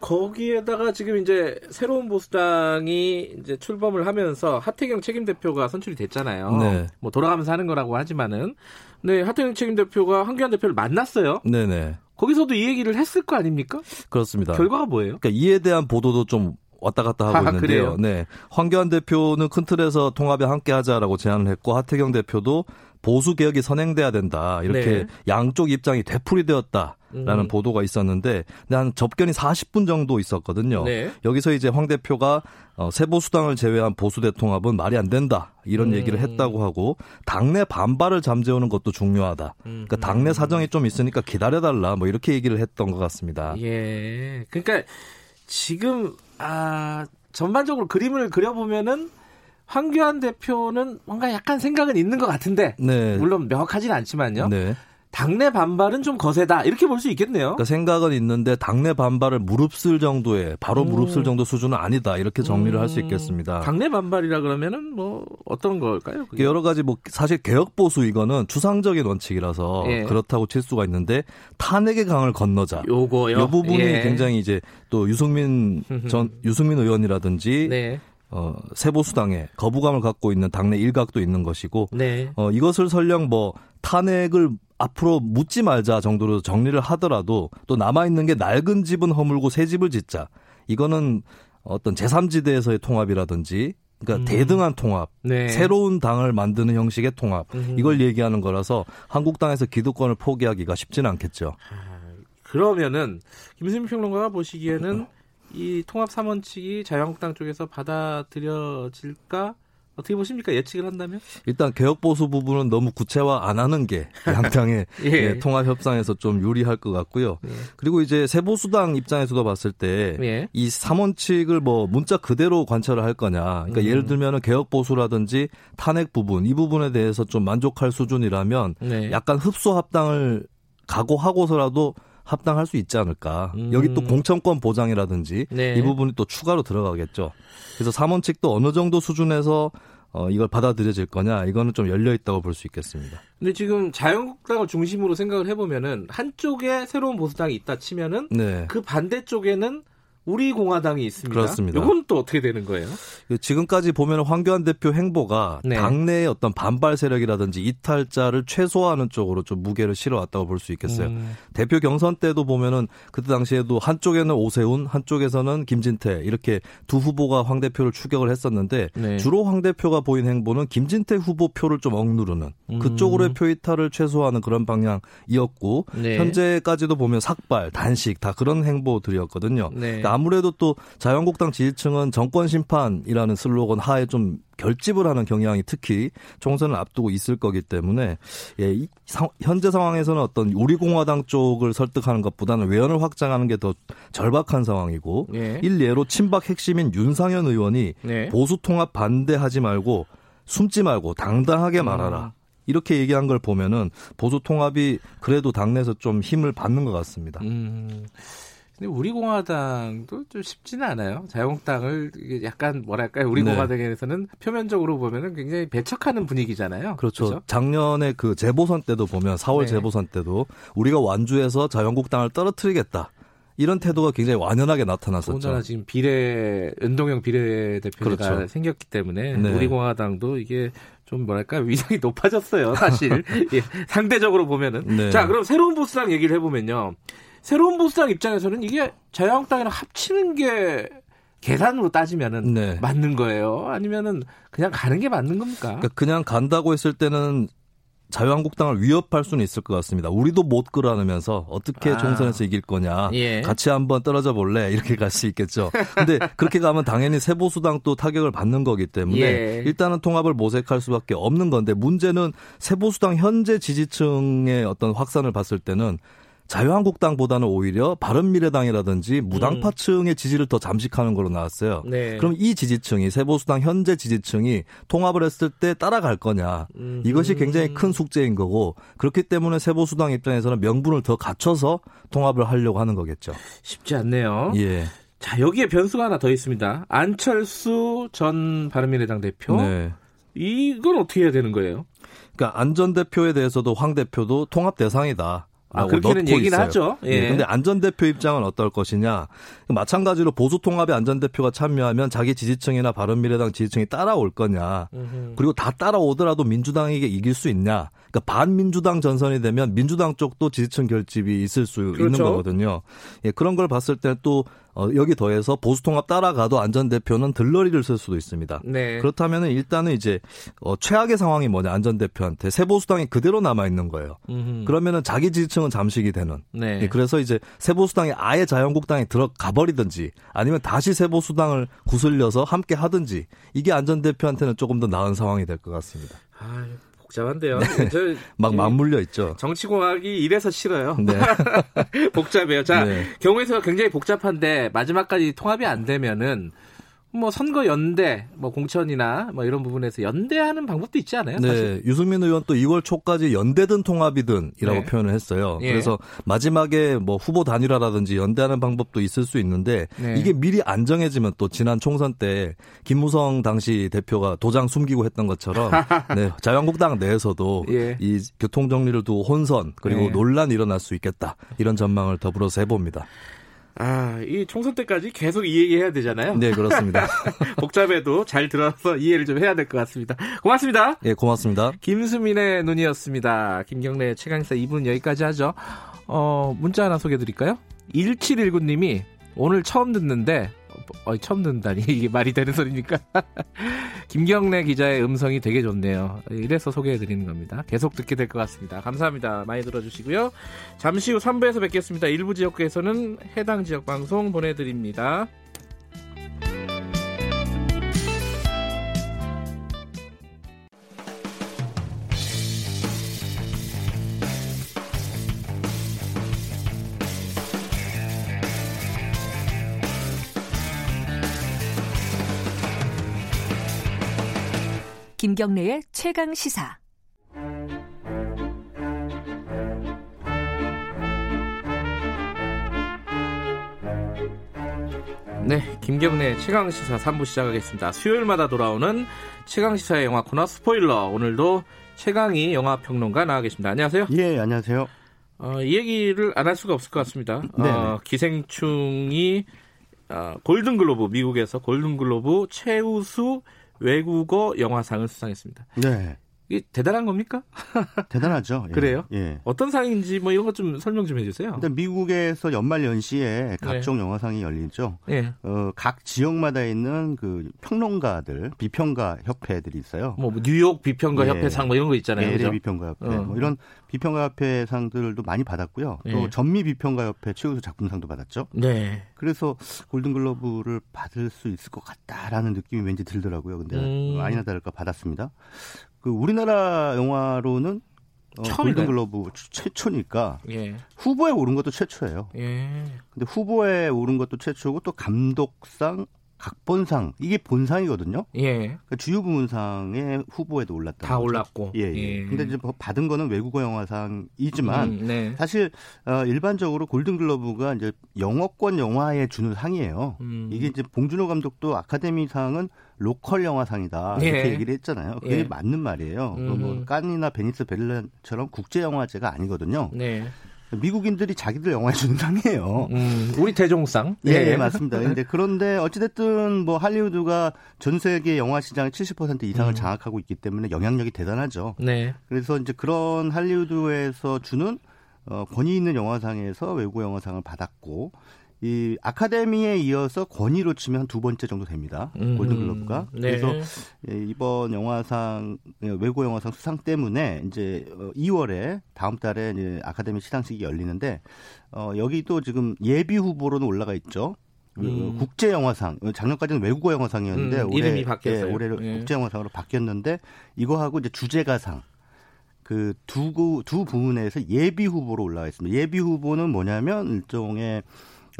Speaker 2: 거기에다가 지금 이제 새로운 보수당이 이제 출범을 하면서 하태경 책임 대표가 선출이 됐잖아요.
Speaker 10: 네.
Speaker 2: 뭐 돌아가면서 하는 거라고 하지만은 네 하태경 책임 대표가 황교안 대표를 만났어요.
Speaker 10: 네네.
Speaker 2: 거기서도 이 얘기를 했을 거 아닙니까?
Speaker 10: 그렇습니다.
Speaker 2: 결과가 뭐예요?
Speaker 10: 그러니까 이에 대한 보도도 좀 왔다 갔다 하고
Speaker 2: 아,
Speaker 10: 있는데요.
Speaker 2: 그래요?
Speaker 10: 네. 황교안 대표는 큰 틀에서 통합에 함께 하자라고 제안을 했고 하태경 대표도 보수 개혁이 선행돼야 된다. 이렇게
Speaker 2: 네.
Speaker 10: 양쪽 입장이 되풀이되었다 라는
Speaker 2: 음.
Speaker 10: 보도가 있었는데 한 접견이 40분 정도 있었거든요.
Speaker 2: 네.
Speaker 10: 여기서 이제 황 대표가 어, 세보수당을 제외한 보수 대통합은 말이 안 된다. 이런
Speaker 2: 음.
Speaker 10: 얘기를 했다고 하고 당내 반발을 잠재우는 것도 중요하다.
Speaker 2: 음.
Speaker 10: 그러니까 당내 사정이 좀 있으니까 기다려달라. 뭐 이렇게 얘기를 했던 것 같습니다.
Speaker 2: 예. 그러니까 지금 아 전반적으로 그림을 그려보면은 황교안 대표는 뭔가 약간 생각은 있는 것 같은데
Speaker 10: 네.
Speaker 2: 물론 명확하지는 않지만요.
Speaker 10: 네.
Speaker 2: 당내 반발은 좀 거세다 이렇게 볼 수 있겠네요.
Speaker 10: 그러니까 생각은 있는데 당내 반발을 무릅쓸 정도의 바로
Speaker 2: 음.
Speaker 10: 무릅쓸 정도 수준은 아니다 이렇게 정리를 할수 있겠습니다.
Speaker 2: 당내 반발이라 그러면은 뭐 어떤 걸까요? 그게?
Speaker 10: 여러 가지 뭐 사실 개혁 보수 이거는 추상적인 원칙이라서
Speaker 2: 예.
Speaker 10: 그렇다고 칠 수가 있는데 탄핵의 강을 건너자.
Speaker 2: 요거요.
Speaker 10: 이 부분이
Speaker 2: 예.
Speaker 10: 굉장히 이제 또 유승민 전 유승민 의원이라든지
Speaker 2: 네.
Speaker 10: 어, 세보수당에 거부감을 갖고 있는 당내 일각도 있는 것이고
Speaker 2: 네.
Speaker 10: 어, 이것을 설령 뭐 탄핵을 앞으로 묻지 말자 정도로 정리를 하더라도 또 남아있는 게 낡은 집은 허물고 새 집을 짓자. 이거는 어떤 제3지대에서의 통합이라든지 그러니까
Speaker 2: 음.
Speaker 10: 대등한 통합,
Speaker 2: 네.
Speaker 10: 새로운 당을 만드는 형식의 통합
Speaker 2: 음.
Speaker 10: 이걸 얘기하는 거라서 한국당에서 기득권을 포기하기가 쉽지는 않겠죠.
Speaker 2: 그러면은 김수민 평론가가 보시기에는 이 통합 3원칙이 자유한국당 쪽에서 받아들여질까? 어떻게 보십니까? 예측을 한다면?
Speaker 10: 일단 개혁 보수 부분은 너무 구체화 안 하는 게 양당의
Speaker 2: 예.
Speaker 10: 예, 통합 협상에서 좀 유리할 것 같고요.
Speaker 2: 예.
Speaker 10: 그리고 이제 세보수당 입장에서도 봤을 때
Speaker 2: 예.
Speaker 10: 이 3원칙을 뭐 문자 그대로 관철을 할 거냐. 그러니까
Speaker 2: 음.
Speaker 10: 예를 들면은 개혁 보수라든지 탄핵 부분 이 부분에 대해서 좀 만족할 수준이라면
Speaker 2: 네.
Speaker 10: 약간 흡수 합당을 각오하고서라도 합당할 수 있지 않을까.
Speaker 2: 음.
Speaker 10: 여기 또 공천권 보장이라든지
Speaker 2: 네.
Speaker 10: 이 부분이 또 추가로 들어가겠죠. 그래서 3원칙도 어느 정도 수준에서 어, 이걸 받아들여질 거냐, 이거는 좀 열려 있다고 볼 수 있겠습니다.
Speaker 2: 근데 지금 자유한국당을 중심으로 생각을 해보면은 한쪽에 새로운 보수당이 있다 치면은
Speaker 10: 네.
Speaker 2: 그 반대 쪽에는 우리 공화당이 있습니다.
Speaker 10: 그렇습니다.
Speaker 2: 이건 또 어떻게 되는 거예요?
Speaker 10: 지금까지 보면 황교안 대표 행보가
Speaker 2: 네.
Speaker 10: 당내의 어떤 반발 세력이라든지 이탈자를 최소화하는 쪽으로 좀 무게를 실어왔다고 볼 수 있겠어요.
Speaker 2: 음.
Speaker 10: 대표 경선 때도 보면은 그때 당시에도 한쪽에는 오세훈, 한쪽에서는 김진태 이렇게 두 후보가 황 대표를 추격을 했었는데
Speaker 2: 네.
Speaker 10: 주로 황 대표가 보인 행보는 김진태 후보 표를 좀 억누르는
Speaker 2: 음.
Speaker 10: 그쪽으로의 표 이탈을 최소화하는 그런 방향이었고
Speaker 2: 네.
Speaker 10: 현재까지도 보면 삭발, 단식 다 그런 행보들이었거든요.
Speaker 2: 네.
Speaker 10: 그러니까 아무래도 또 자유한국당 지지층은 정권 심판이라는 슬로건 하에 좀 결집을 하는 경향이 특히 총선을 앞두고 있을 거기 때문에 예, 이 상- 현재 상황에서는 어떤 우리 공화당 쪽을 설득하는 것보다는 외연을 확장하는 게 더 절박한 상황이고
Speaker 2: 예.
Speaker 10: 일례로 친박 핵심인 윤상현 의원이
Speaker 2: 네.
Speaker 10: 보수 통합 반대하지 말고 숨지 말고 당당하게
Speaker 2: 음.
Speaker 10: 말하라. 이렇게 얘기한 걸 보면은 보수 통합이 그래도 당내에서 좀 힘을 받는 것 같습니다.
Speaker 2: 음. 근데 우리 공화당도 좀 쉽지는 않아요. 자유한국당을 약간 뭐랄까요? 우리
Speaker 10: 네.
Speaker 2: 공화당에서는 표면적으로 보면은 굉장히 배척하는 분위기잖아요.
Speaker 10: 그렇죠.
Speaker 2: 그죠?
Speaker 10: 작년에 그 재보선 때도 보면 4월
Speaker 2: 네.
Speaker 10: 재보선 때도 우리가 완주해서 자유한국당을 떨어뜨리겠다. 이런 태도가 굉장히 완연하게 나타났었죠.
Speaker 2: 더군다나 지금 비례 은동형 비례대표가
Speaker 10: 그렇죠.
Speaker 2: 생겼기 때문에
Speaker 10: 네.
Speaker 2: 우리 공화당도 이게 좀 뭐랄까 위상이 높아졌어요. 사실 예, 상대적으로 보면은
Speaker 10: 네.
Speaker 2: 자 그럼 새로운 보수당 얘기를 해보면요. 새로운 보수당 입장에서는 이게 자유한국당이랑 합치는 게 계산으로 따지면은
Speaker 10: 네.
Speaker 2: 맞는 거예요. 아니면은 그냥 가는 게 맞는 겁니까?
Speaker 10: 그러니까 그냥 간다고 했을 때는 자유한국당을 위협할 수는 있을 것 같습니다. 우리도 못 끌어안으면서 어떻게
Speaker 2: 아.
Speaker 10: 총선에서 이길 거냐.
Speaker 2: 예.
Speaker 10: 같이 한번 떨어져 볼래. 이렇게 갈 수 있겠죠. 근데 그렇게 가면 당연히 세보수당도 타격을 받는 거기 때문에
Speaker 2: 예.
Speaker 10: 일단은 통합을 모색할 수밖에 없는 건데 문제는 세보수당 현재 지지층의 어떤 확산을 봤을 때는 자유한국당보다는 오히려 바른미래당이라든지 무당파층의 지지를 더 잠식하는 걸로 나왔어요.
Speaker 2: 네.
Speaker 10: 그럼 이 지지층이 세보수당 현재 지지층이 통합을 했을 때 따라갈 거냐
Speaker 2: 음.
Speaker 10: 이것이 굉장히 큰 숙제인 거고 그렇기 때문에 세보수당 입장에서는 명분을 더 갖춰서 통합을 하려고 하는 거겠죠.
Speaker 2: 쉽지 않네요.
Speaker 10: 예.
Speaker 2: 자 여기에 변수가 하나 더 있습니다. 안철수 전 바른미래당 대표.
Speaker 10: 네.
Speaker 2: 이건 어떻게 해야 되는 거예요?
Speaker 10: 그러니까 안전 대표에 대해서도 황 대표도 통합 대상이다.
Speaker 2: 아, 그렇게는
Speaker 10: 넣고
Speaker 2: 얘기는
Speaker 10: 있어요.
Speaker 2: 하죠. 예.
Speaker 10: 예. 근데 안전 대표 입장은 어떨 것이냐? 마찬가지로 보수 통합에 안전 대표가 참여하면 자기 지지층이나 바른미래당 지지층이 따라올 거냐? 그리고 다 따라오더라도 민주당에게 이길 수 있냐? 그러니까 반민주당 전선이 되면 민주당 쪽도 지지층 결집이 있을 수 있는
Speaker 2: 그렇죠.
Speaker 10: 거거든요. 예, 그런 걸 봤을 때또 어, 여기 더해서 보수 통합 따라가도 안전 대표는 들러리를 쓸 수도 있습니다.
Speaker 2: 네.
Speaker 10: 그렇다면은 일단은 이제 어, 최악의 상황이 뭐냐 안전 대표한테 세보수당이 그대로 남아 있는 거예요.
Speaker 2: 음흠.
Speaker 10: 그러면은 자기 지지층은 잠식이 되는.
Speaker 2: 네.
Speaker 10: 예, 그래서 이제 세보수당이 아예 자유한국당에 들어가 버리든지 아니면 다시 세보수당을 구슬려서 함께 하든지 이게 안전 대표한테는 조금 더 나은 상황이 될 것 같습니다.
Speaker 2: 아, 복잡한데요. 저, 막이
Speaker 10: 맞물려 있죠.
Speaker 2: 정치공학이 이래서 싫어요.
Speaker 10: 네.
Speaker 2: 복잡해요. 자,
Speaker 10: 네.
Speaker 2: 경우에서 굉장히 복잡한데 마지막까지 통합이 안 되면은 뭐 선거 연대, 뭐 공천이나 뭐 이런 부분에서 연대하는 방법도 있지 않아요?
Speaker 10: 네,
Speaker 2: 사실?
Speaker 10: 유승민 의원 또 2월 초까지 연대든 통합이든이라고
Speaker 2: 네.
Speaker 10: 표현을 했어요.
Speaker 2: 예.
Speaker 10: 그래서 마지막에 뭐 후보 단일화라든지 연대하는 방법도 있을 수 있는데
Speaker 2: 네.
Speaker 10: 이게 미리 안 정해지면 또 지난 총선 때 김무성 당시 대표가 도장 숨기고 했던 것처럼 네, 자유한국당 내에서도
Speaker 2: 예.
Speaker 10: 이 교통 정리를 두고 혼선 그리고
Speaker 2: 네.
Speaker 10: 논란이 일어날 수 있겠다 이런 전망을 더불어서 해봅니다.
Speaker 2: 아, 이 총선 때까지 계속 이 얘기 해야 되잖아요.
Speaker 10: 네, 그렇습니다.
Speaker 2: 복잡해도 잘 들어서 이해를 좀 해야 될 것 같습니다. 고맙습니다.
Speaker 10: 예, 고맙습니다.
Speaker 2: 김수민의 눈이었습니다. 김경래 최강사 2분 여기까지 하죠. 어, 문자 하나 소개해 드릴까요? 1719님이 오늘 처음 듣는데 어, 처음 듣는다니 이게 말이 되는 소리입니까? 김경래 기자의 음성이 되게 좋네요. 이래서 소개해 드리는 겁니다. 계속 듣게 될 것 같습니다. 감사합니다. 많이 들어주시고요. 잠시 후 3부에서 뵙겠습니다. 일부 지역구에서는 해당 지역 방송 보내드립니다.
Speaker 6: 김경래의 최강 시사.
Speaker 2: 네, 김경래 최강 시사 3부 시작하겠습니다. 수요일마다 돌아오는 최강 시사의 영화 코너 스포일러. 오늘도 최강희 영화 평론가 나와 계십니다. 안녕하세요.
Speaker 11: 예, 안녕하세요.
Speaker 2: 어, 이 얘기를 안 할 수가 없을 것 같습니다.
Speaker 11: 네.
Speaker 2: 어, 기생충이 어, 골든글로브 미국에서 골든글로브 최우수 외국어 영화상을 수상했습니다.
Speaker 11: 네.
Speaker 2: 이게 대단한 겁니까?
Speaker 11: 대단하죠. 예.
Speaker 2: 그래요?
Speaker 11: 예.
Speaker 2: 어떤 상인지 뭐 이런 것 좀 설명 좀 해주세요.
Speaker 11: 일단 미국에서 연말 연시에 각종 영화상이 열리죠.
Speaker 2: 예.
Speaker 11: 어, 각 지역마다 있는 그 평론가들, 비평가 협회들이 있어요.
Speaker 2: 뭐 뉴욕 비평가
Speaker 11: 예.
Speaker 2: 협회상 뭐 이런 거 있잖아요.
Speaker 11: 예,
Speaker 2: 그죠?
Speaker 11: 비평가 협회.
Speaker 2: 어.
Speaker 11: 뭐 이런 비평가 협회 상들도 많이 받았고요. 또
Speaker 2: 예.
Speaker 11: 전미 비평가 협회 최우수 작품상도 받았죠.
Speaker 2: 네.
Speaker 11: 그래서 골든글러브를 받을 수 있을 것 같다라는 느낌이 왠지 들더라고요. 근데
Speaker 2: 음.
Speaker 11: 아니나 다를까 받았습니다. 그 우리나라 영화로는 어. 골든글러브 최초니까
Speaker 2: 예.
Speaker 11: 후보에 오른 것도 최초예요.
Speaker 2: 예.
Speaker 11: 근데 후보에 오른 것도 최초고 또 감독상, 각본상 이게 본상이거든요.
Speaker 2: 예.
Speaker 11: 그러니까 주요 부문상에 후보에도 올랐다.
Speaker 2: 다 올랐고.
Speaker 11: 예, 예.
Speaker 2: 예.
Speaker 11: 근데 이제 뭐 받은 거는 외국어 영화상이지만
Speaker 2: 음, 네.
Speaker 11: 사실 어, 일반적으로 골든글러브가 이제 영어권 영화에 주는 상이에요.
Speaker 2: 음.
Speaker 11: 이게 이제 봉준호 감독도 아카데미상은 로컬 영화상이다
Speaker 2: 예.
Speaker 11: 이렇게 얘기를 했잖아요. 그게
Speaker 2: 예.
Speaker 11: 맞는 말이에요.
Speaker 2: 음.
Speaker 11: 뭐 칸이나 베니스 베를린처럼 국제 영화제가 아니거든요.
Speaker 2: 네.
Speaker 11: 미국인들이 자기들 영화에 주는 상이에요.
Speaker 2: 음, 우리 대종상.
Speaker 11: 예, 예, 맞습니다. 근데 그런데 어찌됐든 뭐 할리우드가 전 세계 영화 시장의 70% 이상을
Speaker 2: 음.
Speaker 11: 장악하고 있기 때문에 영향력이 대단하죠.
Speaker 2: 네.
Speaker 11: 그래서 이제 그런 할리우드에서 주는 어, 권위 있는 영화상에서 외국 영화상을 받았고 이 아카데미에 이어서 권위로 치면 한 두 번째 정도 됩니다.
Speaker 2: 음,
Speaker 11: 골든글러브가.
Speaker 2: 네.
Speaker 11: 그래서 예, 이번 영화상 예, 외국 영화상 수상 때문에 이제 어, 2월에 다음 달에 이제 아카데미 시상식이 열리는데 어, 여기도 지금 예비 후보로는 올라가 있죠. 그
Speaker 2: 음.
Speaker 11: 국제 영화상 작년까지는 외국어 영화상이었는데
Speaker 2: 음,
Speaker 11: 올해
Speaker 2: 이름이 바뀌었어요.
Speaker 11: 예, 올해
Speaker 2: 예.
Speaker 11: 국제 영화상으로 바뀌었는데 이거하고 이제 주제가상 그두두 부문에서 예비 후보로 올라와 있습니다. 예비 후보는 뭐냐면 일종의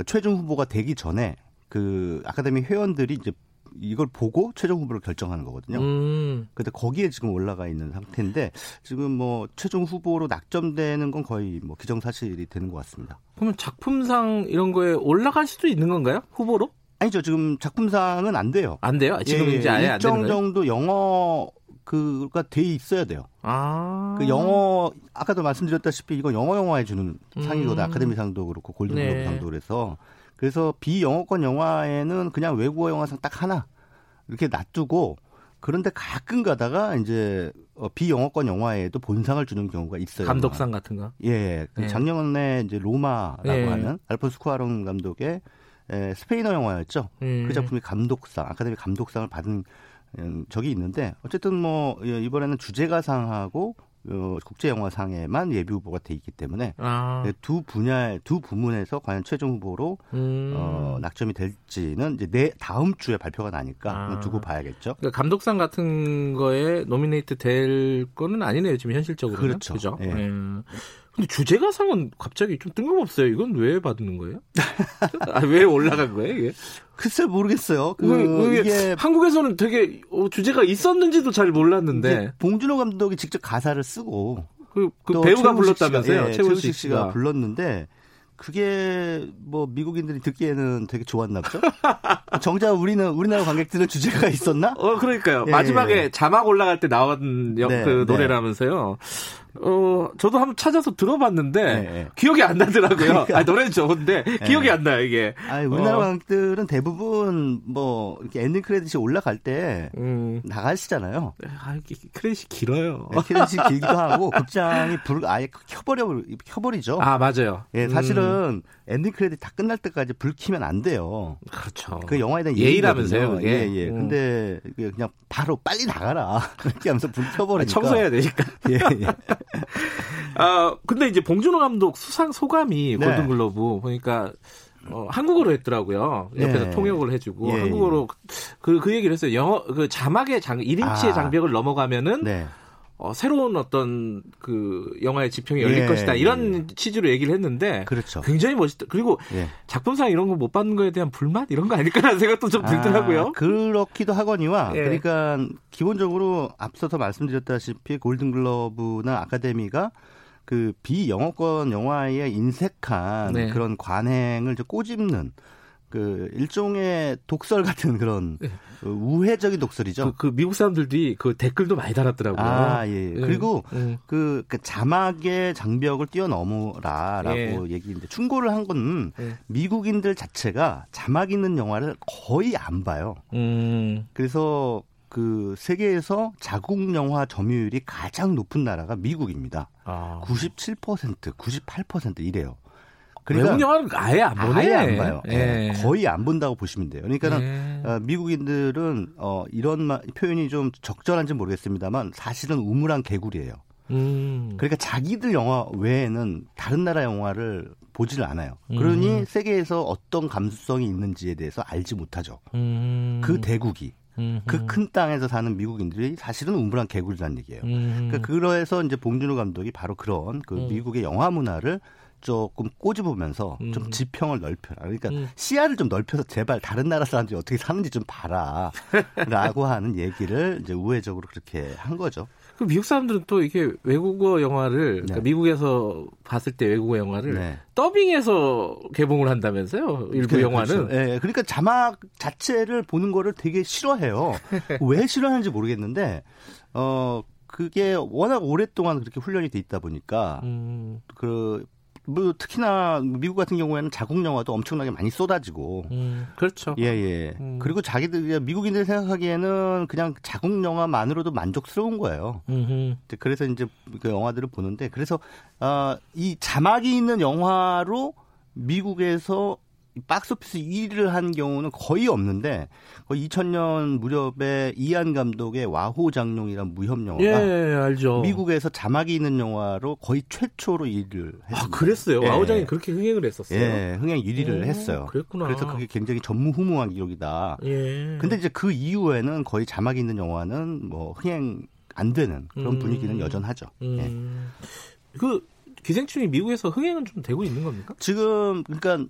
Speaker 11: 최종 후보가 되기 전에 그 아카데미 회원들이 이제 이걸 보고 최종 후보를 결정하는 거거든요.
Speaker 2: 음.
Speaker 11: 근데 거기에 지금 올라가 있는 상태인데 지금 뭐 최종 후보로 낙점되는 건 거의 뭐 기정사실이 되는 것 같습니다.
Speaker 2: 그러면 작품상 이런 거에 올라갈 수도 있는 건가요? 후보로?
Speaker 11: 아니죠. 지금 작품상은 안 돼요.
Speaker 2: 안 돼요? 지금
Speaker 11: 예,
Speaker 2: 이제 아예 안
Speaker 11: 일정? 정도 영어 그가 돼 있어야 돼요.
Speaker 2: 아.
Speaker 11: 그 영어 아까도 말씀드렸다시피 이거 영어 영화에 주는 상이거든.
Speaker 2: 음.
Speaker 11: 아카데미상도 그렇고 골든글로브상도
Speaker 2: 네.
Speaker 11: 그래서 그래서 비영어권 영화에는 그냥 외국어 영화상 딱 하나 이렇게 놔두고 그런데 가끔 가다가 이제 어, 비영어권 영화에도 본상을 주는 경우가 있어요.
Speaker 2: 감독상 같은 거.
Speaker 11: 예, 그
Speaker 2: 네.
Speaker 11: 작년에 이제 로마라고
Speaker 2: 네.
Speaker 11: 하는 알폰스 쿠아론 감독의 에, 스페인어 영화였죠.
Speaker 2: 음.
Speaker 11: 그 작품이 감독상, 아카데미 감독상을 받은 음, 적이 있는데 어쨌든 뭐 예, 이번에는 주제가상하고 어, 국제영화상에만 예비 후보가 돼 있기 때문에
Speaker 2: 아.
Speaker 11: 네, 두 분야 두 부문에서 과연 최종 후보로
Speaker 2: 음.
Speaker 11: 어, 낙점이 될지는 이제 내 다음 주에 발표가 나니까
Speaker 2: 아.
Speaker 11: 두고 봐야겠죠.
Speaker 2: 그러니까 감독상 같은 거에 노미네이트 될 거는 아니네요. 지금 현실적으로는.
Speaker 11: 그렇죠.
Speaker 2: 그죠?
Speaker 11: 예.
Speaker 2: 예. 근데 주제 가상은 갑자기 좀 뜬금없어요. 이건 왜 받는 거예요? 아, 왜 올라간 거예요, 이게?
Speaker 11: 글쎄 모르겠어요. 그
Speaker 2: 그,
Speaker 11: 이게
Speaker 2: 한국에서는 되게 어, 주제가 있었는지도 잘 몰랐는데
Speaker 11: 봉준호 감독이 직접 가사를 쓰고
Speaker 2: 그,
Speaker 11: 그또
Speaker 2: 배우가
Speaker 11: 최우식
Speaker 2: 불렀다면서요?
Speaker 11: 예,
Speaker 2: 최우식
Speaker 11: 최우식 씨가
Speaker 2: 씨가.
Speaker 11: 불렀는데 그게 뭐 미국인들이 듣기에는 되게 좋았나 보죠. 정작 우리는 우리나라 관객들은 주제가 있었나?
Speaker 2: 어, 그러니까요.
Speaker 11: 예,
Speaker 2: 마지막에
Speaker 11: 예.
Speaker 2: 자막 올라갈 때 나온 영-
Speaker 11: 네,
Speaker 2: 그
Speaker 11: 네.
Speaker 2: 노래라면서요. 어, 저도 한번 찾아서 들어봤는데
Speaker 11: 네.
Speaker 2: 기억이 안 나더라고요.
Speaker 11: 그러니까.
Speaker 2: 아, 노래는 좋은데 기억이 안 나요, 이게.
Speaker 11: 아니, 우리나라
Speaker 2: 어.
Speaker 11: 관객들은 대부분 뭐 이렇게 엔딩 크레딧이 올라갈 때
Speaker 2: 음.
Speaker 11: 나가시잖아요.
Speaker 2: 아, 이게 크레딧이 길어요.
Speaker 11: 네, 크레딧이 길기도 하고 극장이 불 아예 켜버려 켜버리죠.
Speaker 2: 아, 맞아요.
Speaker 11: 예,
Speaker 2: 음.
Speaker 11: 사실은 엔딩 크레딧 다 끝날 때까지 불 켜면 안 돼요.
Speaker 2: 그렇죠.
Speaker 11: 그 영화에 대한
Speaker 2: 예의라면서요. 그게.
Speaker 11: 예, 예.
Speaker 2: 음.
Speaker 11: 근데 그냥 바로 빨리 나가라. 그렇게 하면서 불 켜버리니까.
Speaker 2: 청소해야 되니까.
Speaker 11: 예, 예.
Speaker 2: 아, 근데 이제 봉준호 감독 수상 소감이
Speaker 11: 네.
Speaker 2: 골든글러브 보니까 어, 한국어로 했더라고요. 옆에서
Speaker 11: 네.
Speaker 2: 통역을 해주고
Speaker 11: 예,
Speaker 2: 한국어로 그, 그 얘기를 했어요. 영어 그 자막의 장 1인치의
Speaker 11: 아.
Speaker 2: 장벽을 넘어가면은
Speaker 11: 네.
Speaker 2: 어, 새로운 어떤 그 영화의 지평이 열릴
Speaker 11: 예,
Speaker 2: 것이다 이런
Speaker 11: 예.
Speaker 2: 취지로 얘기를 했는데
Speaker 11: 그렇죠.
Speaker 2: 굉장히 멋있다. 그리고
Speaker 11: 예.
Speaker 2: 작품상 이런 거 못 받는 거에 대한 불만 이런 거 아닐까라는 생각도 좀 들더라고요.
Speaker 11: 아, 그렇기도 하거니와
Speaker 2: 예.
Speaker 11: 그러니까 기본적으로 앞서서 말씀드렸다시피 골든글러브나 아카데미가 그 비영어권 영화에 인색한
Speaker 2: 네.
Speaker 11: 그런 관행을 좀 꼬집는 그 일종의 독설 같은 그런 그 우회적인 독설이죠.
Speaker 2: 네. 그, 그 미국 사람들이 그 댓글도 많이 달았더라고요.
Speaker 11: 아, 예. 예. 그리고
Speaker 2: 음.
Speaker 11: 그, 그 자막의 장벽을 뛰어넘으라라고
Speaker 2: 예.
Speaker 11: 얘기인데 충고를 한건
Speaker 2: 예.
Speaker 11: 미국인들 자체가 자막 있는 영화를 거의 안 봐요.
Speaker 2: 음.
Speaker 11: 그래서 그 세계에서 자국 영화 점유율이 가장 높은 나라가 미국입니다.
Speaker 2: 아.
Speaker 11: 97%, 98% 이래요.
Speaker 2: 외국 영화는 아예 안 보네.
Speaker 11: 아예 안 봐요.
Speaker 2: 예.
Speaker 11: 예, 거의 안 본다고 보시면 돼요. 그러니까는
Speaker 2: 예.
Speaker 11: 어, 미국인들은 어, 이런 마- 표현이 좀 적절한지 모르겠습니다만 사실은 우물한 개구리예요.
Speaker 2: 음.
Speaker 11: 그러니까 자기들 영화 외에는 다른 나라 영화를 보지를 않아요. 그러니
Speaker 2: 음.
Speaker 11: 세계에서 어떤 감수성이 있는지에 대해서 알지 못하죠.
Speaker 2: 음.
Speaker 11: 그 대국이
Speaker 2: 음.
Speaker 11: 그큰 땅에서 사는 미국인들이 사실은 우물한 개구리라는 얘기예요.
Speaker 2: 음.
Speaker 11: 그러니까 그래서 이제 봉준호 감독이 바로 그런 그
Speaker 2: 음.
Speaker 11: 미국의 영화 문화를 조금 꼬집으면서
Speaker 2: 음.
Speaker 11: 좀 지평을 넓혀라. 그러니까
Speaker 2: 음.
Speaker 11: 시야를 좀 넓혀서 제발 다른 나라 사람들이 어떻게 사는지 좀 봐라라고 하는 얘기를 이제 우회적으로 그렇게 한 거죠.
Speaker 2: 그 미국 사람들은 또 이게 외국어 영화를 그러니까
Speaker 11: 네.
Speaker 2: 미국에서 봤을 때 외국어 영화를
Speaker 11: 네.
Speaker 2: 더빙해서 개봉을 한다면서요. 일부
Speaker 11: 그래,
Speaker 2: 영화는.
Speaker 11: 그렇죠. 예, 그러니까 자막 자체를 보는 거를 되게 싫어해요. 왜 싫어하는지 모르겠는데 어 그게 워낙 오랫동안 그렇게 훈련이 돼 있다 보니까
Speaker 2: 음.
Speaker 11: 그 뭐 특히나 미국 같은 경우에는 자국 영화도 엄청나게 많이 쏟아지고
Speaker 2: 음. 그렇죠.
Speaker 11: 예, 예.
Speaker 2: 음.
Speaker 11: 그리고 자기들, 미국인들이 생각하기에는 그냥 자국 영화만으로도 만족스러운 거예요.
Speaker 2: 음흠.
Speaker 11: 그래서 이제 그 영화들을 보는데, 그래서, 어, 이 자막이 있는 영화로 미국에서 박스오피스 1위를 한 경우는 거의 없는데, 거의 2000년 무렵에 이한 감독의 와호 장룡이란 무협 영화가
Speaker 2: 예, 알죠.
Speaker 11: 미국에서 자막이 있는 영화로 거의 최초로 1위를 했습니다.
Speaker 2: 아, 그랬어요.
Speaker 11: 예.
Speaker 2: 와우장이 그렇게 흥행을 했었어요.
Speaker 11: 예, 흥행 1위를
Speaker 2: 오,
Speaker 11: 했어요.
Speaker 2: 그랬구나.
Speaker 11: 그래서 그게 굉장히 전무후무한 기록이다.
Speaker 2: 예.
Speaker 11: 근데 이제 그 이후에는 거의 자막이 있는 영화는 뭐 흥행 안 되는 그런
Speaker 2: 음.
Speaker 11: 분위기는 여전하죠. 예.
Speaker 2: 음. 그 기생충이 미국에서 흥행은 좀 되고 있는 겁니까?
Speaker 11: 지금 그러니까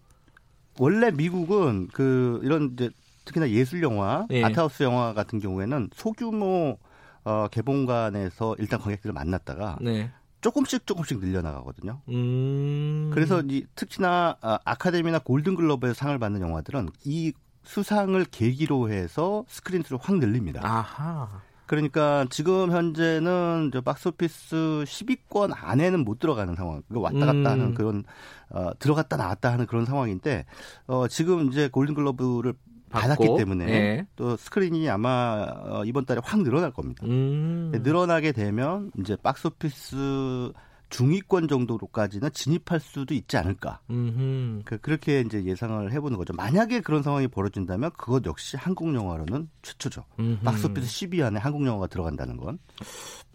Speaker 11: 원래 미국은 그 이런 이제 특히나 예술 영화,
Speaker 2: 예.
Speaker 11: 아트하우스 영화 같은 경우에는 소규모 어, 개봉관에서 일단 관객들을 만났다가
Speaker 2: 네.
Speaker 11: 조금씩 조금씩 늘려나가거든요.
Speaker 2: 음.
Speaker 11: 그래서 이 특히나 아, 아카데미나 골든글러브에서 상을 받는 영화들은 이 수상을 계기로 해서 스크린 수를 확 늘립니다.
Speaker 2: 아하.
Speaker 11: 그러니까 지금 현재는 저 박스오피스 10위권 안에는 못 들어가는 상황. 그 왔다 갔다
Speaker 2: 음.
Speaker 11: 하는 그런 어, 들어갔다 나왔다 하는 그런 상황인데 어, 지금 이제 골든글러브를 받았기
Speaker 2: 받고,
Speaker 11: 때문에
Speaker 2: 예.
Speaker 11: 또 스크린이 아마 어, 이번 달에 확 늘어날 겁니다.
Speaker 2: 음.
Speaker 11: 늘어나게 되면 이제 박스오피스 중위권 정도로까지는 진입할 수도 있지 않을까.
Speaker 2: 음흠.
Speaker 11: 그, 그렇게 이제 예상을 해보는 거죠. 만약에 그런 상황이 벌어진다면 그것 역시 한국 영화로는 최초죠. 박스오피스 10위 안에 한국 영화가 들어간다는 건.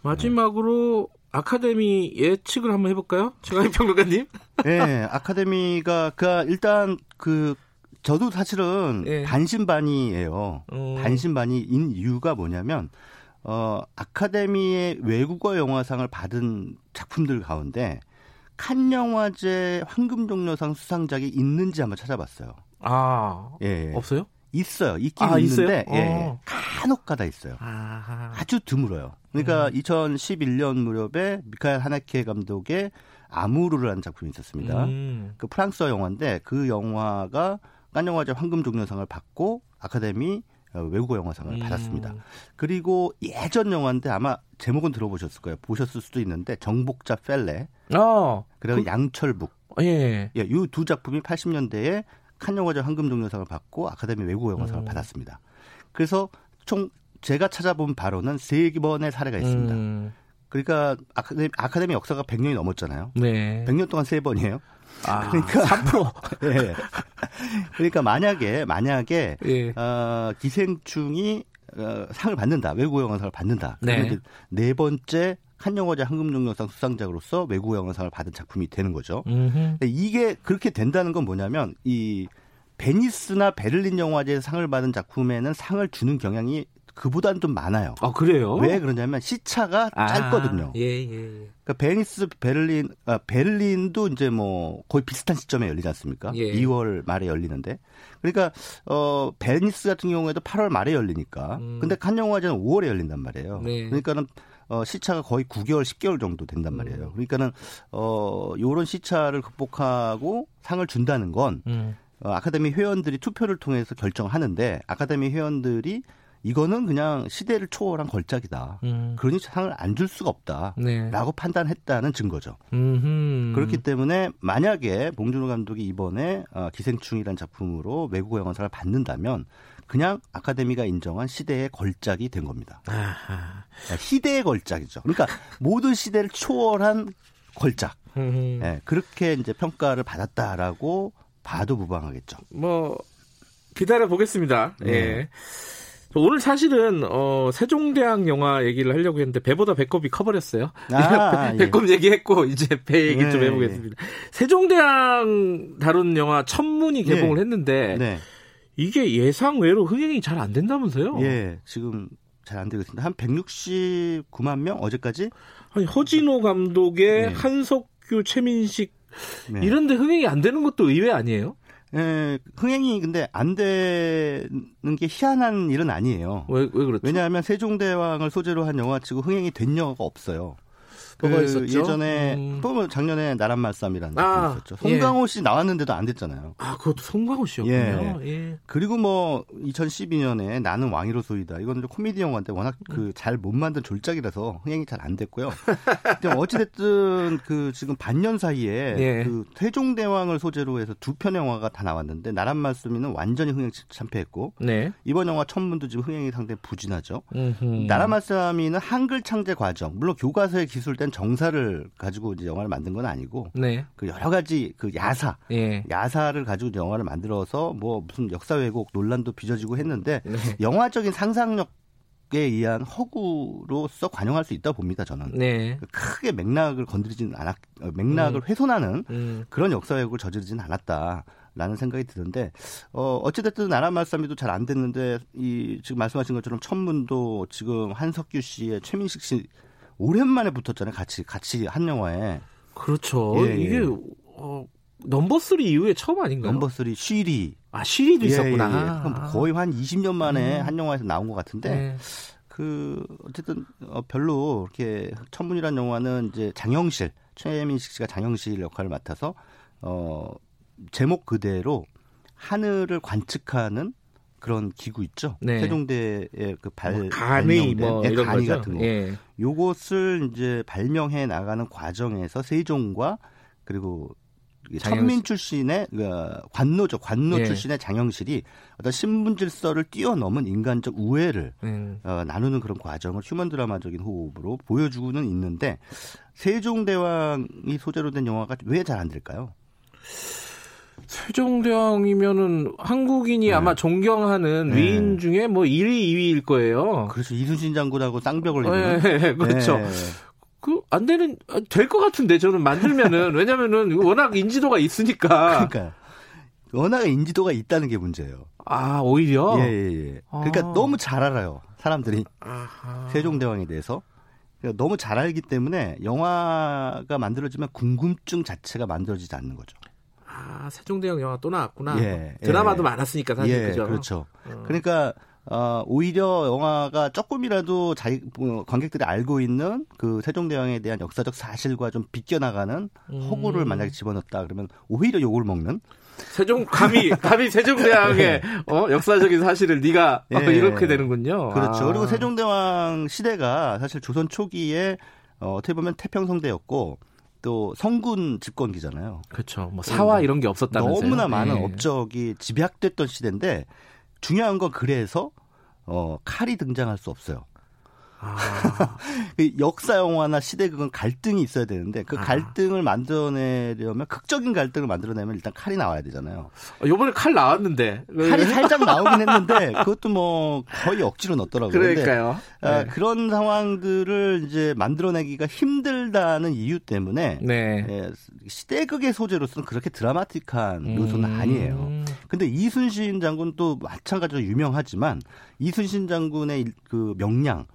Speaker 2: 마지막으로 아카데미 예측을 한번 해볼까요? 최강희 평론가님.
Speaker 11: 예, 아카데미가 그 일단 그 저도 사실은
Speaker 2: 예.
Speaker 11: 반신반의예요.
Speaker 2: 어.
Speaker 11: 반신반의인 이유가 뭐냐면 어 아카데미의 외국어 영화상을 받은 작품들 가운데 칸 영화제 황금종려상 수상작이 있는지 한번 찾아봤어요.
Speaker 2: 아, 예. 없어요?
Speaker 11: 있어요. 있긴 아, 있는데 예, 어. 간혹 가다 있어요. 아하. 아주 드물어요. 그러니까 음. 2011년 무렵에 미카엘 하네케 감독의 아무르라는 작품이 있었습니다. 음. 그 프랑스어 영화인데 그 영화가 깐 영화제 황금종려상을 받고 아카데미 어, 외국어 영화상을 음. 받았습니다. 그리고 예전 영화인데 아마 제목은 들어보셨을 거예요. 보셨을 수도 있는데 정복자 펠레. 어. 그리고 그, 양철북. 예. 예, 이 두 작품이 80년대에 칸 영화제 황금종려상을 받고 아카데미 외국어 영화상을 음. 받았습니다. 그래서 총 제가 찾아본 바로는 세 번의 사례가 있습니다. 음. 그러니까 아카데미, 아카데미 역사가 100년이 넘었잖아요. 네. 100년 동안 세 번이에요.
Speaker 2: 아, 그러니까 3%. 예.
Speaker 11: 그러니까 만약에 만약에 예. 어, 기생충이 어, 상을 받는다. 외국 영화상을 받는다. 네. 네 번째 칸 영화제 황금종려상 수상작으로서 외국 영화상을 받은 작품이 되는 거죠. 이게 그렇게 된다는 건 뭐냐면 이 베니스나 베를린 영화제 상을 받은 작품에는 상을 주는 경향이 그보다는 좀 많아요.
Speaker 2: 아 그래요?
Speaker 11: 왜 그러냐면 시차가 아, 짧거든요. 예, 예, 예. 그러니까 베니스, 베를린, 아, 베를린도 이제 뭐 거의 비슷한 시점에 열리지 않습니까? 예. 2월 말에 열리는데, 그러니까 어 베니스 같은 경우에도 8월 말에 열리니까, 음. 근데 칸 영화제는 5월에 열린단 말이에요. 네. 그러니까는 어, 시차가 거의 9개월, 10개월 정도 된단 말이에요. 음. 그러니까는 어 요런 시차를 극복하고 상을 준다는 건 음. 어, 아카데미 회원들이 투표를 통해서 결정하는데 아카데미 회원들이 이거는 그냥 시대를 초월한 걸작이다. 음. 그러니 상을 안 줄 수가 없다라고 네. 판단했다는 증거죠. 음흠. 그렇기 때문에 만약에 봉준호 감독이 이번에 어, 기생충이라는 작품으로 외국어 영화상을 받는다면 그냥 아카데미가 인정한 시대의 걸작이 된 겁니다. 아하. 시대의 걸작이죠. 그러니까 모든 시대를 초월한 걸작. 네, 그렇게 이제 평가를 받았다라고 봐도 무방하겠죠.
Speaker 2: 뭐 기다려 보겠습니다. 네. 예. 오늘 사실은 어 세종대왕 영화 얘기를 하려고 했는데 배보다 배꼽이 커버렸어요. 아, 배꼽 예. 얘기했고 이제 배 얘기 네, 좀 해보겠습니다. 예. 세종대왕 다룬 영화 천문이 개봉을 네. 했는데 네. 이게 예상 외로 흥행이 잘 안 된다면서요?
Speaker 11: 예, 지금 잘 안 되고 있습니다. 한 169만 명 어제까지?
Speaker 2: 아니 허진호 감독의 네. 한석규, 최민식 네. 이런데 흥행이 안 되는 것도 의외 아니에요?
Speaker 11: 예, 흥행이 근데 안 되는 게 희한한 일은 아니에요.
Speaker 2: 왜, 왜 그렇죠?
Speaker 11: 왜냐하면 세종대왕을 소재로 한 영화치고 흥행이 된 영화가 없어요. 그 있었죠? 예전에 음. 또뭐 작년에 나란 말쌈이라는 아, 있었죠. 송강호 예. 씨 나왔는데도 안 됐잖아요.
Speaker 2: 아 그것도 송강호 씨였군요. 예. 예.
Speaker 11: 그리고 뭐 2012년에 나는 왕이로 소이다. 이거는 코미디 영화인데 워낙 그 잘 못 만든 졸작이라서 흥행이 잘 안 됐고요. 어찌 됐든 그 지금 반년 사이에 예. 그 태종대왕을 소재로 해서 두 편 영화가 다 나왔는데 나란 말씀이는 완전히 흥행 참패했고 네. 이번 영화 천문도 지금 흥행이 상당히 부진하죠. 나란 말씀이는 한글 창제 과정 물론 교과서에 기술된 어떤 정사를 가지고 이제 영화를 만든 건 아니고 네. 그 여러 가지 그 야사 예. 야사를 가지고 영화를 만들어서 뭐 무슨 역사 왜곡 논란도 빚어지고 했는데 네. 영화적인 상상력 에 의한 허구로서 관용할 수 있다 봅니다 저는 네. 크게 맥락을 건드리지는 않았 맥락을 음. 훼손하는 음. 그런 역사 왜곡을 저지르지는 않았다. 라는 생각이 드는데 어 어찌됐든 나라 말씀이도 잘 안 됐는데 이 지금 말씀하신 것처럼 천문도 지금 한석규 씨의 최민식 씨 오랜만에 붙었잖아요. 같이 같이 한 영화에.
Speaker 2: 그렇죠. 예, 예. 이게 어, 넘버 3 이후에 처음 아닌가요?
Speaker 11: 넘버 3 쉬리.
Speaker 2: 아 쉬리도 예, 있었구나.
Speaker 11: 예, 예. 거의 한 20년 만에 음. 한 영화에서 나온 것 같은데. 네. 그 어쨌든 어, 별로 이렇게 천문이라는 영화는 이제 장영실 최민식 씨가 장영실 역할을 맡아서 어 제목 그대로 하늘을 관측하는 그런 기구 있죠. 네. 세종대의 그발 뭐
Speaker 2: 간이 뭐
Speaker 11: 이런 간이 거죠? 같은 거. 예. 요것을 이제 발명해 나가는 과정에서 세종과 그리고 천민 출신의 그 관노죠. 관노 예. 출신의 장영실이 어떤 신분 질서를 뛰어넘은 인간적 우애를 음. 어, 나누는 그런 과정을 휴먼 드라마적인 호흡으로 보여주고는 있는데 세종대왕이 소재로 된 영화가 왜 잘 안 될까요?
Speaker 2: 세종대왕이면은 한국인이 네. 아마 존경하는 네. 위인 중에 뭐 1위, 2위일 거예요.
Speaker 11: 그렇죠. 이순신 장군하고 쌍벽을
Speaker 2: 이루는. 네, 그렇죠. 네. 그안 되는 될 것 같은데 저는 만들면은 왜냐면은 워낙 인지도가 있으니까.
Speaker 11: 그러니까 워낙 인지도가 있다는 게 문제예요.
Speaker 2: 아 오히려.
Speaker 11: 예 예예. 예, 예. 그러니까 아. 너무 잘 알아요 사람들이 아하. 세종대왕에 대해서. 그러니까 너무 잘 알기 때문에 영화가 만들어지면 궁금증 자체가 만들어지지 않는 거죠.
Speaker 2: 아, 세종대왕 영화 또 나왔구나.
Speaker 11: 예,
Speaker 2: 드라마도
Speaker 11: 예.
Speaker 2: 많았으니까 사실
Speaker 11: 예,
Speaker 2: 그죠.
Speaker 11: 그렇죠.
Speaker 2: 어.
Speaker 11: 그러니까 어, 오히려 영화가 조금이라도 자기 뭐, 관객들이 알고 있는 그 세종대왕에 대한 역사적 사실과 좀 비껴나가는
Speaker 2: 음.
Speaker 11: 허구를 만약에 집어넣었다 그러면 오히려 욕을 먹는
Speaker 2: 세종 감히 감히 세종대왕의 어, 역사적인 사실을 네가 어,
Speaker 11: 예.
Speaker 2: 이렇게 되는군요.
Speaker 11: 그렇죠.
Speaker 2: 아.
Speaker 11: 그리고 세종대왕 시대가 사실 조선 초기에 어, 어떻게 보면 태평성대였고 또 성군 집권기잖아요.
Speaker 2: 그렇죠. 뭐 사화 이런 게 없었다면서요.
Speaker 11: 너무나 많은
Speaker 2: 예.
Speaker 11: 업적이 집약됐던 시대인데 중요한 건 그래서 어, 칼이 등장할 수 없어요.
Speaker 2: 아.
Speaker 11: 그 역사 영화나 시대극은 갈등이 있어야 되는데 그
Speaker 2: 아.
Speaker 11: 갈등을 만들어내려면 극적인 갈등을 만들어내면 일단 칼이 나와야 되잖아요.
Speaker 2: 어, 요번에 칼 나왔는데
Speaker 11: 칼이 살짝 나오긴 했는데 그것도 뭐 거의 억지로 넣었더라고요. 근데,
Speaker 2: 그러니까요.
Speaker 11: 아,
Speaker 2: 네.
Speaker 11: 그런 상황들을 이제 만들어내기가 힘들다는 이유 때문에
Speaker 2: 네.
Speaker 11: 예, 시대극의 소재로서는 그렇게 드라마틱한
Speaker 2: 음.
Speaker 11: 요소는 아니에요. 근데 이순신 장군도 마찬가지로 유명하지만 이순신 장군의 일- 그 명량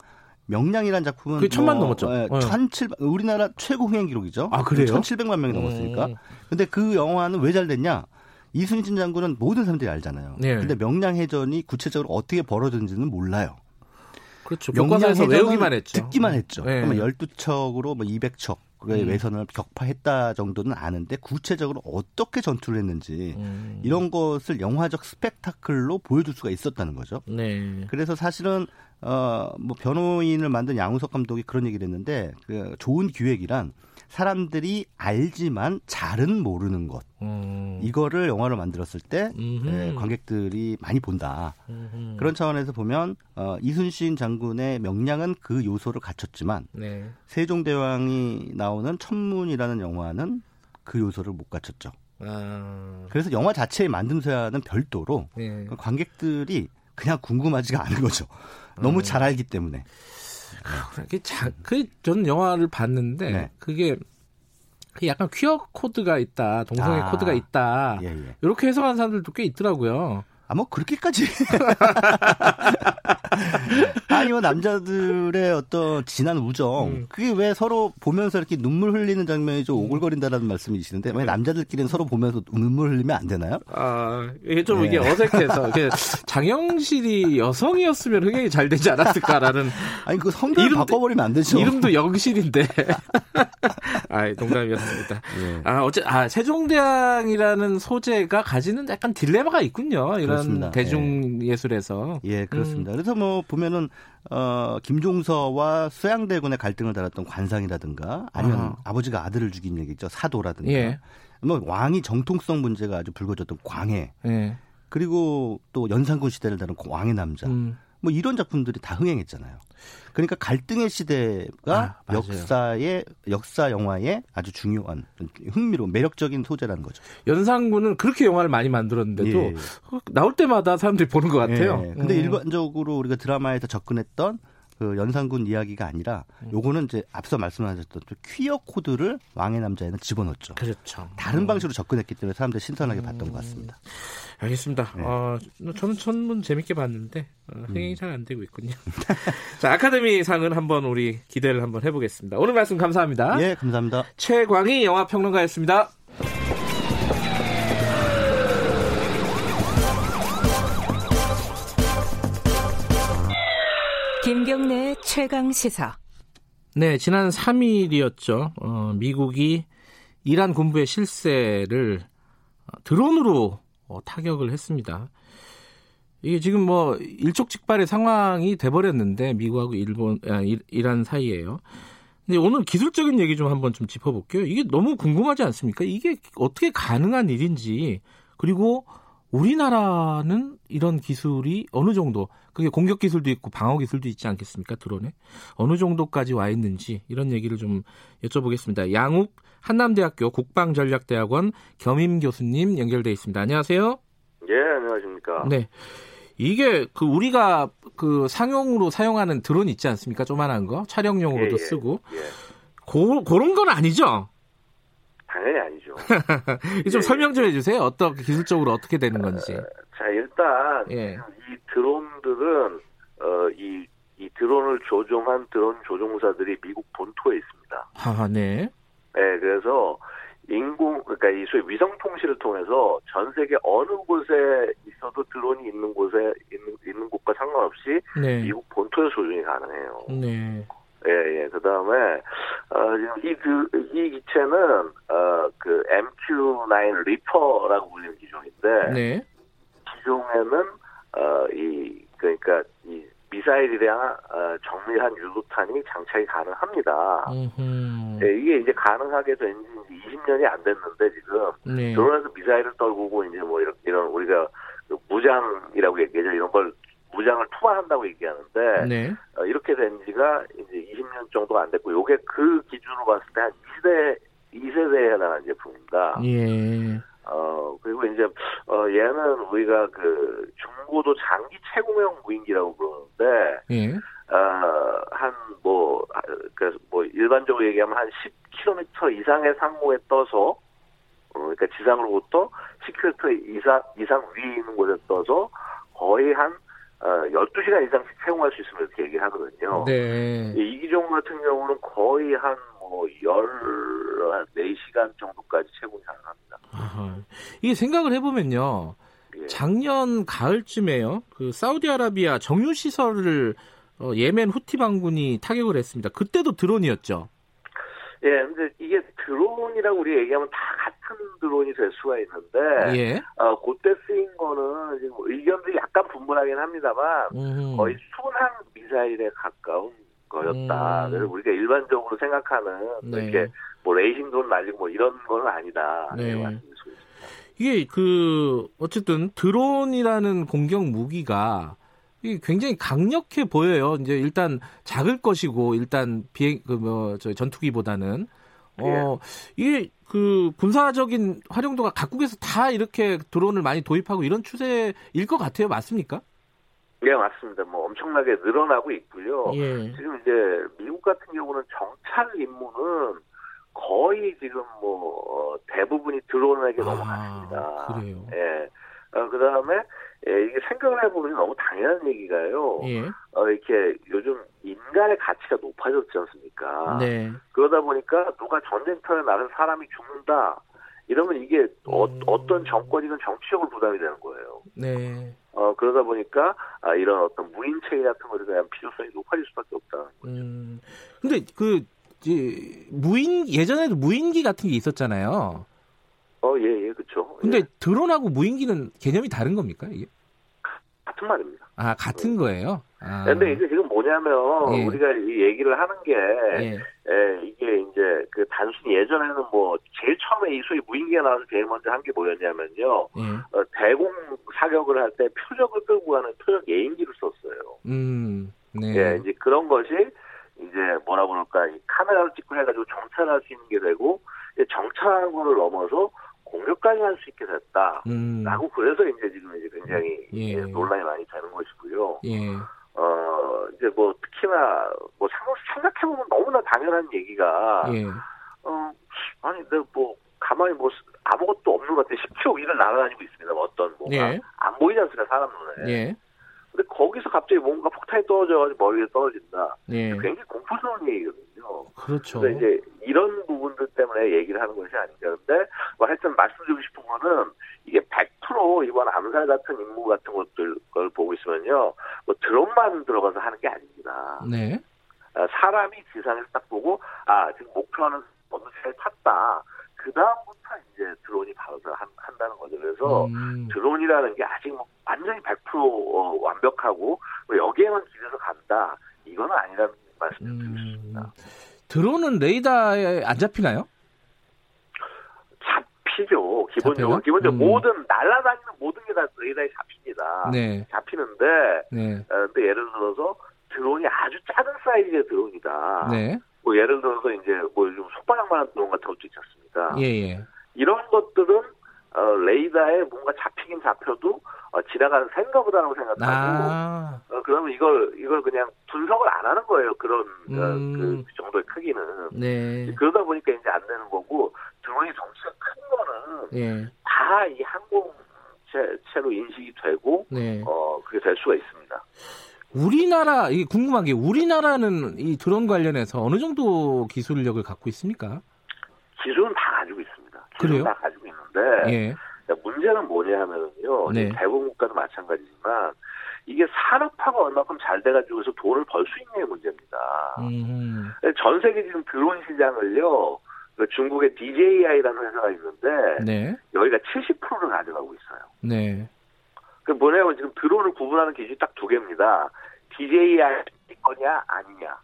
Speaker 11: 명량이라는 작품은
Speaker 2: 그게 천만 넘었죠.
Speaker 11: 예,
Speaker 2: 네.
Speaker 11: 1700 우리나라 최고 흥행 기록이죠.
Speaker 2: 아, 그래요?
Speaker 11: 1700만 명이 넘었으니까.
Speaker 2: 음.
Speaker 11: 근데 그 영화는 왜 잘 됐냐? 이순신 장군은 모든 사람들이 알잖아요.
Speaker 2: 네.
Speaker 11: 근데 명량해전이 구체적으로 어떻게 벌어졌는지는 몰라요.
Speaker 2: 그렇죠.
Speaker 11: 명량해전은
Speaker 2: 외우기만 했죠.
Speaker 11: 듣기만 했죠.
Speaker 2: 네.
Speaker 11: 그러면 12척으로 뭐 200척의
Speaker 2: 음.
Speaker 11: 외선을 격파했다 정도는 아는데 구체적으로 어떻게 전투를 했는지
Speaker 2: 음.
Speaker 11: 이런 것을 영화적 스펙타클로 보여줄 수가 있었다는 거죠.
Speaker 2: 네.
Speaker 11: 그래서 사실은 어뭐 변호인을 만든 양우석 감독이 그런 얘기를 했는데 그 좋은 기획이란 사람들이 알지만 잘은 모르는 것
Speaker 2: 음.
Speaker 11: 이거를 영화로 만들었을 때. 예, 관객들이 많이 본다.
Speaker 2: 음흠.
Speaker 11: 그런 차원에서 보면 어, 이순신 장군의 명량은 그 요소를 갖췄지만
Speaker 2: 네.
Speaker 11: 세종대왕이 나오는 천문이라는 영화는 그 요소를 못 갖췄죠.
Speaker 2: 아.
Speaker 11: 그래서 영화 자체의 만듦새와는 별도로
Speaker 2: 네.
Speaker 11: 그 관객들이 그냥 궁금하지가 않은 거죠. 너무
Speaker 2: 음.
Speaker 11: 잘 알기 때문에.
Speaker 2: 그게 자, 그, 저는 영화를 봤는데,
Speaker 11: 네.
Speaker 2: 그게, 그 약간 퀴어 코드가 있다, 동성애
Speaker 11: 아.
Speaker 2: 코드가 있다,
Speaker 11: 예, 예.
Speaker 2: 이렇게 해석하는 사람들도 꽤 있더라고요.
Speaker 11: 아, 뭐, 그렇게까지. 아니, 뭐, 남자들의 어떤 진한 우정.
Speaker 2: 음.
Speaker 11: 그게 왜 서로 보면서 이렇게 눈물 흘리는 장면이 좀 오글거린다라는 말씀이시는데, 왜 남자들끼리는 서로 보면서 눈물 흘리면 안 되나요?
Speaker 2: 아, 이게 좀
Speaker 11: 네.
Speaker 2: 이게 어색해서, 이게 장영실이 여성이었으면 흥행이 잘 되지 않았을까라는.
Speaker 11: 아니, 그 성별을
Speaker 2: 이름도-
Speaker 11: 바꿔버리면 안 되죠.
Speaker 2: 이름도 영실인데. 아, 농담이었습니다.
Speaker 11: 예.
Speaker 2: 아, 어째, 아, 세종대왕이라는 소재가 가지는 약간 딜레마가 있군요. 이런
Speaker 11: 그렇습니다.
Speaker 2: 대중 예술에서.
Speaker 11: 예, 그렇습니다.
Speaker 2: 음.
Speaker 11: 그래서 뭐 보면은 어 김종서와 수양대군의 갈등을 달았던 관상이라든가 아니면
Speaker 2: 아하.
Speaker 11: 아버지가 아들을 죽인 얘기죠 사도라든가
Speaker 2: 예.
Speaker 11: 뭐 왕이 정통성 문제가 아주 불거졌던 광해
Speaker 2: 예.
Speaker 11: 그리고 또 연산군 시대를 다룬 왕의 남자
Speaker 2: 음.
Speaker 11: 뭐 이런 작품들이 다 흥행했잖아요. 그러니까 갈등의 시대가
Speaker 2: 아.
Speaker 11: 역사의 역사 영화의 아주 중요한 흥미로운 매력적인 소재라는 거죠.
Speaker 2: 연상군은 그렇게 영화를 많이 만들었는데도
Speaker 11: 예, 예.
Speaker 2: 나올 때마다 사람들이 보는 것 같아요.
Speaker 11: 예, 근데
Speaker 2: 음.
Speaker 11: 일반적으로 우리가 드라마에서 접근했던 그 연산군 이야기가 아니라
Speaker 2: 음.
Speaker 11: 요거는 이제 앞서 말씀하셨던 좀 퀴어 코드를 왕의 남자에는 집어넣었죠.
Speaker 2: 그렇죠.
Speaker 11: 다른 방식으로 접근했기 때문에 사람들이 신선하게 봤던
Speaker 2: 음.
Speaker 11: 것 같습니다.
Speaker 2: 알겠습니다.
Speaker 11: 네.
Speaker 2: 어, 저는 천문 재밌게 봤는데 어, 흥행이
Speaker 11: 음.
Speaker 2: 잘안 되고 있군요. 자 아카데미 상은 한번 우리 기대를 한번 해보겠습니다. 오늘 말씀 감사합니다.
Speaker 11: 예, 감사합니다.
Speaker 2: 최광희 영화 평론가였습니다.
Speaker 6: 김경래 최강 시사.
Speaker 2: 네, 지난 3일이었죠. 어, 미국이 이란 군부의 실세를 어, 드론으로 어, 타격을 했습니다. 이게 지금 뭐 일촉즉발의 상황이 돼버렸는데 미국하고 일본, 아, 이- 이란 사이에요. 근데 오늘 기술적인 얘기 좀 한번 좀 짚어볼게요. 이게 너무 궁금하지 않습니까? 이게 어떻게 가능한 일인지 그리고 우리나라는 이런 기술이 어느 정도 그게 공격 기술도 있고 방어 기술도 있지 않겠습니까? 드론에 어느 정도까지 와 있는지 이런 얘기를 좀 여쭤보겠습니다. 양욱 한남대학교 국방전략대학원 겸임 교수님 연결돼 있습니다. 안녕하세요.
Speaker 12: 예, 안녕하십니까.
Speaker 2: 네. 이게 그 우리가 그 상용으로 사용하는 드론 있지 않습니까? 조만한 거 촬영용으로도
Speaker 12: 예, 예,
Speaker 2: 쓰고
Speaker 12: 예.
Speaker 2: 고, 그런 건 아니죠.
Speaker 12: 당연히 아니죠.
Speaker 2: 좀
Speaker 12: 예,
Speaker 2: 설명 좀 해주세요. 어떻게 기술적으로 어떻게 되는 건지.
Speaker 12: 자, 일단
Speaker 2: 예.
Speaker 12: 이 드론들은 어, 이 이 드론을 조종한 드론 조종사들이 미국 본토에 있습니다.
Speaker 2: 아, 네.
Speaker 12: 네, 그래서 인공 그러니까 이 소위 위성 통신을 통해서 전 세계 어느 곳에 있어도 드론이 있는 곳에 있는 있는 곳과 상관없이
Speaker 2: 네.
Speaker 12: 미국 본토에 조종이 가능해요.
Speaker 2: 네.
Speaker 12: 예, 예. 그 다음에, 어, 이, 그, 이 기체는, 어, 그, MQ-9 리퍼라고 불리는 기종인데,
Speaker 2: 네.
Speaker 12: 기종에는, 어, 이, 그러니까, 이 미사일이랑, 어, 정밀한 유도탄이 장착이 가능합니다.
Speaker 2: 음.
Speaker 12: 예, 이게 이제 가능하게 된지 20년이 안 됐는데, 지금,
Speaker 2: 네.
Speaker 12: 드론에서 미사일을 떨구고, 이제 뭐, 이런, 이런 우리가, 그 무장이라고 얘기하죠. 이런 걸, 무장을 투하한다고 얘기하는데,
Speaker 2: 네.
Speaker 12: 어, 이렇게 된 지가 이제 20년 정도가 안 됐고, 요게 그 기준으로 봤을 때 한 2세대, 2세대에 해당하는 제품입니다.
Speaker 2: 예.
Speaker 12: 어, 그리고 이제, 어, 얘는 우리가 그 중고도 장기 채공형 무인기라고 그러는데,
Speaker 2: 예.
Speaker 12: 어, 한 뭐, 아, 그래서 뭐 일반적으로 얘기하면 한 10km 이상의 상공에 떠서, 어, 그러니까 지상으로부터 10km 이상, 이상 위에 있는 곳에 떠서 거의 한 어, 12시간 이상씩 채용할 수 있으면 이렇게 얘기를 하거든요.
Speaker 2: 네.
Speaker 12: 이, 이 기종 같은 경우는 거의 한 뭐, 14시간 정도까지 채용이 가능합니다.
Speaker 2: 아하. 이게 생각을 해보면요.
Speaker 12: 예.
Speaker 2: 작년 가을쯤에요. 그 사우디아라비아 정유 시설을 어, 예멘 후티 반군이 타격을 했습니다. 그때도 드론이었죠.
Speaker 12: 예, 근데 이게 드론이라고 우리 얘기하면 다 같은 드론이 될 수가 있는데,
Speaker 2: 예.
Speaker 12: 어, 그때 쓰인 거는 지금 의견들이 약간 분분하긴 합니다만,
Speaker 2: 음.
Speaker 12: 거의 순항 미사일에 가까운 거였다.
Speaker 2: 음.
Speaker 12: 그래서 우리가 일반적으로 생각하는 뭐
Speaker 2: 네.
Speaker 12: 이렇게 뭐 레이싱 드론 날리고 뭐 이런 건 아니다.
Speaker 2: 네. 이게 그 어쨌든 드론이라는 공격 무기가 이게 굉장히 강력해 보여요. 이제 일단 작을 것이고 일단 비행 그뭐저 전투기보다는 어 이게 그 군사적인 활용도가 각국에서 다 이렇게 드론을 많이 도입하고 이런 추세일 것 같아요. 맞습니까?
Speaker 12: 네, 맞습니다. 뭐 엄청나게 늘어나고 있고요.
Speaker 2: 예.
Speaker 12: 지금 이제 미국 같은 경우는 정찰 임무는 거의 지금 뭐 어, 대부분이 드론에게 넘어갔습니다.
Speaker 2: 그래요.
Speaker 12: 예. 어, 그 다음에 예, 이게 생각을 해보면 너무 당연한 얘기가요.
Speaker 2: 예.
Speaker 12: 어, 이렇게 요즘 인간의 가치가 높아졌지 않습니까?
Speaker 2: 네.
Speaker 12: 그러다 보니까 누가 전쟁터에 나가서 사람이 죽는다. 이러면 이게 어, 어떤 정권이든 정치적으로 부담이 되는 거예요.
Speaker 2: 네.
Speaker 12: 어, 그러다 보니까, 아, 이런 어떤 무인 체계 같은 것에 대한 필요성이 높아질 수밖에 없다.
Speaker 2: 음. 근데 그 이제 무인 예전에도 무인기 같은 게 있었잖아요.
Speaker 12: 어, 예, 예, 그쵸.
Speaker 2: 근데 드론하고 무인기는 개념이 다른 겁니까 이게?
Speaker 12: 같은 말입니다.
Speaker 2: 아 같은 거예요. 아.
Speaker 12: 근데 이제 지금 뭐냐면,
Speaker 2: 예.
Speaker 12: 우리가 이 얘기를 하는 게,
Speaker 2: 예.
Speaker 12: 예, 이게 이제 그 단순히 예전에는 뭐, 제일 처음에 이 소위 무인기가 나와서 제일 먼저 한 게 뭐였냐면요,
Speaker 2: 예.
Speaker 12: 어, 대공 사격을 할 때 표적을 끌고 가는 표적 예인기를 썼어요.
Speaker 2: 음. 네.
Speaker 12: 예, 이제 그런 것이 이제 뭐라 그럴까 이 카메라를 찍고 해가지고 정찰할 수 있는 게 되고 정찰하는 거를 넘어서 공격까지 할 수 있게 됐다.
Speaker 2: 음.
Speaker 12: 라고 그래서 이제 지금 이제 굉장히
Speaker 2: 예.
Speaker 12: 논란이 많이 되는 것이고요.
Speaker 2: 예.
Speaker 12: 어 이제 뭐 특히나 뭐 생각해 보면 너무나 당연한 얘기가
Speaker 2: 예.
Speaker 12: 어 아니 내가 뭐 가만히 뭐 아무것도 없는 것 같아 10km 위를 날아다니고 있습니다. 뭐 어떤 뭐가
Speaker 2: 예.
Speaker 12: 안 보이지 않습니까 사람 눈에.
Speaker 2: 예.
Speaker 12: 근데 거기서 갑자기 뭔가 폭탄이 떨어져가지고 머리에 떨어진다.
Speaker 2: 예.
Speaker 12: 굉장히 공포스러운 얘기거든요.
Speaker 2: 그렇죠.
Speaker 12: 그래서 이제 이런 부분들 때문에 얘기를 하는 것이 아닌가. 근데 뭐 하여튼 말씀드리고 싶은 거는 이게 100% 이번 암살 같은 임무 같은 것들 걸 보고 있으면요. 뭐 드론만 들어가서 하는 게 아닙니다.
Speaker 2: 네.
Speaker 12: 아, 사람이 지상에서 딱 보고 아 지금 목표하는 어느 차를 탔다. 그 다음부터 이제 드론이 바로 한, 한다는 거죠. 그래서
Speaker 2: 음.
Speaker 12: 드론이라는 게 아직 뭐 완전히 100% 어, 완벽하고 뭐 여기에만 기대서 간다. 이건 아니라는 말씀을
Speaker 2: 음.
Speaker 12: 드리고 싶습니다.
Speaker 2: 드론은 레이더에 안 잡히나요?
Speaker 12: 잡히죠. 기본적으로? 기본적으로
Speaker 2: 음.
Speaker 12: 모든 날아다니는 모든 게 다 레이더에 잡힙니다.
Speaker 2: 네.
Speaker 12: 잡히는데
Speaker 2: 네.
Speaker 12: 어, 근데 예를 들어서 드론이 아주 작은 사이즈의 드론이다.
Speaker 2: 네.
Speaker 12: 뭐 예를 들어서 이제 뭐 요즘 손바닥 만한 드론 같은 것도 있지 않습니까?
Speaker 2: 예, 예.
Speaker 12: 이런 것들은 어, 레이더에 뭔가 잡히긴 잡혀도 어, 지나가는 생각보다라고 생각하고
Speaker 2: 아.
Speaker 12: 어, 그러면 이걸 이걸 그냥 분석을 안 하는 거예요. 그런 어,
Speaker 2: 음.
Speaker 12: 그 정도의 크기는
Speaker 2: 네.
Speaker 12: 그러다 보니까 이제 안 되는 거고 드론이 덩치가 큰 거는
Speaker 2: 예.
Speaker 12: 다이 항공체로 인식이 되고
Speaker 2: 네.
Speaker 12: 어 그게 될 수가 있습니다.
Speaker 2: 우리나라 이게 궁금한 게 우리나라는 이 드론 관련해서 어느 정도 기술력을 갖고 있습니까?
Speaker 12: 기술은 다 가지고 있습니다. 기술은
Speaker 2: 그래요?
Speaker 12: 다 가지고 있는데
Speaker 2: 예.
Speaker 12: 문제는 뭐냐 하면은요.
Speaker 2: 네.
Speaker 12: 대부분 국가도 마찬가지지만 이게 산업화가 얼마큼 잘 돼가지고 해서 돈을 벌 수 있냐의 문제입니다.
Speaker 2: 음.
Speaker 12: 전 세계 지금 드론 시장을요. 그 중국의 DJI라는 회사가 있는데
Speaker 2: 네.
Speaker 12: 여기가 70%를 가져가고 있어요.
Speaker 2: 네.
Speaker 12: 그 뭐냐면 지금 드론을 구분하는 기준이 딱 두 개입니다. DJI 거냐 아니냐.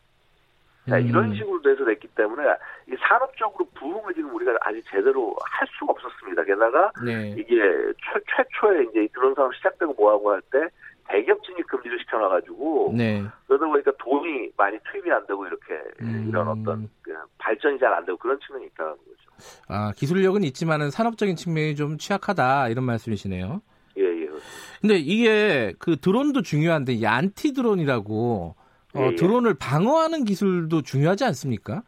Speaker 12: 자,
Speaker 2: 음.
Speaker 12: 이런 식으로 돼서 됐기 때문에 이 산업적으로 부흥을 지금 우리가 아직 제대로 할 수가 없었습니다. 게다가
Speaker 2: 네.
Speaker 12: 이게 최, 최초에 이제 이 드론 산업 시작되고 뭐하고 할 때 대기업 진입 금지를 시켜놔가지고
Speaker 2: 네.
Speaker 12: 그러다 보니까 돈이 많이 투입이 안 되고 이렇게
Speaker 2: 음.
Speaker 12: 이런 어떤 그 발전이 잘 안 되고 그런 측면이 있다는 거죠.
Speaker 2: 아, 기술력은 있지만은 산업적인 측면이 좀 취약하다 이런 말씀이시네요.
Speaker 12: 예, 예.
Speaker 2: 근데 이게 그 드론도 중요한데 이 안티 드론이라고 어,
Speaker 12: 예, 예.
Speaker 2: 드론을 방어하는 기술도 중요하지 않습니까?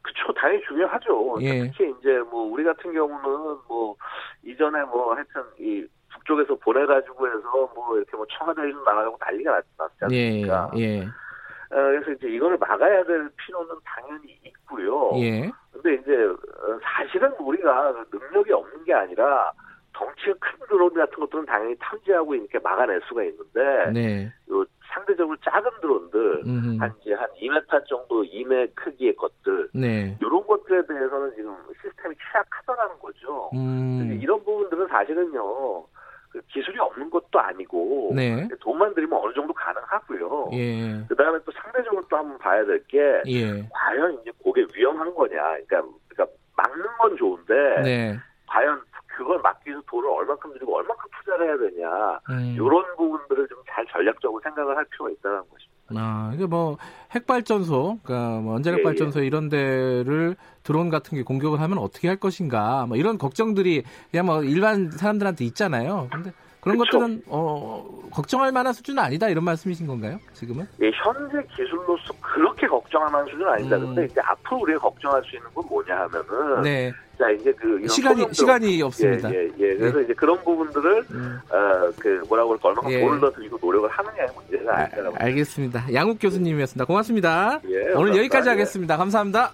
Speaker 12: 그쵸, 당연히 중요하죠.
Speaker 2: 예.
Speaker 12: 특히 이제 뭐 우리 같은 경우는 뭐 이전에 뭐 하여튼 이 북쪽에서 보내가지고 해서 뭐 이렇게 뭐 청와대에서 나가고 난리가 났, 났지
Speaker 2: 예,
Speaker 12: 않습니까?
Speaker 2: 예,
Speaker 12: 어, 그래서 이제 이거를 막아야 될 필요는 당연히 있고요.
Speaker 2: 예.
Speaker 12: 근데 이제 어, 사실은 우리가 그 능력이 없는 게 아니라 덩치가 큰 드론 같은 것들은 당연히 탐지하고 이렇게 막아낼 수가 있는데
Speaker 2: 네.
Speaker 12: 요 상대적으로 작은 드론들
Speaker 2: 음흠.
Speaker 12: 한 이제 한 2m 정도 2매 크기의 것들
Speaker 2: 네.
Speaker 12: 이런 것들에 대해서는 지금 시스템이 취약하다라는 거죠.
Speaker 2: 음.
Speaker 12: 이런 부분들은 사실은요 그 기술이 없는 것도 아니고
Speaker 2: 네.
Speaker 12: 돈만 들이면 어느 정도 가능하고요.
Speaker 2: 예.
Speaker 12: 그 다음에 또 상대적으로 또 한번 봐야 될게
Speaker 2: 예.
Speaker 12: 과연 이제 그게 위험한 거냐. 그러니까, 그러니까 막는 건 좋은데
Speaker 2: 네.
Speaker 12: 과연 그걸 막기 위해서 돈을 얼마큼 들이고 얼마큼 투자를 해야 되냐.
Speaker 2: 음.
Speaker 12: 이런 부분들을 좀 잘 전략적으로 생각을 할 필요가 있다는 것입니다.
Speaker 2: 아, 이게 뭐 핵발전소, 그러니까 뭐 원자력
Speaker 12: 예, 예.
Speaker 2: 발전소 이런 데를 드론 같은 게 공격을 하면 어떻게 할 것인가, 뭐 이런 걱정들이 그냥 뭐 일반 사람들한테 있잖아요. 근데 그런
Speaker 12: 그쵸.
Speaker 2: 것들은 어, 걱정할 만한 수준은 아니다 이런 말씀이신 건가요? 지금은?
Speaker 12: 예, 현재 기술로서 그렇게 걱정할 만한 수준은 아니다.
Speaker 2: 음.
Speaker 12: 근데 이제 앞으로 우리가 걱정할 수 있는 건 뭐냐 하면은
Speaker 2: 네.
Speaker 12: 자 이제 그
Speaker 2: 시간이 시간이 없습니다.
Speaker 12: 예, 예, 예. 그래서 이제 그런 부분들을
Speaker 2: 음.
Speaker 12: 어그 뭐라고 그럴까 얼마큼
Speaker 2: 예.
Speaker 12: 돈을 더 들이고 노력을 하느냐의 문제가 아니라고.
Speaker 2: 알겠습니다. 양욱 교수님이었습니다. 고맙습니다.
Speaker 12: 예,
Speaker 2: 오늘
Speaker 12: 감사합니다.
Speaker 2: 여기까지
Speaker 12: 예.
Speaker 2: 하겠습니다. 감사합니다.